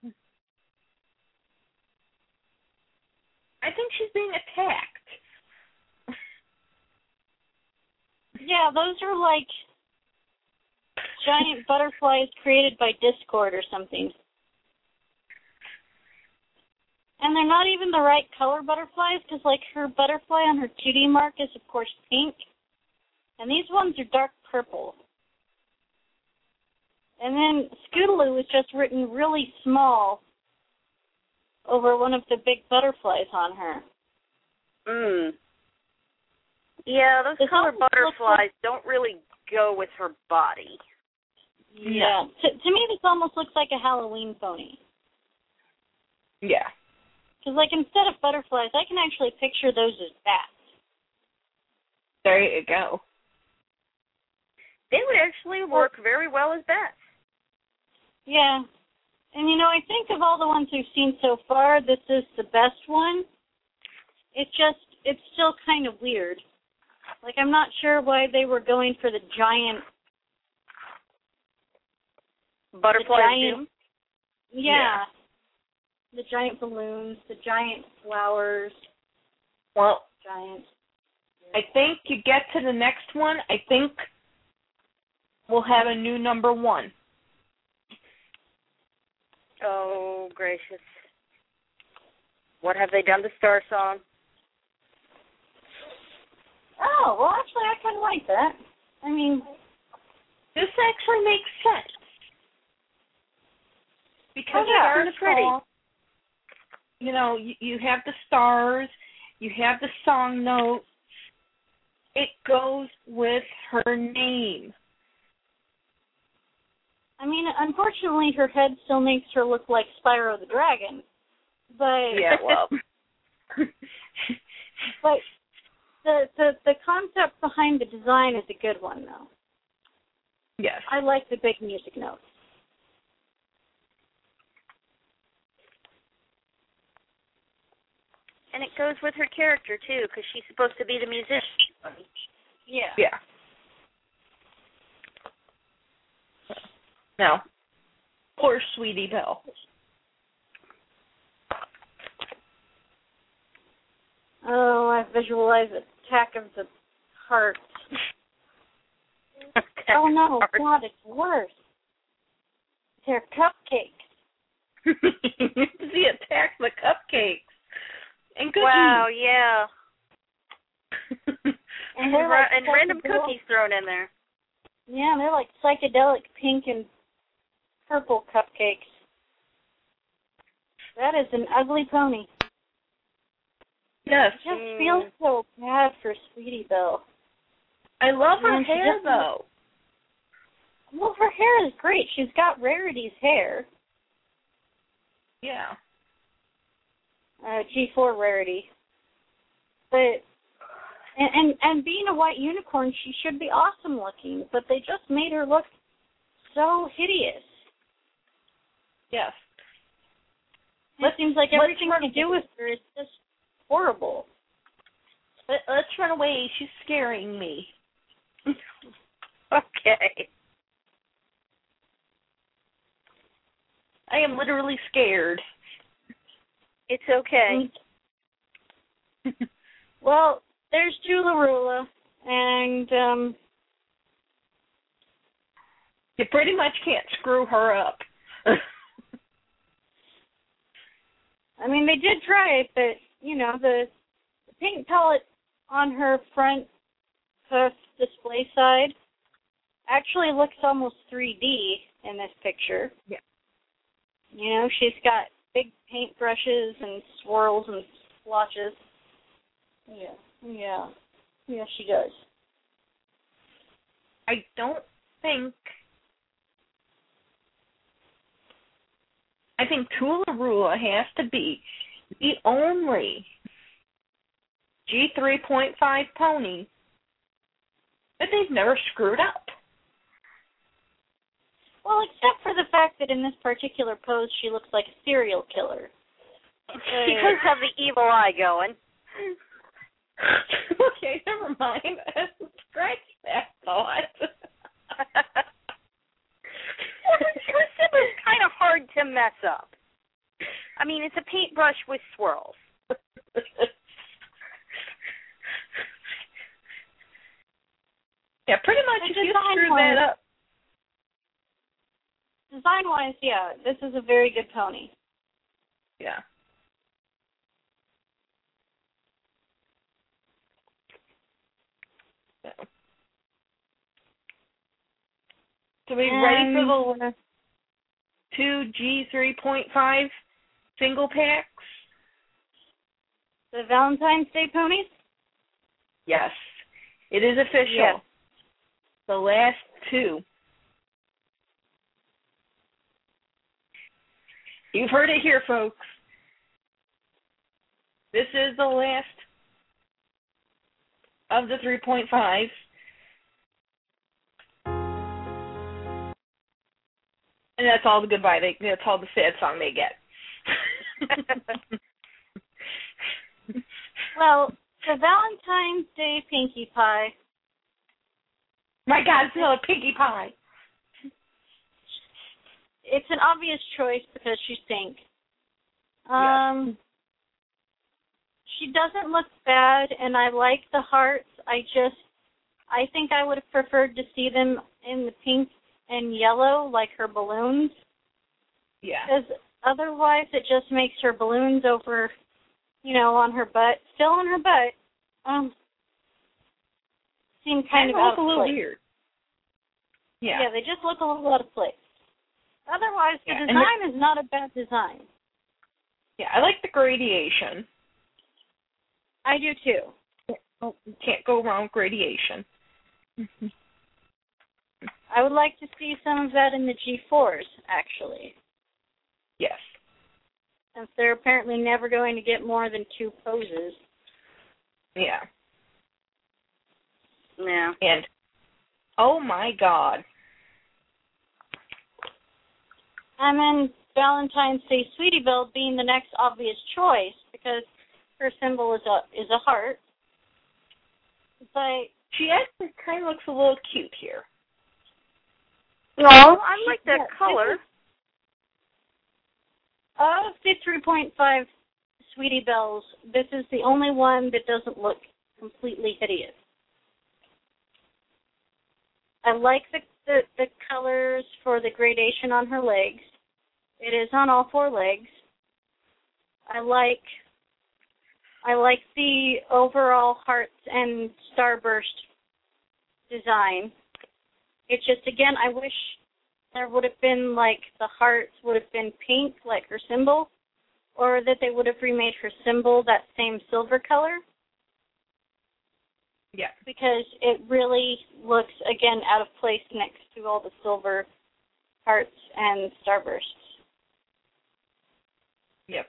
B: I think she's being attacked.
C: Yeah, those are like giant butterflies created by Discord or something. And they're not even the right color butterflies because, like, her butterfly on her cutie mark is, of course, pink. And these ones are dark purple. And then Scootaloo was just written really small over one of the big butterflies on her.
D: Mm. Yeah, those
C: This
D: color butterflies don't really go with her body.
C: Yeah. To, to me, this almost looks like a Halloween pony.
B: Yeah.
C: Because, like, instead of butterflies, I can actually picture those as bats.
B: There you go.
D: They would actually work very well as bats.
C: Yeah. And, you know, I think of all the ones we've seen so far, this is the best one. It's just, it's still kind of weird. Like, I'm not sure why they were going for the giant,
D: Butterfly the
C: giant-
D: Zoom.
C: yeah, the giant balloons, the giant flowers,
B: Well,
C: giant.
B: I think you get to the next one. I think we'll have a new number one.
D: Oh gracious. What have they done to Star Song?
C: Oh, well, actually, I kind of like that. I mean,
B: This actually makes sense. Because
D: Oh, yeah,
B: Star
D: it's pretty.
B: You know, you, you have the stars, you have the song notes. It goes with her name.
C: I mean, unfortunately, her head still makes her look like Spyro the Dragon. But
B: Yeah, well.
C: but the the the concept behind the design is a good one, though.
B: yes.
C: I like the big music notes.
D: And it goes with her character too, because she's supposed to be the musician.
C: Yeah.
B: Yeah. Now, poor Sweetie Belle.
C: Oh, I visualize the attack of the heart. Oh no, God, it's worse. They're cupcakes.
B: he attacked the cupcakes and cookies.
D: Wow, yeah.
C: And
D: And, ra-
C: like
D: and random cookies thrown in there.
C: Yeah, they're like psychedelic pink and purple cupcakes. That is an ugly pony.
B: Yes,
C: I just
D: Mm.
C: feel so bad for Sweetie Belle.
B: I love her
C: she
B: hair
C: just-
B: though.
C: Well, her hair is great. She's got Rarity's hair.
B: Yeah.
C: uh, G4 rarity. But and, and and being a white unicorn, she should be awesome looking, but they just made her look so hideous.
B: Yes.
C: It seems like everything they do with her is just horrible.
B: Let, let's run away. She's scaring me.
D: Okay.
B: I am literally scared.
D: It's okay.
C: Well, there's Toola-Roola, and um,
B: You pretty much can't screw her up.
C: I mean they did try it, but you know the, the paint palette on her front hoof display side actually looks almost 3D in this picture.
B: Yeah.
C: You know, she's got big paint brushes and swirls and splotches. Yeah, yeah, yeah, she does.
B: I don't think. I think Toola-Roola has to be the only G3.5 pony that they've never screwed up.
C: Well, except for the fact that in this particular pose she looks like a serial killer.
D: She does have the evil eye going.
B: okay, never mind. Scratch that thought.
D: Her is kind of hard to mess up. I mean, it's a paintbrush with swirls.
B: yeah, pretty much
C: And
B: if you
C: design
B: screw
C: wise-
B: that up.
C: Design wise, yeah, this is a very good pony.
B: Yeah. So. So we ready for the
C: And-
B: two G three point five single packs?
C: The Valentine's Day ponies?
B: Yes. It is official.
D: Yes.
B: The last two. You've heard it here, folks. This is the last of the 3.5. And that's all the goodbye they that's all the sad song they get.
C: Well, the Valentine's Day Pinkie Pie,
B: My God, it's another Pinkie Pie.
C: it's an obvious choice because she's pink. Um, she doesn't look bad, and I like the hearts. I just, I think I would have preferred to see them in the pink and yellow, like her balloons,
B: Yeah.
C: because otherwise it just makes her balloons over, you know, on her butt, still on her butt. Um, seem kind
B: Kind
C: of
B: look a little
C: place.
B: weird.
C: Yeah.
B: Yeah.
C: they just look a little out of place. Otherwise, the
B: Yeah,
C: design is not a bad design.
B: Yeah, I like the gradation.
C: I do too.
B: Oh, you can't go wrong with gradation.
C: I would like to see some of that in the G4s, actually,
B: Yes.
C: since they're apparently never going to get more than two poses.
B: Yeah.
D: Yeah.
B: And oh my god.
C: And then Valentine's Day Sweetie Belle being the next obvious choice because her symbol is a is a heart. But
B: She actually kind of looks a little cute here.
D: No, I like that
C: Yeah,
D: color.
C: Of the 3.5 Sweetie Belles, this is the only one that doesn't look completely hideous. I like the, the, the colors for the gradation on her legs. It is on all four legs. I like I like the overall hearts and starburst design. It's just again I wish there would have been like the hearts would have been pink like her symbol or that they would have remade her symbol that same silver color
B: Yeah.
C: because it really looks again out of place next to all the silver hearts and starbursts.
B: Yep.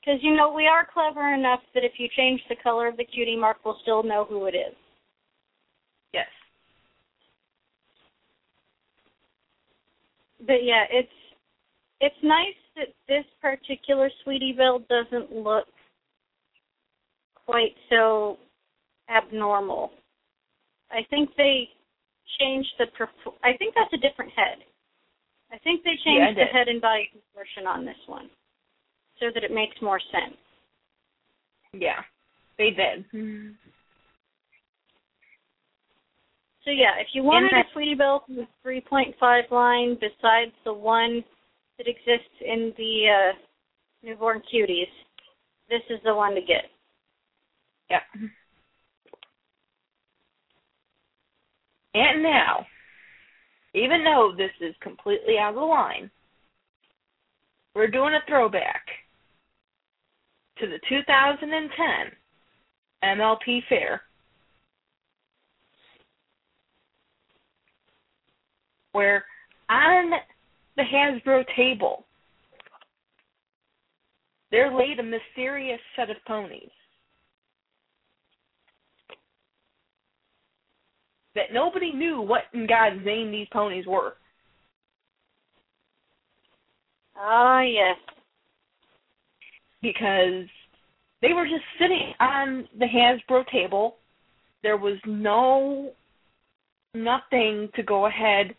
C: Because you know we are clever enough that if you change the color of the cutie mark, we'll still know who it is.
B: Yes.
C: But yeah, it's it's nice that this particular Sweetie Belle doesn't look quite so abnormal. I think they changed the. Perf- I think that's a different head. I think they changed
B: I
C: the head and body proportion on this one, so that it makes more sense.
B: Yeah. They did. Mm-hmm.
C: So yeah, if you wanted a Sweetie Belle from the 3.5 line besides the one that exists in the uh, newborn cuties, this is the one to get.
B: Yep. And now, even though this is completely out of the line, we're doing a throwback to the 2010 MLP Fair, where on the Hasbro table, there laid a mysterious set of ponies. that nobody knew what in God's name these ponies were.
C: Ah, yes.
B: because they were just sitting on the Hasbro table. There was no nothing to go ahead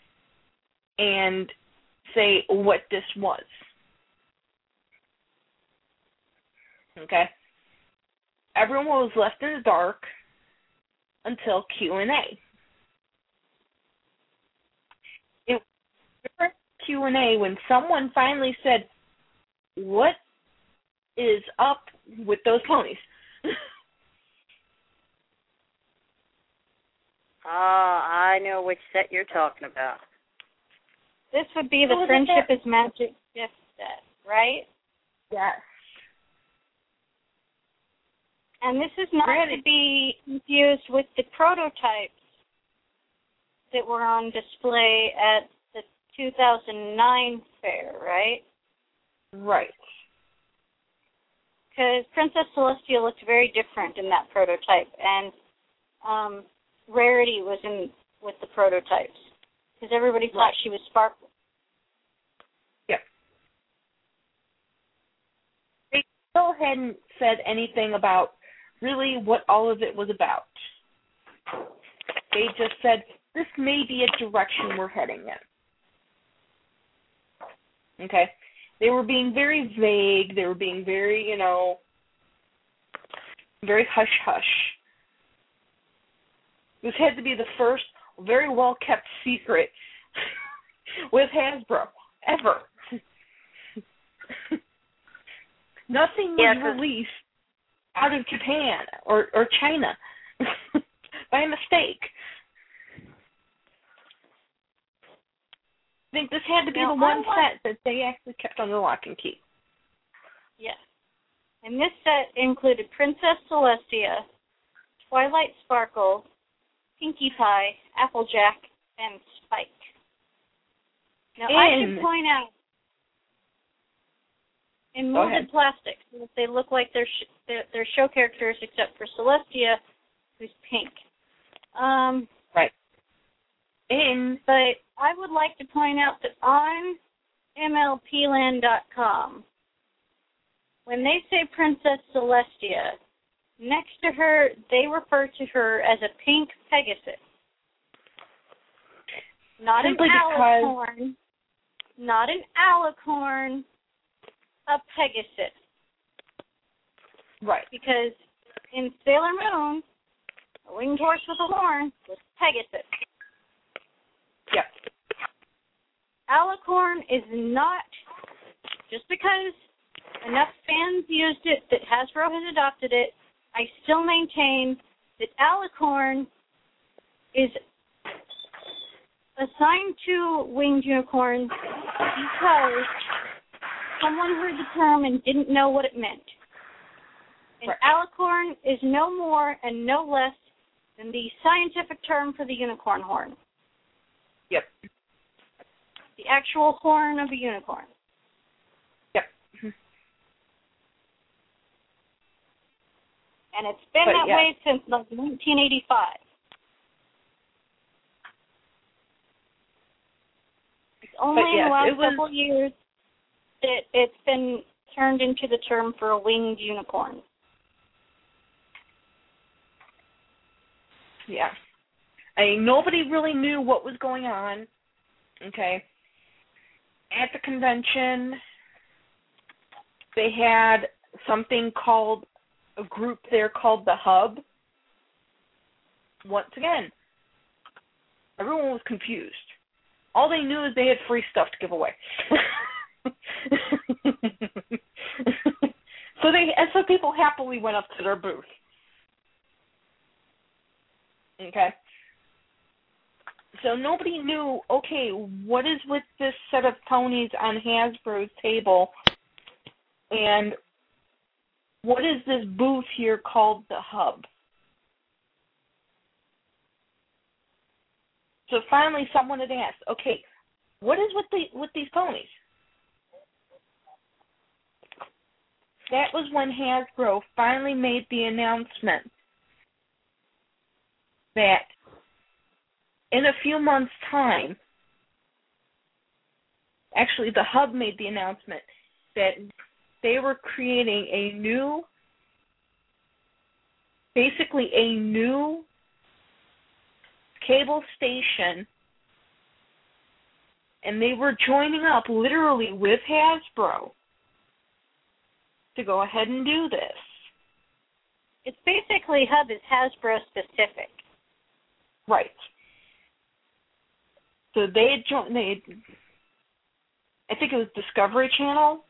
B: and say what this was. Okay? Everyone was left in the dark until Q&A. It was Q&A when someone finally said, "What is up with those ponies?"
D: Ah, I know which set you're talking about.
C: This would be the Friendship is Magic gift set, right?
B: yes.
C: And this is not
B: Granted-
C: to be confused with the prototypes that were on display at the 2009 fair, right?
B: Right.
C: Because Princess Celestia looked very different in that prototype, and um, Rarity was in with the prototypes because everybody thought
B: Right.
C: she was Sparkle.
B: Yep. They still hadn't said anything about really what all of it was about. They just said this may be a direction we're heading in. Okay. They were being very vague. They were being very, you know, very hush hush. This had to be the first very well kept secret with Hasbro ever. Nothing was
D: Yeah,
B: released out of Japan or or China by mistake. I think this had to be
C: Now,
B: the one set that they actually kept under lock and key.
C: Yes. And this set included Princess Celestia, Twilight Sparkle, Pinkie Pie, Applejack, and Spike. Now I
B: And-
C: should point out, in molded plastic, they look like they're, sh- they're they're show characters except for Celestia, who's pink. Um, right.
B: In
C: but I would like to point out that on MLPland.com, when they say Princess Celestia, Next to her, they refer to her as a pink Pegasus. Not
B: Simply
C: an
B: because-
C: alicorn. Not an alicorn. A Pegasus.
B: Right.
C: Because in Sailor Moon, a winged horse with a horn was Pegasus.
B: Yep.
C: Alicorn is not just because enough fans used it that Hasbro has adopted it. I still maintain that Alicorn is assigned to winged unicorns because someone heard the term and didn't know what it meant. And
B: Right.
C: alicorn is no more and no less than the scientific term for the unicorn horn
B: Yep.
C: the actual horn of a unicorn.
B: Yep.
C: And it's been
B: But
C: that way since like 1985. It's only in the last
B: was-
C: couple years that it's been turned into the term for a winged unicorn.
B: Yeah. I mean, nobody really knew what was going on. Okay. At the convention, they had something called a group there called the Hub. Once again, everyone was confused. All they knew is they had free stuff to give away. so they and so people happily went up to their booth. Okay. So nobody knew, okay, what is with this set of ponies on Hasbro's table and what is this booth here called the hub? So finally someone had asked, okay, what is with the with these ponies? That was when Hasbro finally made the announcement that in a few months' time, actually, the hub made the announcement that they were creating a new, basically a new cable station, and they were joining up literally with Hasbro to go ahead and do this.
C: It's basically Hub is Hasbro specific.
B: Right. So they had joined. They, had, I think it was Discovery Channel,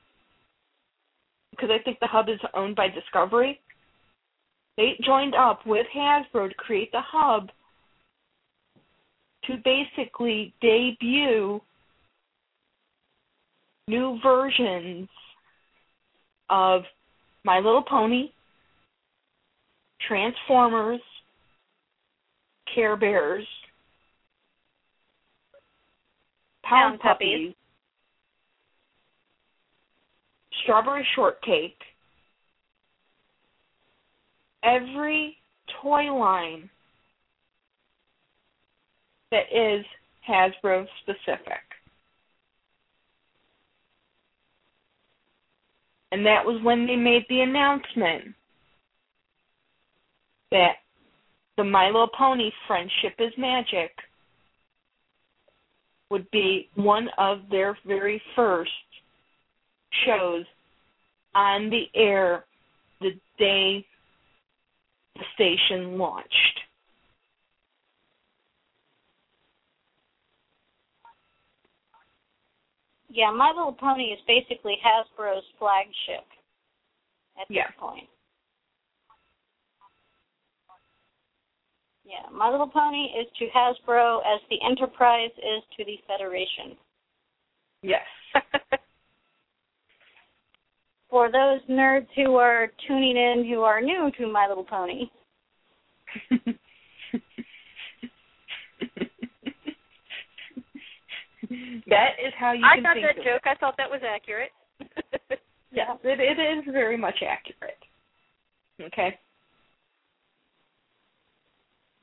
B: because I think the hub is owned by Discovery. They joined up with Hasbro to create the hub to basically debut new versions of My Little Pony, Transformers, Care Bears, Pound
C: Puppies.
B: Strawberry Shortcake, every toy line that is Hasbro specific. And that was when they made the announcement that the My Little Pony Friendship is Magic would be one of their very first shows on the air the day the station launched.
C: Yeah, My Little Pony is basically Hasbro's flagship at
B: Yeah.
C: this point. Yeah, My Little Pony is to Hasbro as the Enterprise is to the Federation.
B: Yes.
C: For those nerds who are tuning in who are new to My Little Pony,
B: that is how you
E: I
B: can
E: got
B: think
E: that
B: of
E: joke.
B: it.
E: I thought that was accurate.
B: Yes, it, it is very much accurate. Okay.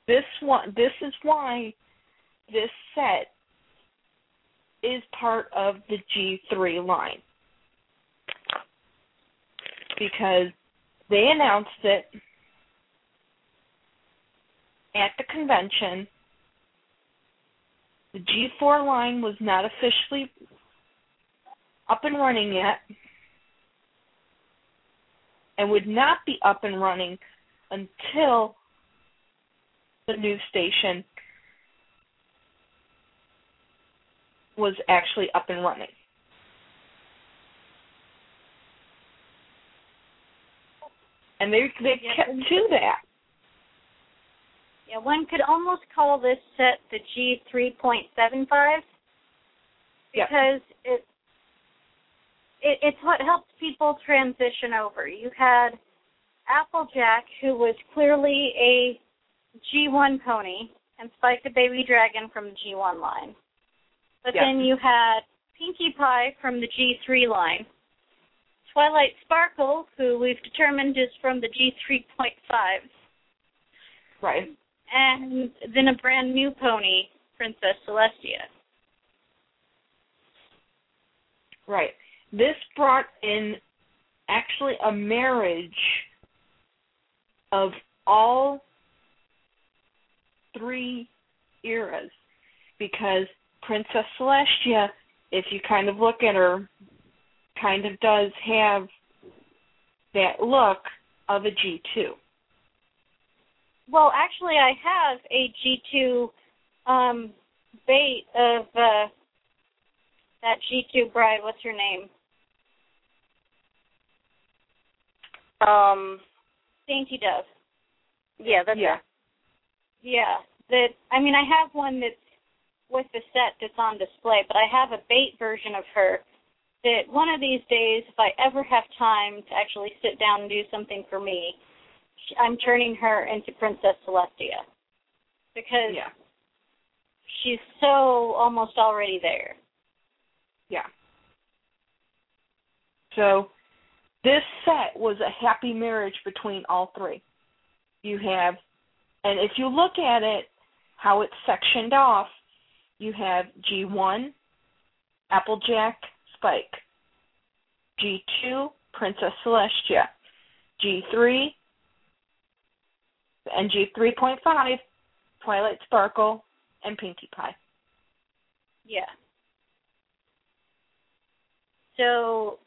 B: This one, this is why this set is part of the G3 line because they announced it at the convention, the G4 line was not officially up and running yet and would not be up and running until the new station was actually up and running. And they they
C: Yeah.
B: kept to that.
C: Yeah, one could almost call this set the G three point seven five
B: Yeah.
C: because it, it it's what helped people transition over. You had Applejack, who was clearly a G one pony, and Spike the Baby Dragon from the G one line. But
B: Yeah.
C: then you had Pinkie Pie from the G three line. Twilight Sparkle, who we've determined is from the G three point five
B: Right.
C: and then a brand new pony, Princess Celestia.
B: Right. This brought in actually a marriage of all three eras because Princess Celestia, if you kind of look at her, kind of does have that look of a G2.
C: Well, actually, I have a G2 um, bait of uh, that G2 bride. What's her name?
D: Um,
C: Dainty Dove.
D: yeah, that's
B: Yeah.
C: Yeah. That I mean, I have one that's with the set that's on display, but I have a bait version of her. That one of these days, if I ever have time to actually sit down and do something for me, I'm turning her into Princess Celestia because
B: Yeah.
C: she's so almost already there.
B: Yeah. So this set was a happy marriage between all three. You have, and if you look at it, how it's sectioned off, you have G1, Applejack, Spike. G2, Princess Celestia. G3, and G3.5, Twilight Sparkle, and Pinkie Pie.
C: Yeah. So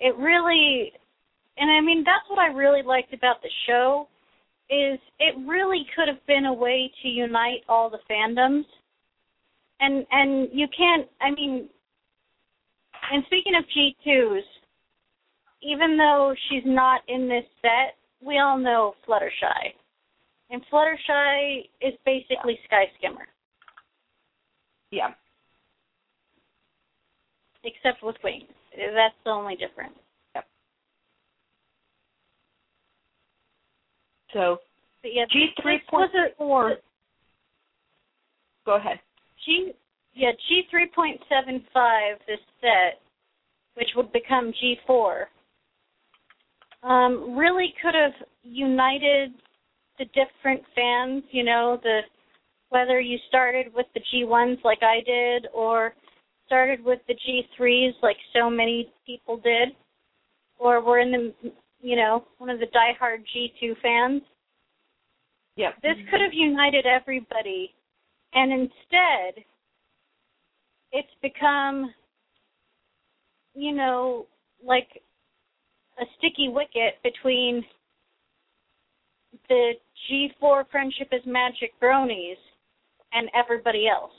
C: it really and I mean that's what I really liked about the show is it really could have been a way to unite all the fandoms. And and you can't I mean and speaking of G2s, even though she's not in this set, we all know Fluttershy. And Fluttershy is basically Sky Skimmer,
B: Yeah.
C: except with wings. That's the only difference. Yep.
B: So
C: But yeah,
B: G
C: this
B: three
C: was
B: point
C: a-
B: Go ahead.
C: G yeah G three point seven five this set, which would become G four, um, really could have united the different fans. You know the whether you started with the G ones like I did or started with the G threes like so many people did, or were in the you know one of the diehard G two fans.
B: Yep.
C: This could have united everybody, and instead, it's become, you know, like a sticky wicket between the G4 Friendship is Magic bronies and everybody else.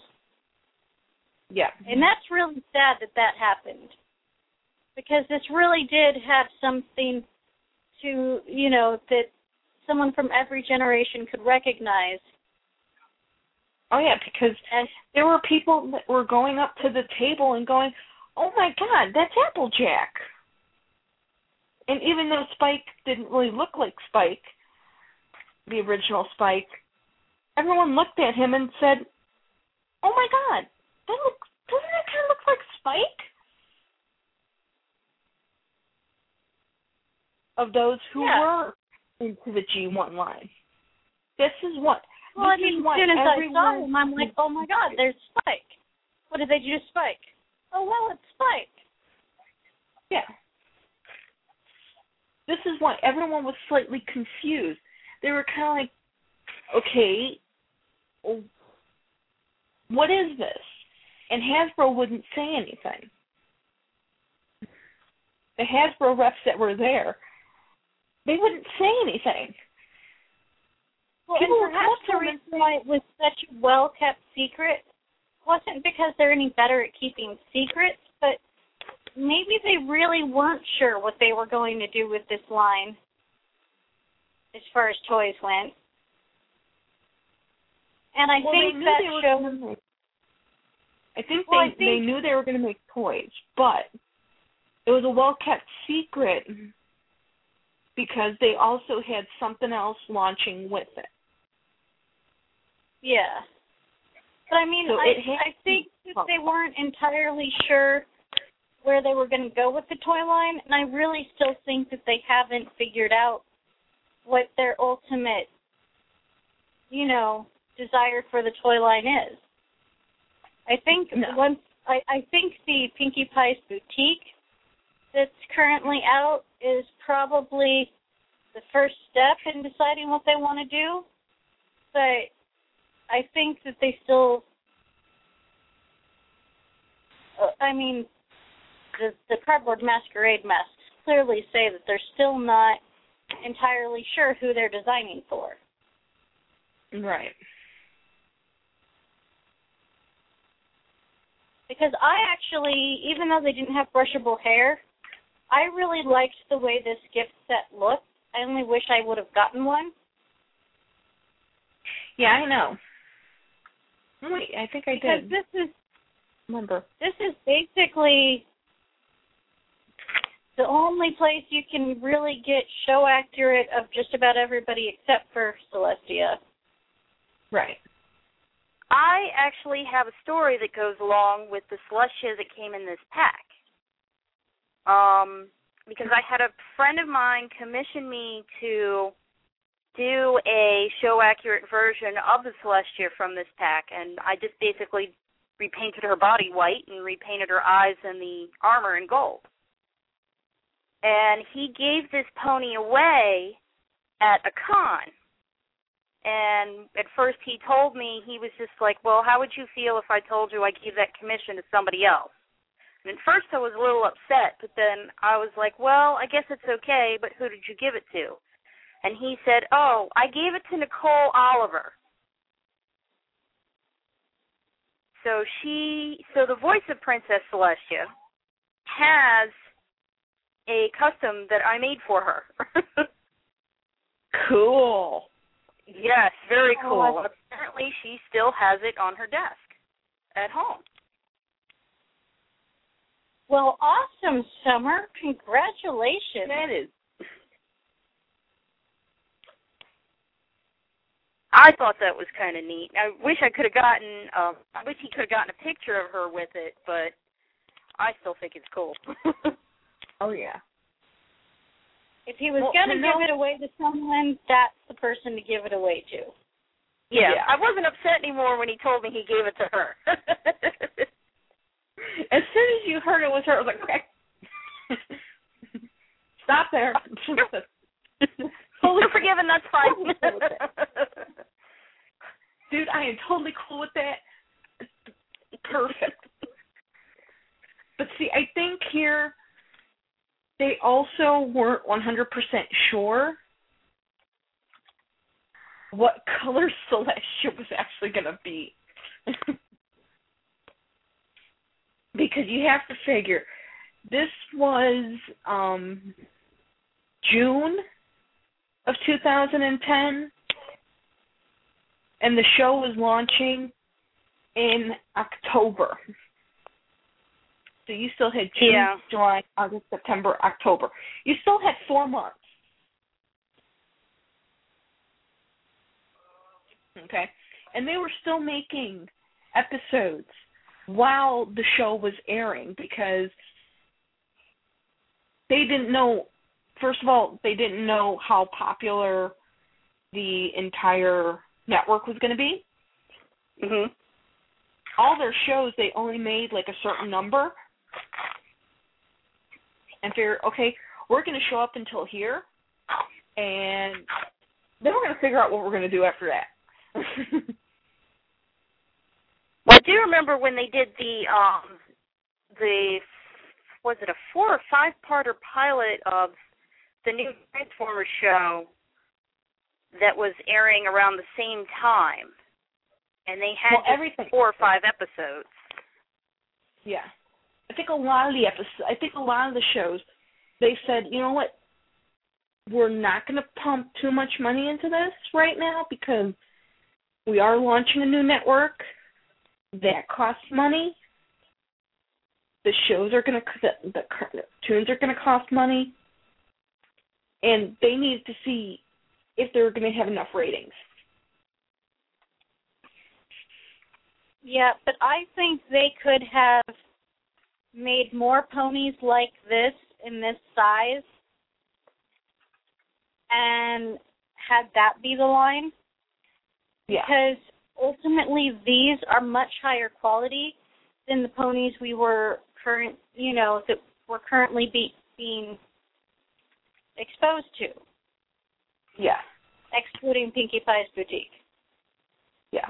B: Yeah.
C: And that's really sad that that happened. Because this really did have something to, you know, that someone from every generation could recognize.
B: Oh yeah, because
C: And
B: there were people that were going up to the table and going, "Oh my God, that's Applejack." And even though Spike didn't really look like Spike, the original Spike, everyone looked at him and said, "Oh my God, that looks doesn't that kind of look like Spike?" Of those who
C: Yeah.
B: were into the G1 line, this is what.
C: Well, I mean, as soon as I saw
B: everyone-
C: him, I'm like, oh my god, there's Spike. What did they do to Spike? Oh well, it's Spike.
B: Yeah. This is why everyone was slightly confused. They were kind of like, okay, what is this? And Hasbro wouldn't say anything. The Hasbro reps that were there, they wouldn't say anything.
C: Well,
B: People
C: and perhaps the reason why it was such a well kept secret wasn't because they're any better at keeping secrets, but maybe they really weren't sure what they were going to do with this line as far as toys went. And I
B: well,
C: think that shows
B: make, I think
C: Well,
B: they
C: I think-
B: they knew they were going to make toys, but it was a well kept secret because they also had something else launching with it.
C: Yeah. But I mean,
B: So
C: I I think that they weren't entirely sure where they were going to go with the toy line, and I really still think that they haven't figured out what their ultimate, you know, desire for the toy line is. I think
B: No.
C: once I I think the Pinkie Pie's boutique that's currently out is probably the first step in deciding what they want to do. But I think that they still. Uh, I mean, the the cardboard masquerade masks clearly say that they're still not entirely sure who they're designing for.
B: Right.
C: Because I actually, even though they didn't have brushable hair, I really liked the way this gift set looked. I only wish I would have gotten one.
B: Yeah, I know. Wait, I think I
C: Because
B: did.
C: this is
B: Remember.
C: this is basically the only place you can really get show accurate of just about everybody except for Celestia.
B: Right.
D: I actually have a story that goes along with the Celestia that came in this pack. Um, because I had a friend of mine commission me to do a show accurate version of the Celestia from this pack, and I just basically repainted her body white and repainted her eyes and the armor in gold. And he gave this pony away at a con. And at first he told me he was just like, Well, how would you feel if I told you I gave that commission to somebody else? And at first I was a little upset, but then I was like, Well, I guess it's okay, but who did you give it to? And he said, Oh, I gave it to Nicole Oliver. So she so the voice of Princess Celestia has a custom that I made for her.
B: Cool.
D: Yes, very
C: Oh,
D: cool.
C: I-
D: Apparently, she still has it on her desk at home.
C: Well, awesome, Summer. Congratulations.
B: That is.
D: I thought that was kind of neat. I wish I could have gotten. Um, I wish he could have gotten a picture of her with it, but I still think it's cool.
B: Oh yeah.
C: If he was
B: Well,
C: going to
B: to know-
C: give it away to someone, that's the person to give it away to.
D: yeah,
B: Yeah.
D: I wasn't upset anymore when he told me he gave it to her.
B: As soon as you heard it was her, I was like, okay. Stop there.
D: Fully forgiven. That's fine.
B: Dude, I am totally cool with that. Perfect. But see, I think here they also weren't 100% sure what color Celestia was actually going to be. because you have to figure this was um June of 2010 and the show was launching in October. So you still had June,
D: Yeah.
B: July, August, September, October. You still had four months. Okay. And they were still making episodes while the show was airing because they didn't know first of all, they didn't know how popular the entire network was going to be.
D: mhm.
B: All their shows, they only made like a certain number. And figure, okay, we're going to show up until here, and then we're going to figure out what we're going to do after that.
D: Well, I do remember when they did the um the was it a four or five parter pilot of the new Transformers show that was airing around the same time, and they had
B: Well,
D: just four or five episodes.
B: Yeah. I think a lot of the episodes, I think a lot of the shows, they said, you know what, we're not going to pump too much money into this right now because we are launching a new network. That costs money. The shows are going to, the, the cartoons are going to cost money. And they need to see if they're going to have enough ratings.
C: Yeah, but I think they could have made more ponies like this in this size and had that be the line
B: Yeah.
C: because ultimately these are much higher quality than the ponies we were current, you know, that were currently be, being exposed to,
B: Yeah.
C: excluding Pinkie Pie's boutique.
B: Yeah.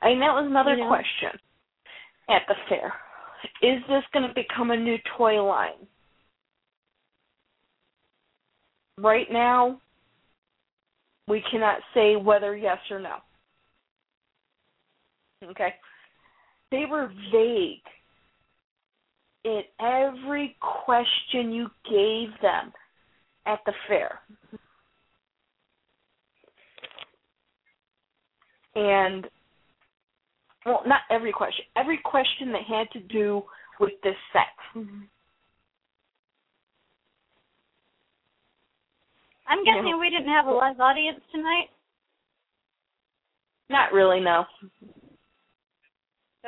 B: I mean, that was another
C: You know?
B: question at the fair. Is this going to become a new toy line? Right now, we cannot say whether yes or no. Okay? They were vague in every question you gave them at the fair. And well, not every question. Every question that had to do with this set.
C: I'm
B: Yeah.
C: guessing we didn't have a live audience tonight.
B: Not really, no.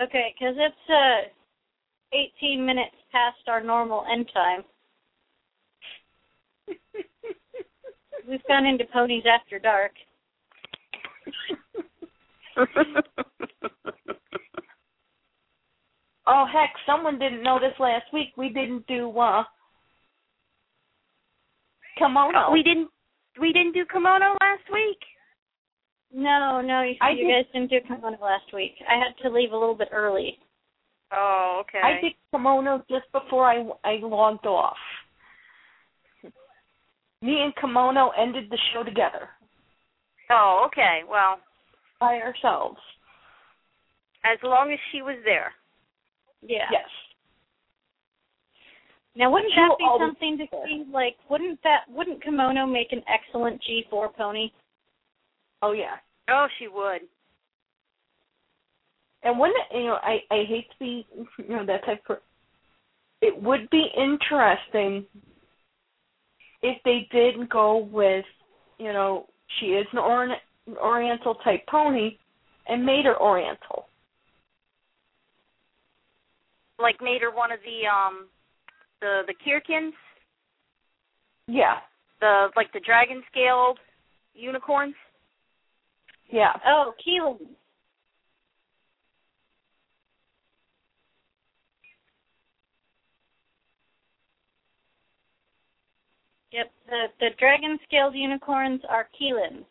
C: Okay, because it's uh 18 minutes past our normal end time. We've gone into ponies after dark.
B: oh heck, someone didn't notice last week we didn't do uh kimono.
D: we didn't we didn't do kimono last week.
C: No, no, you, you guys didn't do kimono last week. I had to leave a little bit early.
D: Oh, okay.
B: I did kimono just before I I logged off. Me and kimono ended the show together
D: Oh, okay. Well,
B: by ourselves.
D: as long as she was there.
C: Yeah.
B: Yes.
C: Now, wouldn't
B: She'll
C: that be something to
B: there.
C: see? Like, wouldn't that wouldn't kimono make an excellent G4 pony?
B: Oh yeah.
D: Oh, she would.
B: And when you know, I I hate to be you know that type of. It would be interesting if they did go with you know she is an orient, Oriental type pony and made her Oriental.
D: Like made her one of the um the the Kirkins,
B: Yeah,
D: the like the dragon scaled unicorns.
B: yeah,
C: Oh, Keelan. Yep, the the dragon scaled unicorns are Keelans.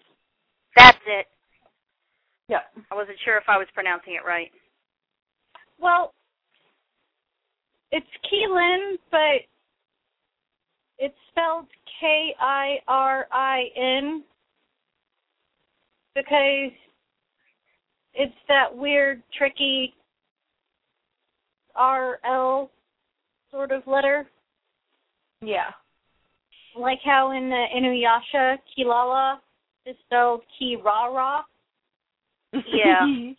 D: That's it.
B: yeah.
D: I wasn't sure if I was pronouncing it right.
C: Well, it's Keelan, but it's spelled K I R I N because it's that weird, tricky R L sort of letter.
B: Yeah.
C: Like how in the Inuyasha, Kilala is spelled Kirara.
D: Yeah.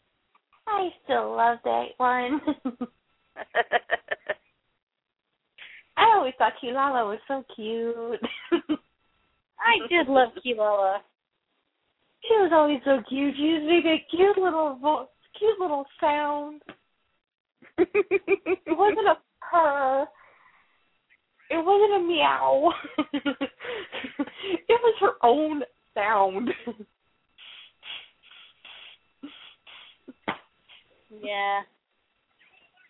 B: I still love that one. I always thought Kilala was so cute.
C: I did love Kilala.
B: She was always so cute. She used to make a cute little vo- cute little sound. It wasn't a purr. It wasn't a meow. it was her own sound.
C: Yeah.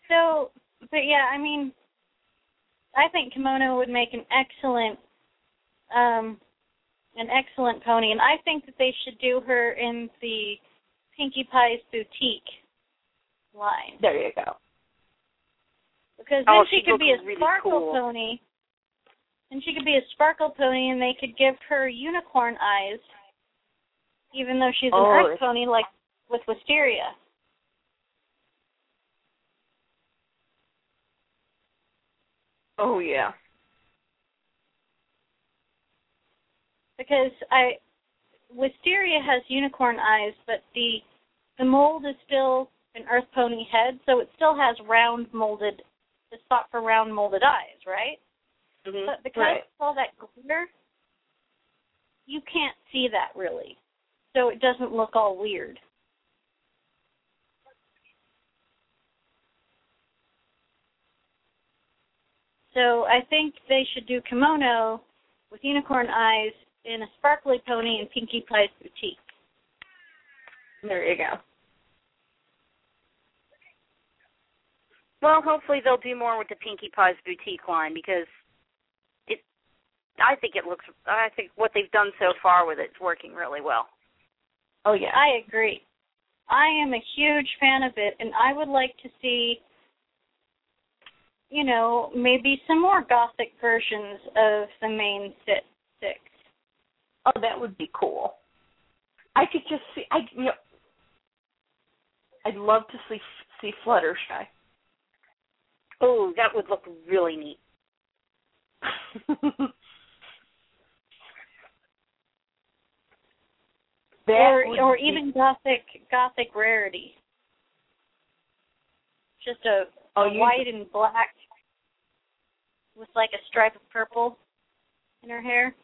C: So, but yeah, I mean, I think kimono would make an excellent um an excellent pony, and I think that they should do her in the Pinkie Pie's boutique line
B: There you go.
C: because then
D: Oh,
C: she
D: she
C: could be a
D: really
C: sparkle
D: cool.
C: pony, and she could be a sparkle pony, and they could give her unicorn eyes, even though she's an
B: Oh,
C: earth pony, like with Wisteria.
B: Oh yeah.
C: because I Wisteria has unicorn eyes, but the the mold is still an earth pony head, so it still has round molded the spot for round molded eyes, right?
D: Mhm.
C: But because
B: Right.
C: it's all that glitter, you can't see that really. So it doesn't look all weird. So I think they should do kimono with unicorn eyes in a sparkly pony and Pinkie Pie's boutique.
B: There you go.
D: Well, hopefully they'll do more with the Pinkie Pie's boutique line because. I think it looks. I think what they've done so far with it's working really well.
B: Oh yeah.
C: I agree. I am a huge fan of it, and I would like to see, you know, maybe some more gothic versions of the main sit six.
B: Oh, that would be cool. I could just see. I you know, I'd love to see see Fluttershy.
D: Oh, that would look really neat.
B: That
C: or or
B: be-
C: even gothic gothic rarity. Just a,
B: oh,
C: a
B: you,
C: white and black with like a stripe of purple in her hair.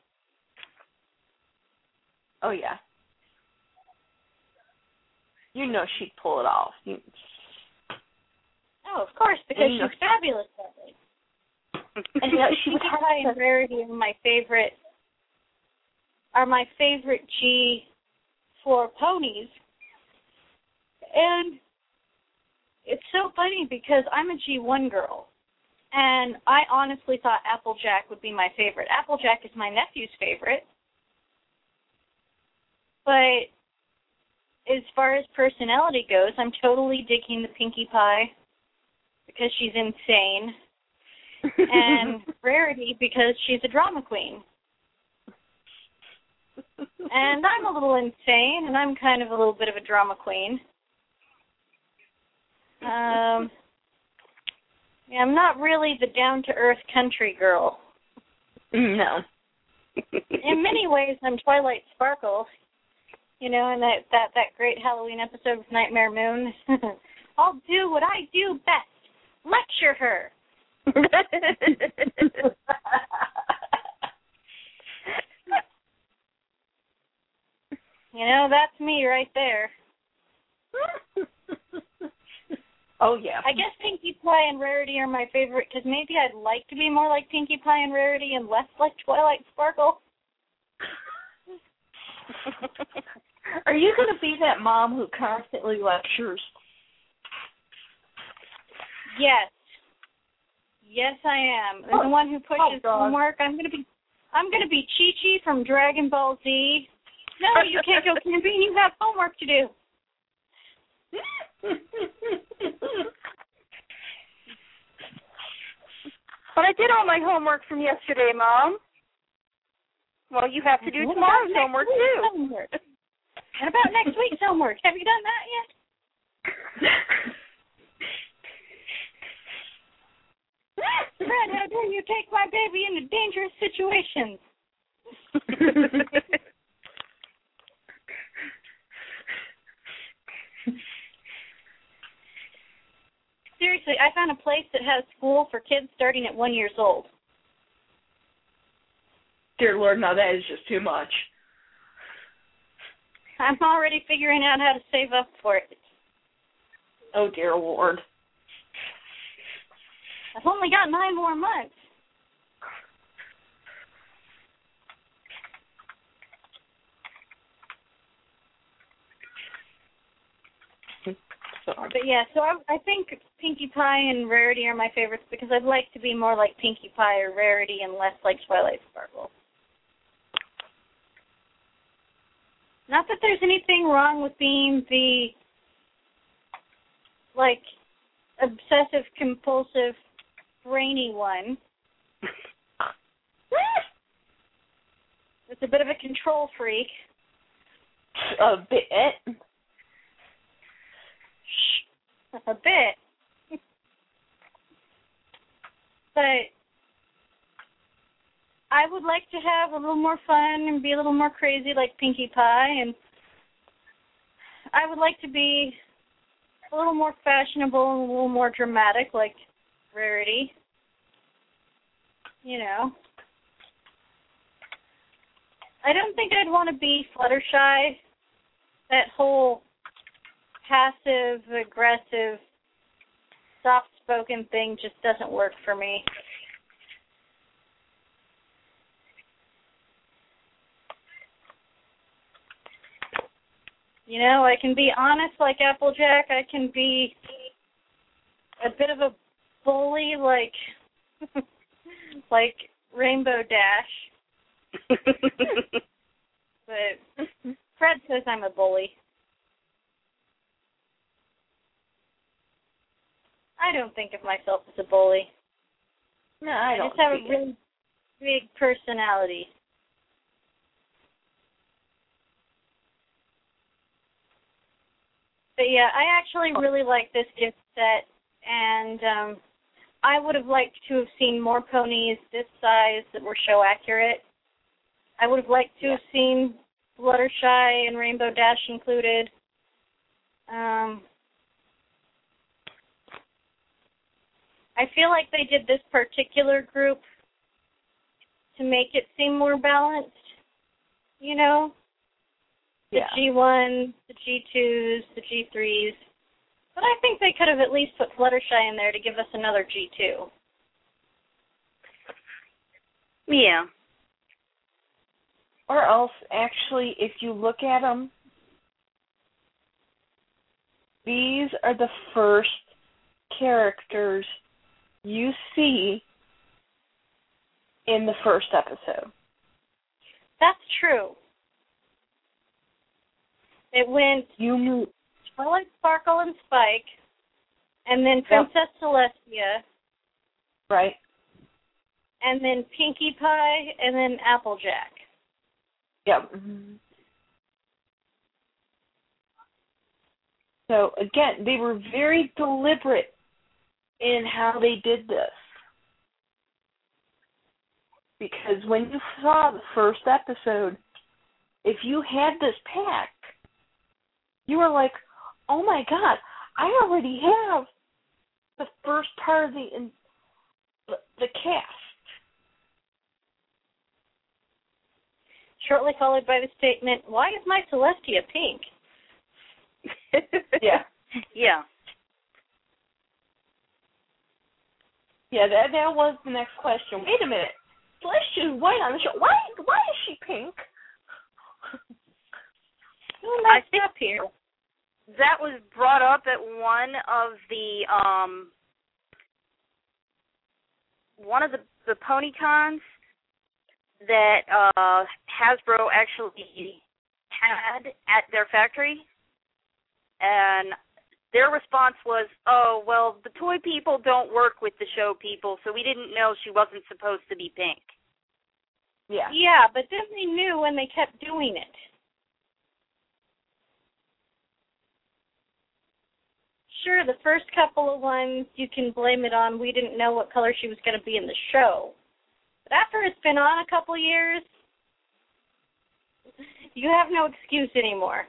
B: Oh yeah. You know she'd pull it off. You,
C: Oh, of course, because
B: And
C: she's fabulous at it.
B: and you know, she would have
C: and Rarity are my favorite are my favorite G for ponies. And it's so funny because I'm a G one girl. And I honestly thought Applejack would be my favorite. Applejack is my nephew's favorite. But as far as personality goes, I'm totally digging the Pinkie Pie because she's insane and Rarity because she's a drama queen. And I'm a little insane, and I'm kind of a little bit of a drama queen. Um, yeah, I'm not really the down to earth country girl.
B: no.
C: In many ways, I'm Twilight Sparkle. You know, in that that that great Halloween episode with Nightmare Moon. I'll do what I do best. Lecture her. You know, that's me right there.
B: oh yeah.
C: I guess Pinkie Pie and Rarity are my favorite because maybe I'd like to be more like Pinkie Pie and Rarity and less like Twilight Sparkle.
B: Are you going to be that mom who constantly lectures?
C: Yes. Yes, I am. And the oh, one who oh, pushes
B: Oh,
C: homework. I'm gonna be. I'm gonna be Chi Chi from Dragon Ball Z. No, you can't go camping. You have homework to do.
D: but I did all my homework from yesterday, Mom. Well, you have to do
C: What
D: tomorrow's homework too.
C: Homework? What about next week's homework? Have you done that yet? Fred, how dare you take my baby into dangerous situations? Seriously, I found a place that has school for kids starting at one years old.
B: Dear Lord, now that is just too much.
C: I'm already figuring out how to save up for it.
B: Oh dear Lord.
C: I've only got nine more months.
B: So,
C: But yeah, so I, I think Pinkie Pie and Rarity are my favorites because I'd like to be more like Pinkie Pie or Rarity and less like Twilight Sparkle. Not that there's anything wrong with being the like obsessive compulsive brainy one. It's a bit of a control freak.
B: A bit.
C: A bit. but I would like to have a little more fun and be a little more crazy like Pinkie Pie and I would like to be a little more fashionable and a little more dramatic like Rarity. You know. I don't think I'd want to be Fluttershy. That whole passive, aggressive, soft spoken thing just doesn't work for me. You know, I can be honest like Applejack. I can be a bit of a bully like like Rainbow Dash. but Fred says I'm a bully. I don't think of myself as a bully.
B: No, I
C: I
B: don't.
C: just have a
B: it.
C: really big personality. But yeah, I actually really like this gift set, and um, I would have liked to have seen more ponies this size that were show accurate. I would have liked to have seen Fluttershy and Rainbow Dash included. Um, I feel like they did this particular group to make it seem more balanced. You know, the
B: Yeah.
C: G1, the G2s, the G3s. But I think they could have at least put Fluttershy in there to give us another G2.
D: Yeah.
B: Or else, actually, if you look at them, these are the first characters you see in the first episode.
C: That's true. It went
B: You meet
C: Twilight Sparkle and Spike, and then Princess Celestia,
B: right?
C: and then Pinkie Pie, and then Applejack.
B: Yep. So again, they were very deliberate in how they did this. Because when you saw the first episode, if you had this pack, you were like, "Oh my god, I already have the first part of the in, the, the cast."
C: Shortly followed by the statement, "Why is my Celestia pink?"
B: Yeah.
D: Yeah.
B: Yeah, that that was the next question. Wait a minute. Celestia's white on the show. Why why is she pink?
D: I
C: up here?
D: That was brought up at one of the um one of the the pony cons that uh Hasbro actually had at their factory and their response was, "Oh, well, the toy people don't work with the show people, so we didn't know she wasn't supposed to be pink."
B: Yeah.
C: Yeah, but Disney knew when they kept doing it. Sure, the first couple of ones you can blame it on we didn't know what color she was going to be in the show. But after it's been on a couple years, you have no excuse anymore.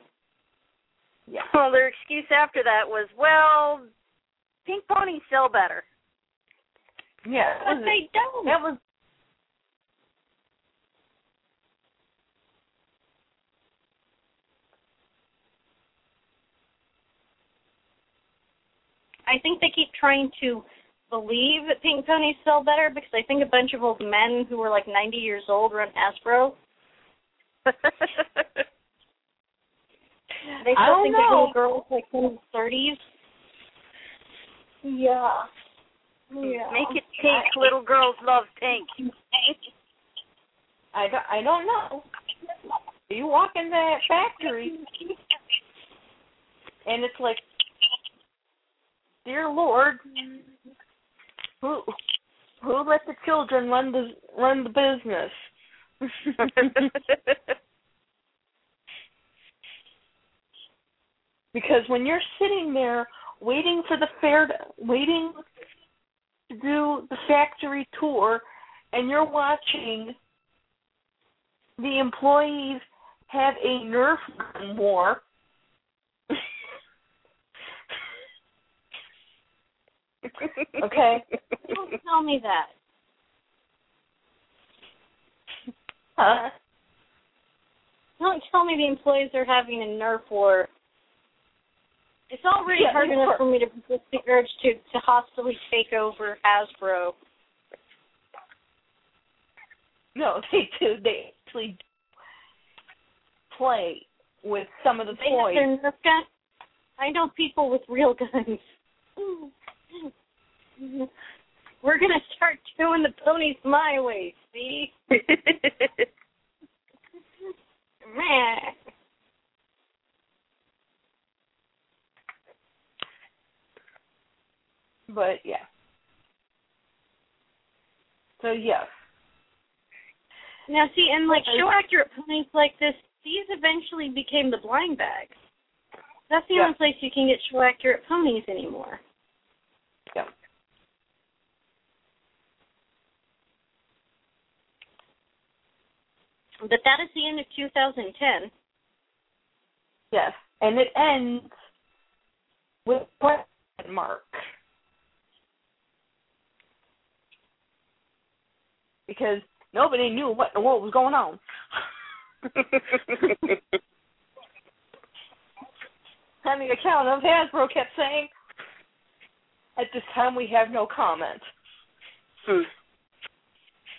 B: Yeah.
D: Well, their excuse after that was, "Well, pink ponies sell better."
B: Yeah.
C: But they don't.
B: that was
C: I think they keep trying to believe that pink ponies sell better because I think a bunch of old men who were like 90 years old run Hasbro. They
B: I
C: still
B: don't
C: think of
B: know.
C: little girls like in the 30s. Yeah. Yeah.
D: Make it pink. Little girls love pink.
B: I don't, I don't know You walk in that factory, and it's like, dear Lord, who who let the children run the run the business? because when you're sitting there waiting for the fair, to, waiting to do the factory tour, and you're watching the employees have a Nerf gun war. okay.
C: Don't tell me that.
B: Huh?
C: Don't tell me the employees are having a Nerf war. It's already
B: Yeah,
C: hard enough for me to resist the urge to to hostily take over Hasbro.
B: No, they do. They actually play with some of the
C: They have
B: toys.
C: their Nerf gun. I know people with real guns. We're gonna start doing the ponies my way. See, man.
B: But yeah. So yes.
C: Now see, and like show accurate ponies like this, these eventually became the blind bags. That's the
B: Yeah.
C: only place you can get show accurate ponies anymore.
B: Yeah.
C: But that is the end of 2010.
B: Yes. And it ends with question mark. Because nobody knew what in the world was going on. and the account of Hasbro kept saying, at this time we have no comment.
D: Hmm.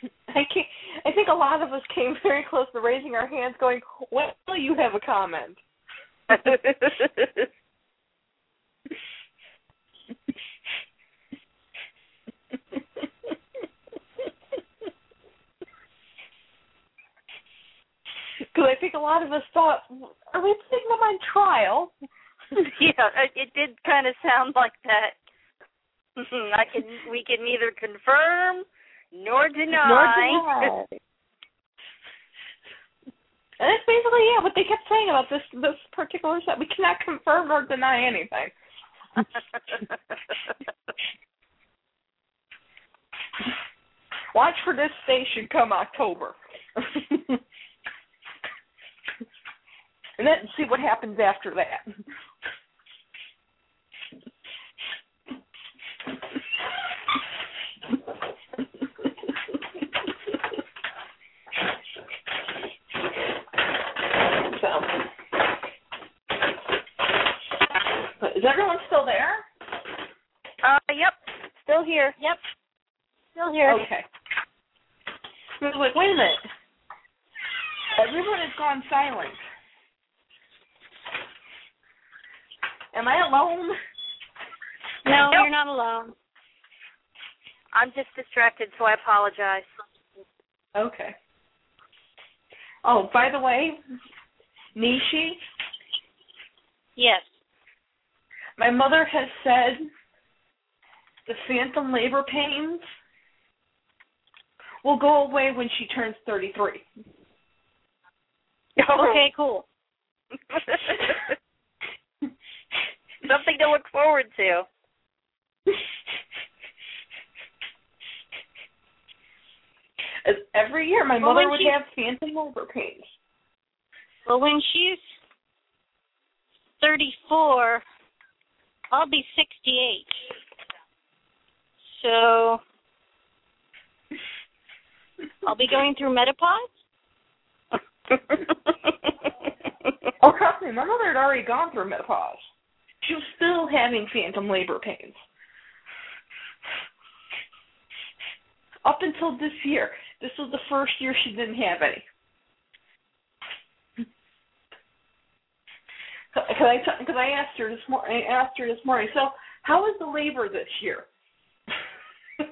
B: I can't, I think a lot of us came very close to raising our hands going, well, you have a comment. Because I think a lot of us thought, are we putting them on trial?
D: yeah, it, it did kind of sound like that. Mm-hmm, I can we can neither confirm nor deny.
B: Nor deny. And that's basically yeah what they kept saying about this this particular set. We cannot confirm or deny anything. Watch for this station come October. and then see what happens after that. so, is everyone still there?
D: uh, yep, still here.
C: Yep. Still here.
B: Okay. I was like, wait a minute. Everyone has gone silent. Am I alone?
C: No,
D: Nope.
C: you're not alone.
D: I'm just distracted, so I apologize.
B: Okay. Oh, by the way, Nishi,
C: Yes.
B: my mother has said the phantom labor pains will go away when she turns 33.
C: Okay, cool.
D: Something to look forward to.
B: As Every year, my
C: Well,
B: mother would
C: she-
B: have phantom labor.
C: Well, when she's 34, I'll be 68. So I'll be going through menopause.
B: Oh, trust me, my mother had already gone through menopause. She was still having phantom labor pains. Up until this year. This was the first year she didn't have any. Because I, because I asked her this morning, I asked her this morning. So, how is the labor this year?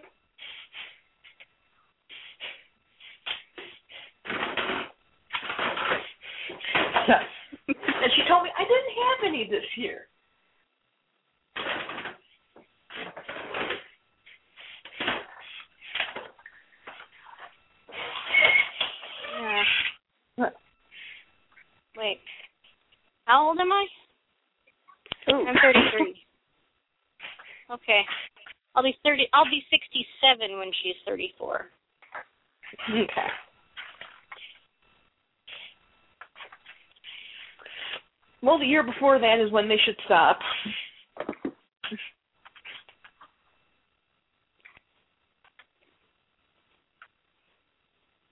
B: And she told me I didn't have any this year.
C: Yeah.
B: What?
C: Wait. How old am I?
B: Ooh.
C: I'm 33. Okay. I'll be 30. I'll be 67 when she's 34.
B: Okay. Well, the year before that is when they should stop.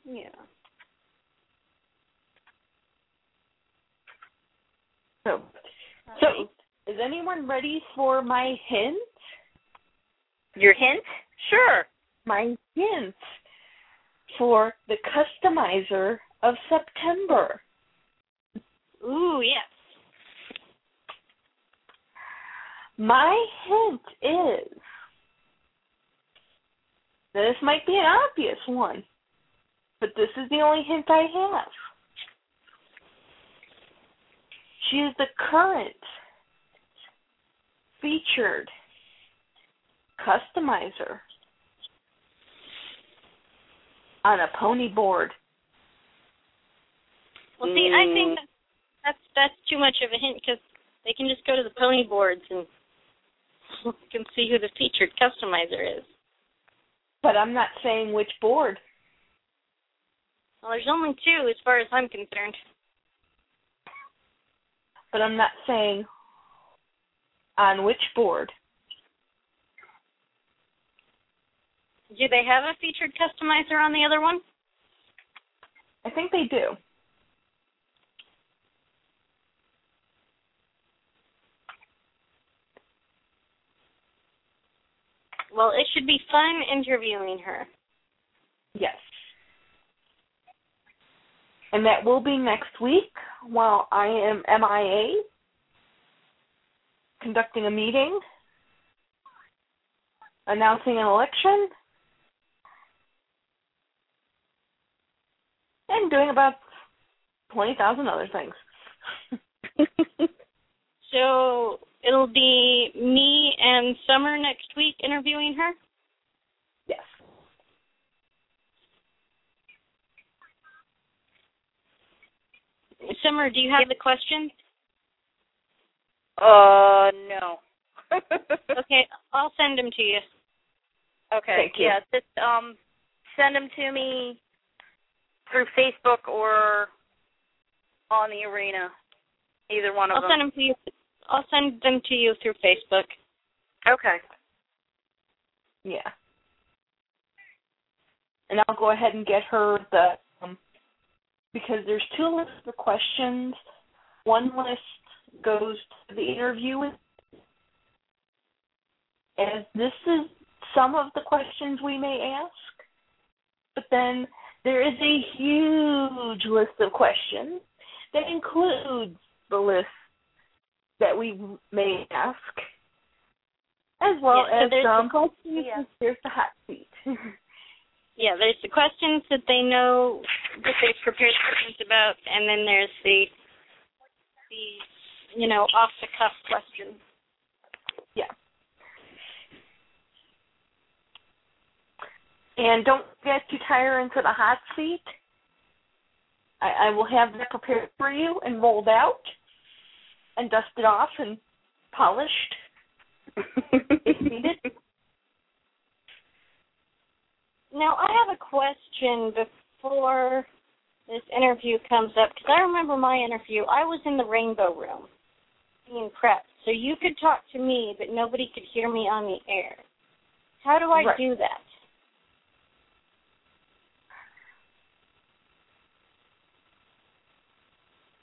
C: Yeah.
B: So, so is anyone ready for my hint?
D: Your hint? Sure.
B: My hint for the customizer of September.
C: Ooh, yes.
B: My hint is this might be an obvious one, but this is the only hint I have. She is the current featured customizer on a pony board.
C: Well, see, I think mm. that's that's too much of a hint because they can just go to the pony boards and can see who the featured customizer is.
B: But I'm not saying which board.
C: Well, there's only two as far as I'm concerned.
B: But I'm not saying on which board.
C: Do they have a featured customizer on the other one?
B: I think they do.
C: Well, it should be fun interviewing her.
B: Yes. And that will be next week while I am MIA conducting a meeting, announcing an election, and doing about 20,000 other things.
C: So it'll be me and Summer next week interviewing her.
B: yes.
C: Summer, do you have the questions?
D: Uh, no.
C: Okay, I'll send them to you.
D: Okay.
B: Thank you.
D: Yeah, just um send them to me through Facebook or on the arena. Either one of
C: I'll
D: them.
C: send them to you. I'll send them to you through Facebook.
D: Okay.
B: Yeah. And I'll go ahead and get her the because there's two lists of questions. One list goes to the interview And this is some of the questions we may ask. But then there is a huge list of questions that includes the list that we may ask, as well
C: Yeah,
B: as some
C: questions-
B: yeah. There's the hot seat.
C: Yeah, there's the questions that they know that they've prepared questions about, and then there's the the you know off the cuff questions.
B: yeah. And don't get too tired into the hot seat. I, I will have that prepared for you and rolled out and dusted off and polished if needed.
C: Now I have a question before this interview comes up because I remember my interview. I was in the rainbow room being prepped, so you could talk to me, but nobody could hear me on the air. How do I
B: Right.
C: do that?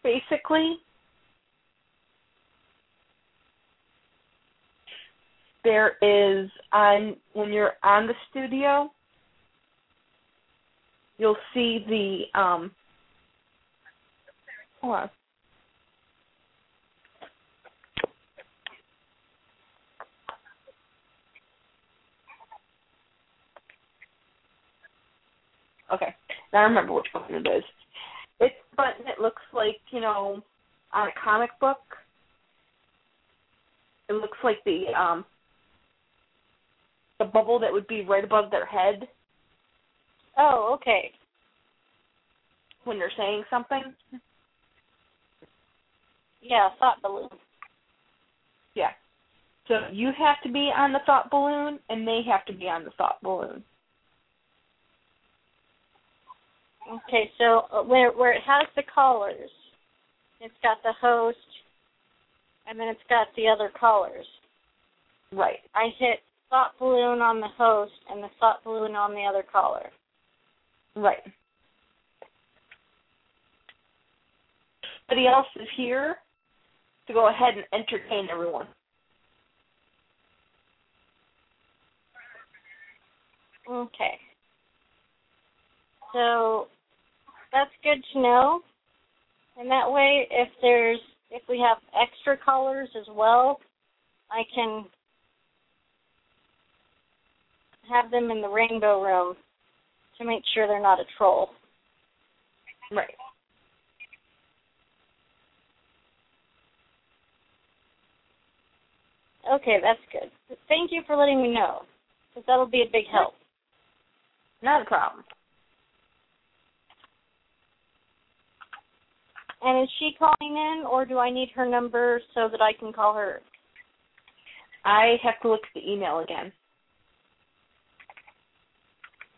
B: basically there is on when you're on the studio you'll see the um hold on Okay. Now I remember which button it is. It's a button that looks like, you know, on a comic book. It looks like the um the bubble that would be right above their head
C: Oh, okay.
B: when they're saying something.
C: Yeah, thought balloon.
B: Yeah. So you have to be on the thought balloon and they have to be on the thought balloon.
C: Okay, so uh, where where it has the callers, it's got the host, and then it's got the other callers.
B: Right.
C: I hit thought balloon on the host and the thought balloon on the other caller.
B: Right. Somebody else is here to go ahead and entertain everyone.
C: Okay. So that's good to know. And that way if there's if we have extra callers as well, I can have them in the rainbow room to make sure they're not a troll.
B: Right.
C: Okay, that's good. Thank you for letting me know, because that'll be a big help.
B: Not a problem.
C: And is she calling in, or do I need her number so that I can call her?
B: I have to look at the email again.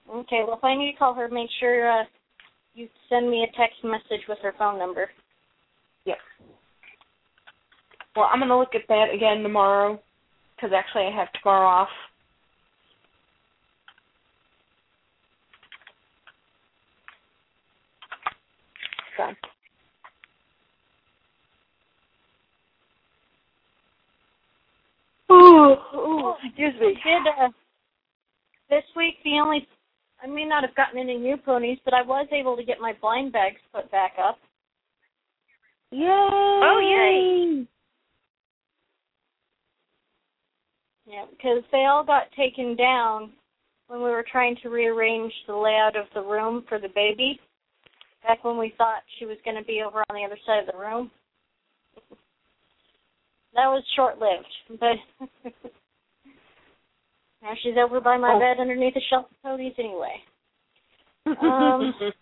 C: Okay, well, if I need to call her, make sure uh, you send me a text message with her phone number.
B: Yep. Well, I'm going to look at that again tomorrow because actually I have tomorrow off. So. Ooh, ooh, excuse me.
C: Did uh, this week the only? I may not have gotten any new ponies, but I was able to get my blind bags put back up.
B: Yay!
F: Oh, yay.
C: Yeah, because they all got taken down when we were trying to rearrange the layout of the room for the baby. Back when we thought she was going to be over on the other side of the room. That was short lived, but now she's over by my
B: Oh.
C: bed underneath a shelf of ponies anyway. Um,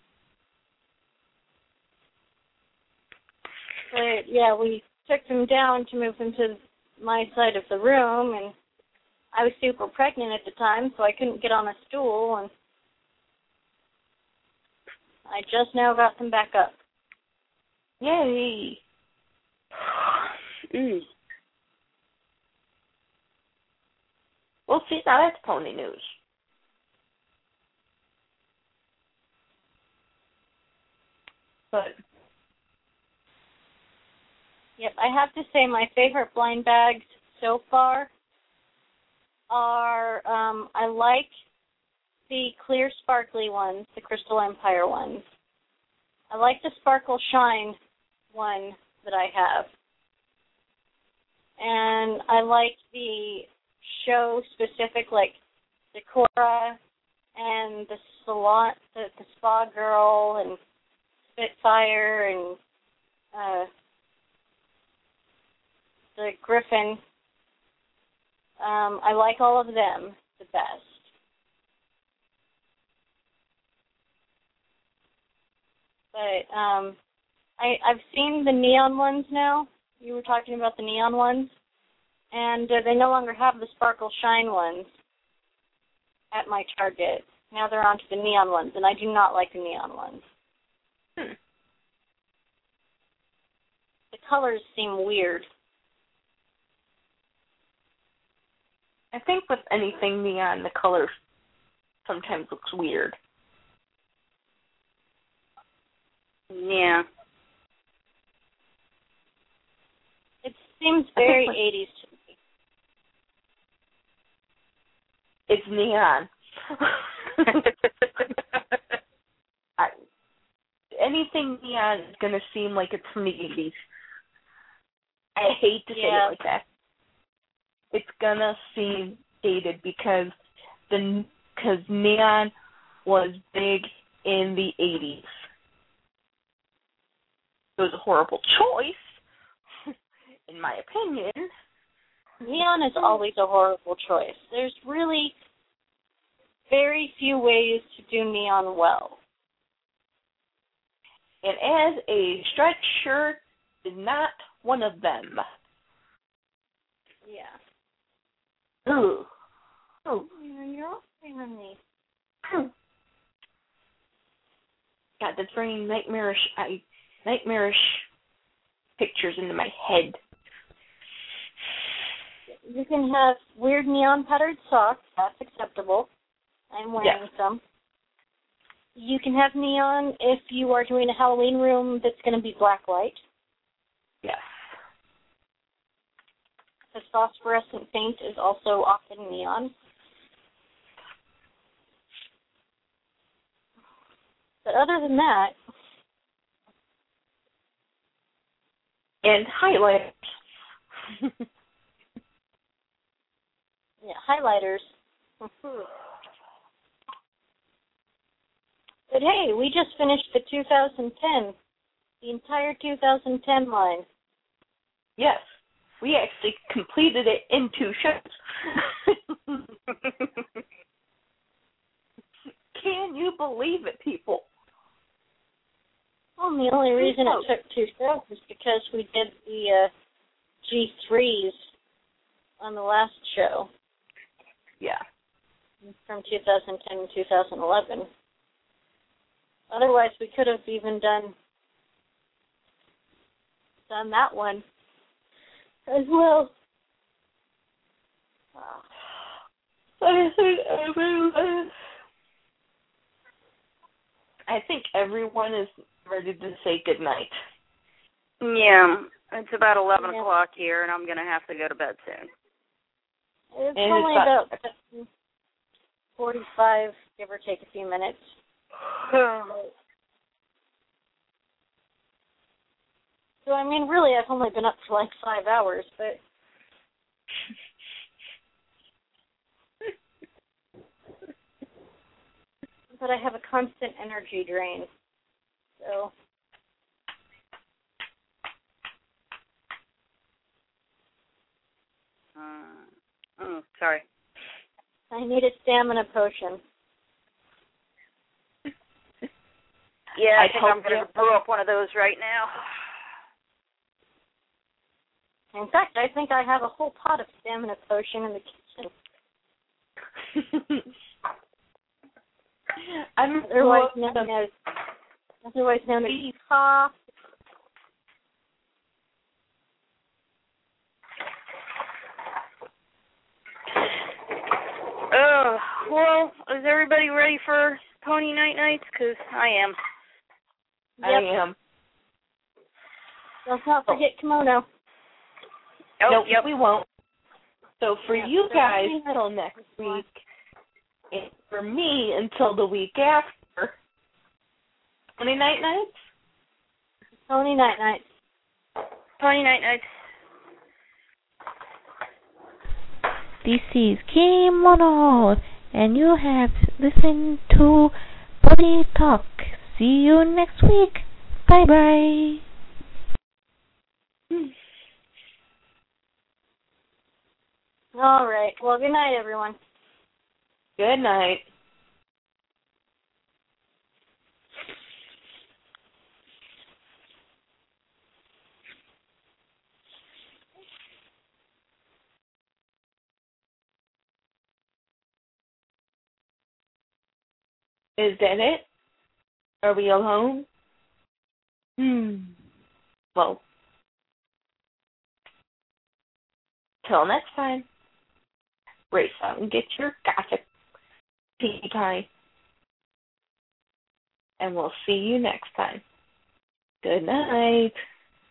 C: But yeah, we took them down to move them to my side of the room, and I was super pregnant at the time, so I couldn't get on a stool, and I just now got them back up.
B: Yay!
F: Mm.
B: Well, see, now that's pony news. But
C: Yep, I have to say my favorite blind bags so far are um I like the clear sparkly ones, the Crystal Empire ones. I like the Sparkle Shine one that I have. And I like the show specific like Decora and the salon the, the spa girl and Spitfire and uh the Griffin. Um, I like all of them the best. But um, I I've seen the neon ones now. You were talking about the neon ones, and uh, they no longer have the sparkle shine ones at my Target. Now they're onto the neon ones, and I do not like the neon ones.
B: Hmm.
C: The colors seem weird.
B: I think with anything neon, the color sometimes looks weird.
F: Yeah.
C: It seems very
B: with-
C: 80s to me.
B: It's neon. I, anything neon is gonna seem like it's from the eighties. I hate to say
C: Yeah.
B: it like that. It's gonna seem dated because the because neon was big in the eighties. It was a horrible choice, in my opinion,
C: Neon is always a horrible choice. There's really very few ways to do neon well.
B: and as a stretch shirt is not one of them.
C: Yeah.
B: Ooh. Ooh.
C: You're all on me.
B: God, that's bringing nightmarish, I, nightmarish pictures into my head.
C: You can have weird neon patterned socks. That's acceptable. I'm wearing
B: Yes.
C: some. You can have neon if you are doing a Halloween room that's going to be black light.
B: Yes.
C: The phosphorescent paint is also often neon. But other than that,
B: And highlighters.
C: yeah, highlighters. But hey, we just finished the 2010, the entire 2010 line.
B: yes. We actually completed it in two shows. Can you believe it, people?
C: Well, the only reason it took two shows is because we did the uh, G3s on the last show
B: Yeah.
C: from 2010 and 2011. Otherwise, we could have even done done that one as well.
B: I think everyone. I think everyone is ready to say goodnight.
D: Yeah, it's about eleven
C: Yeah.
D: o'clock here, and I'm gonna have to go to bed soon.
C: It's
B: And
C: only
B: it's about-
C: about 45, give or take a few minutes. So, I mean, really, I've only been up for like five hours, but but I have a constant energy drain. So
D: Uh, oh, sorry.
C: I need a stamina potion.
D: Yeah, I,
B: I
D: think I'm gonna
B: you.
D: brew up one of those right now.
C: In fact, I think I have a whole pot of stamina potion in the kitchen.
B: I'm
C: Otherwise known as otherwise known as cough.
D: Oh, well, is everybody ready for Pony Night Nights? Cause I am.
B: I am.
C: Let's not forget kimono.
D: Oh,
B: nope,
D: yep.
B: we won't. So for
C: Yeah,
B: you guys until next week, and for me until the week after. Twenty night nights.
C: Pony night nights.
D: Pony Night Nights.
A: This is Kimono, and you have listened to Body Talk. See you next week. Bye bye.
C: All right. Well, good night, everyone.
B: Good night. Is that it? Are we alone? Hmm. Well, till next time, race out and get your gothic time. And we'll see you next time. Good night.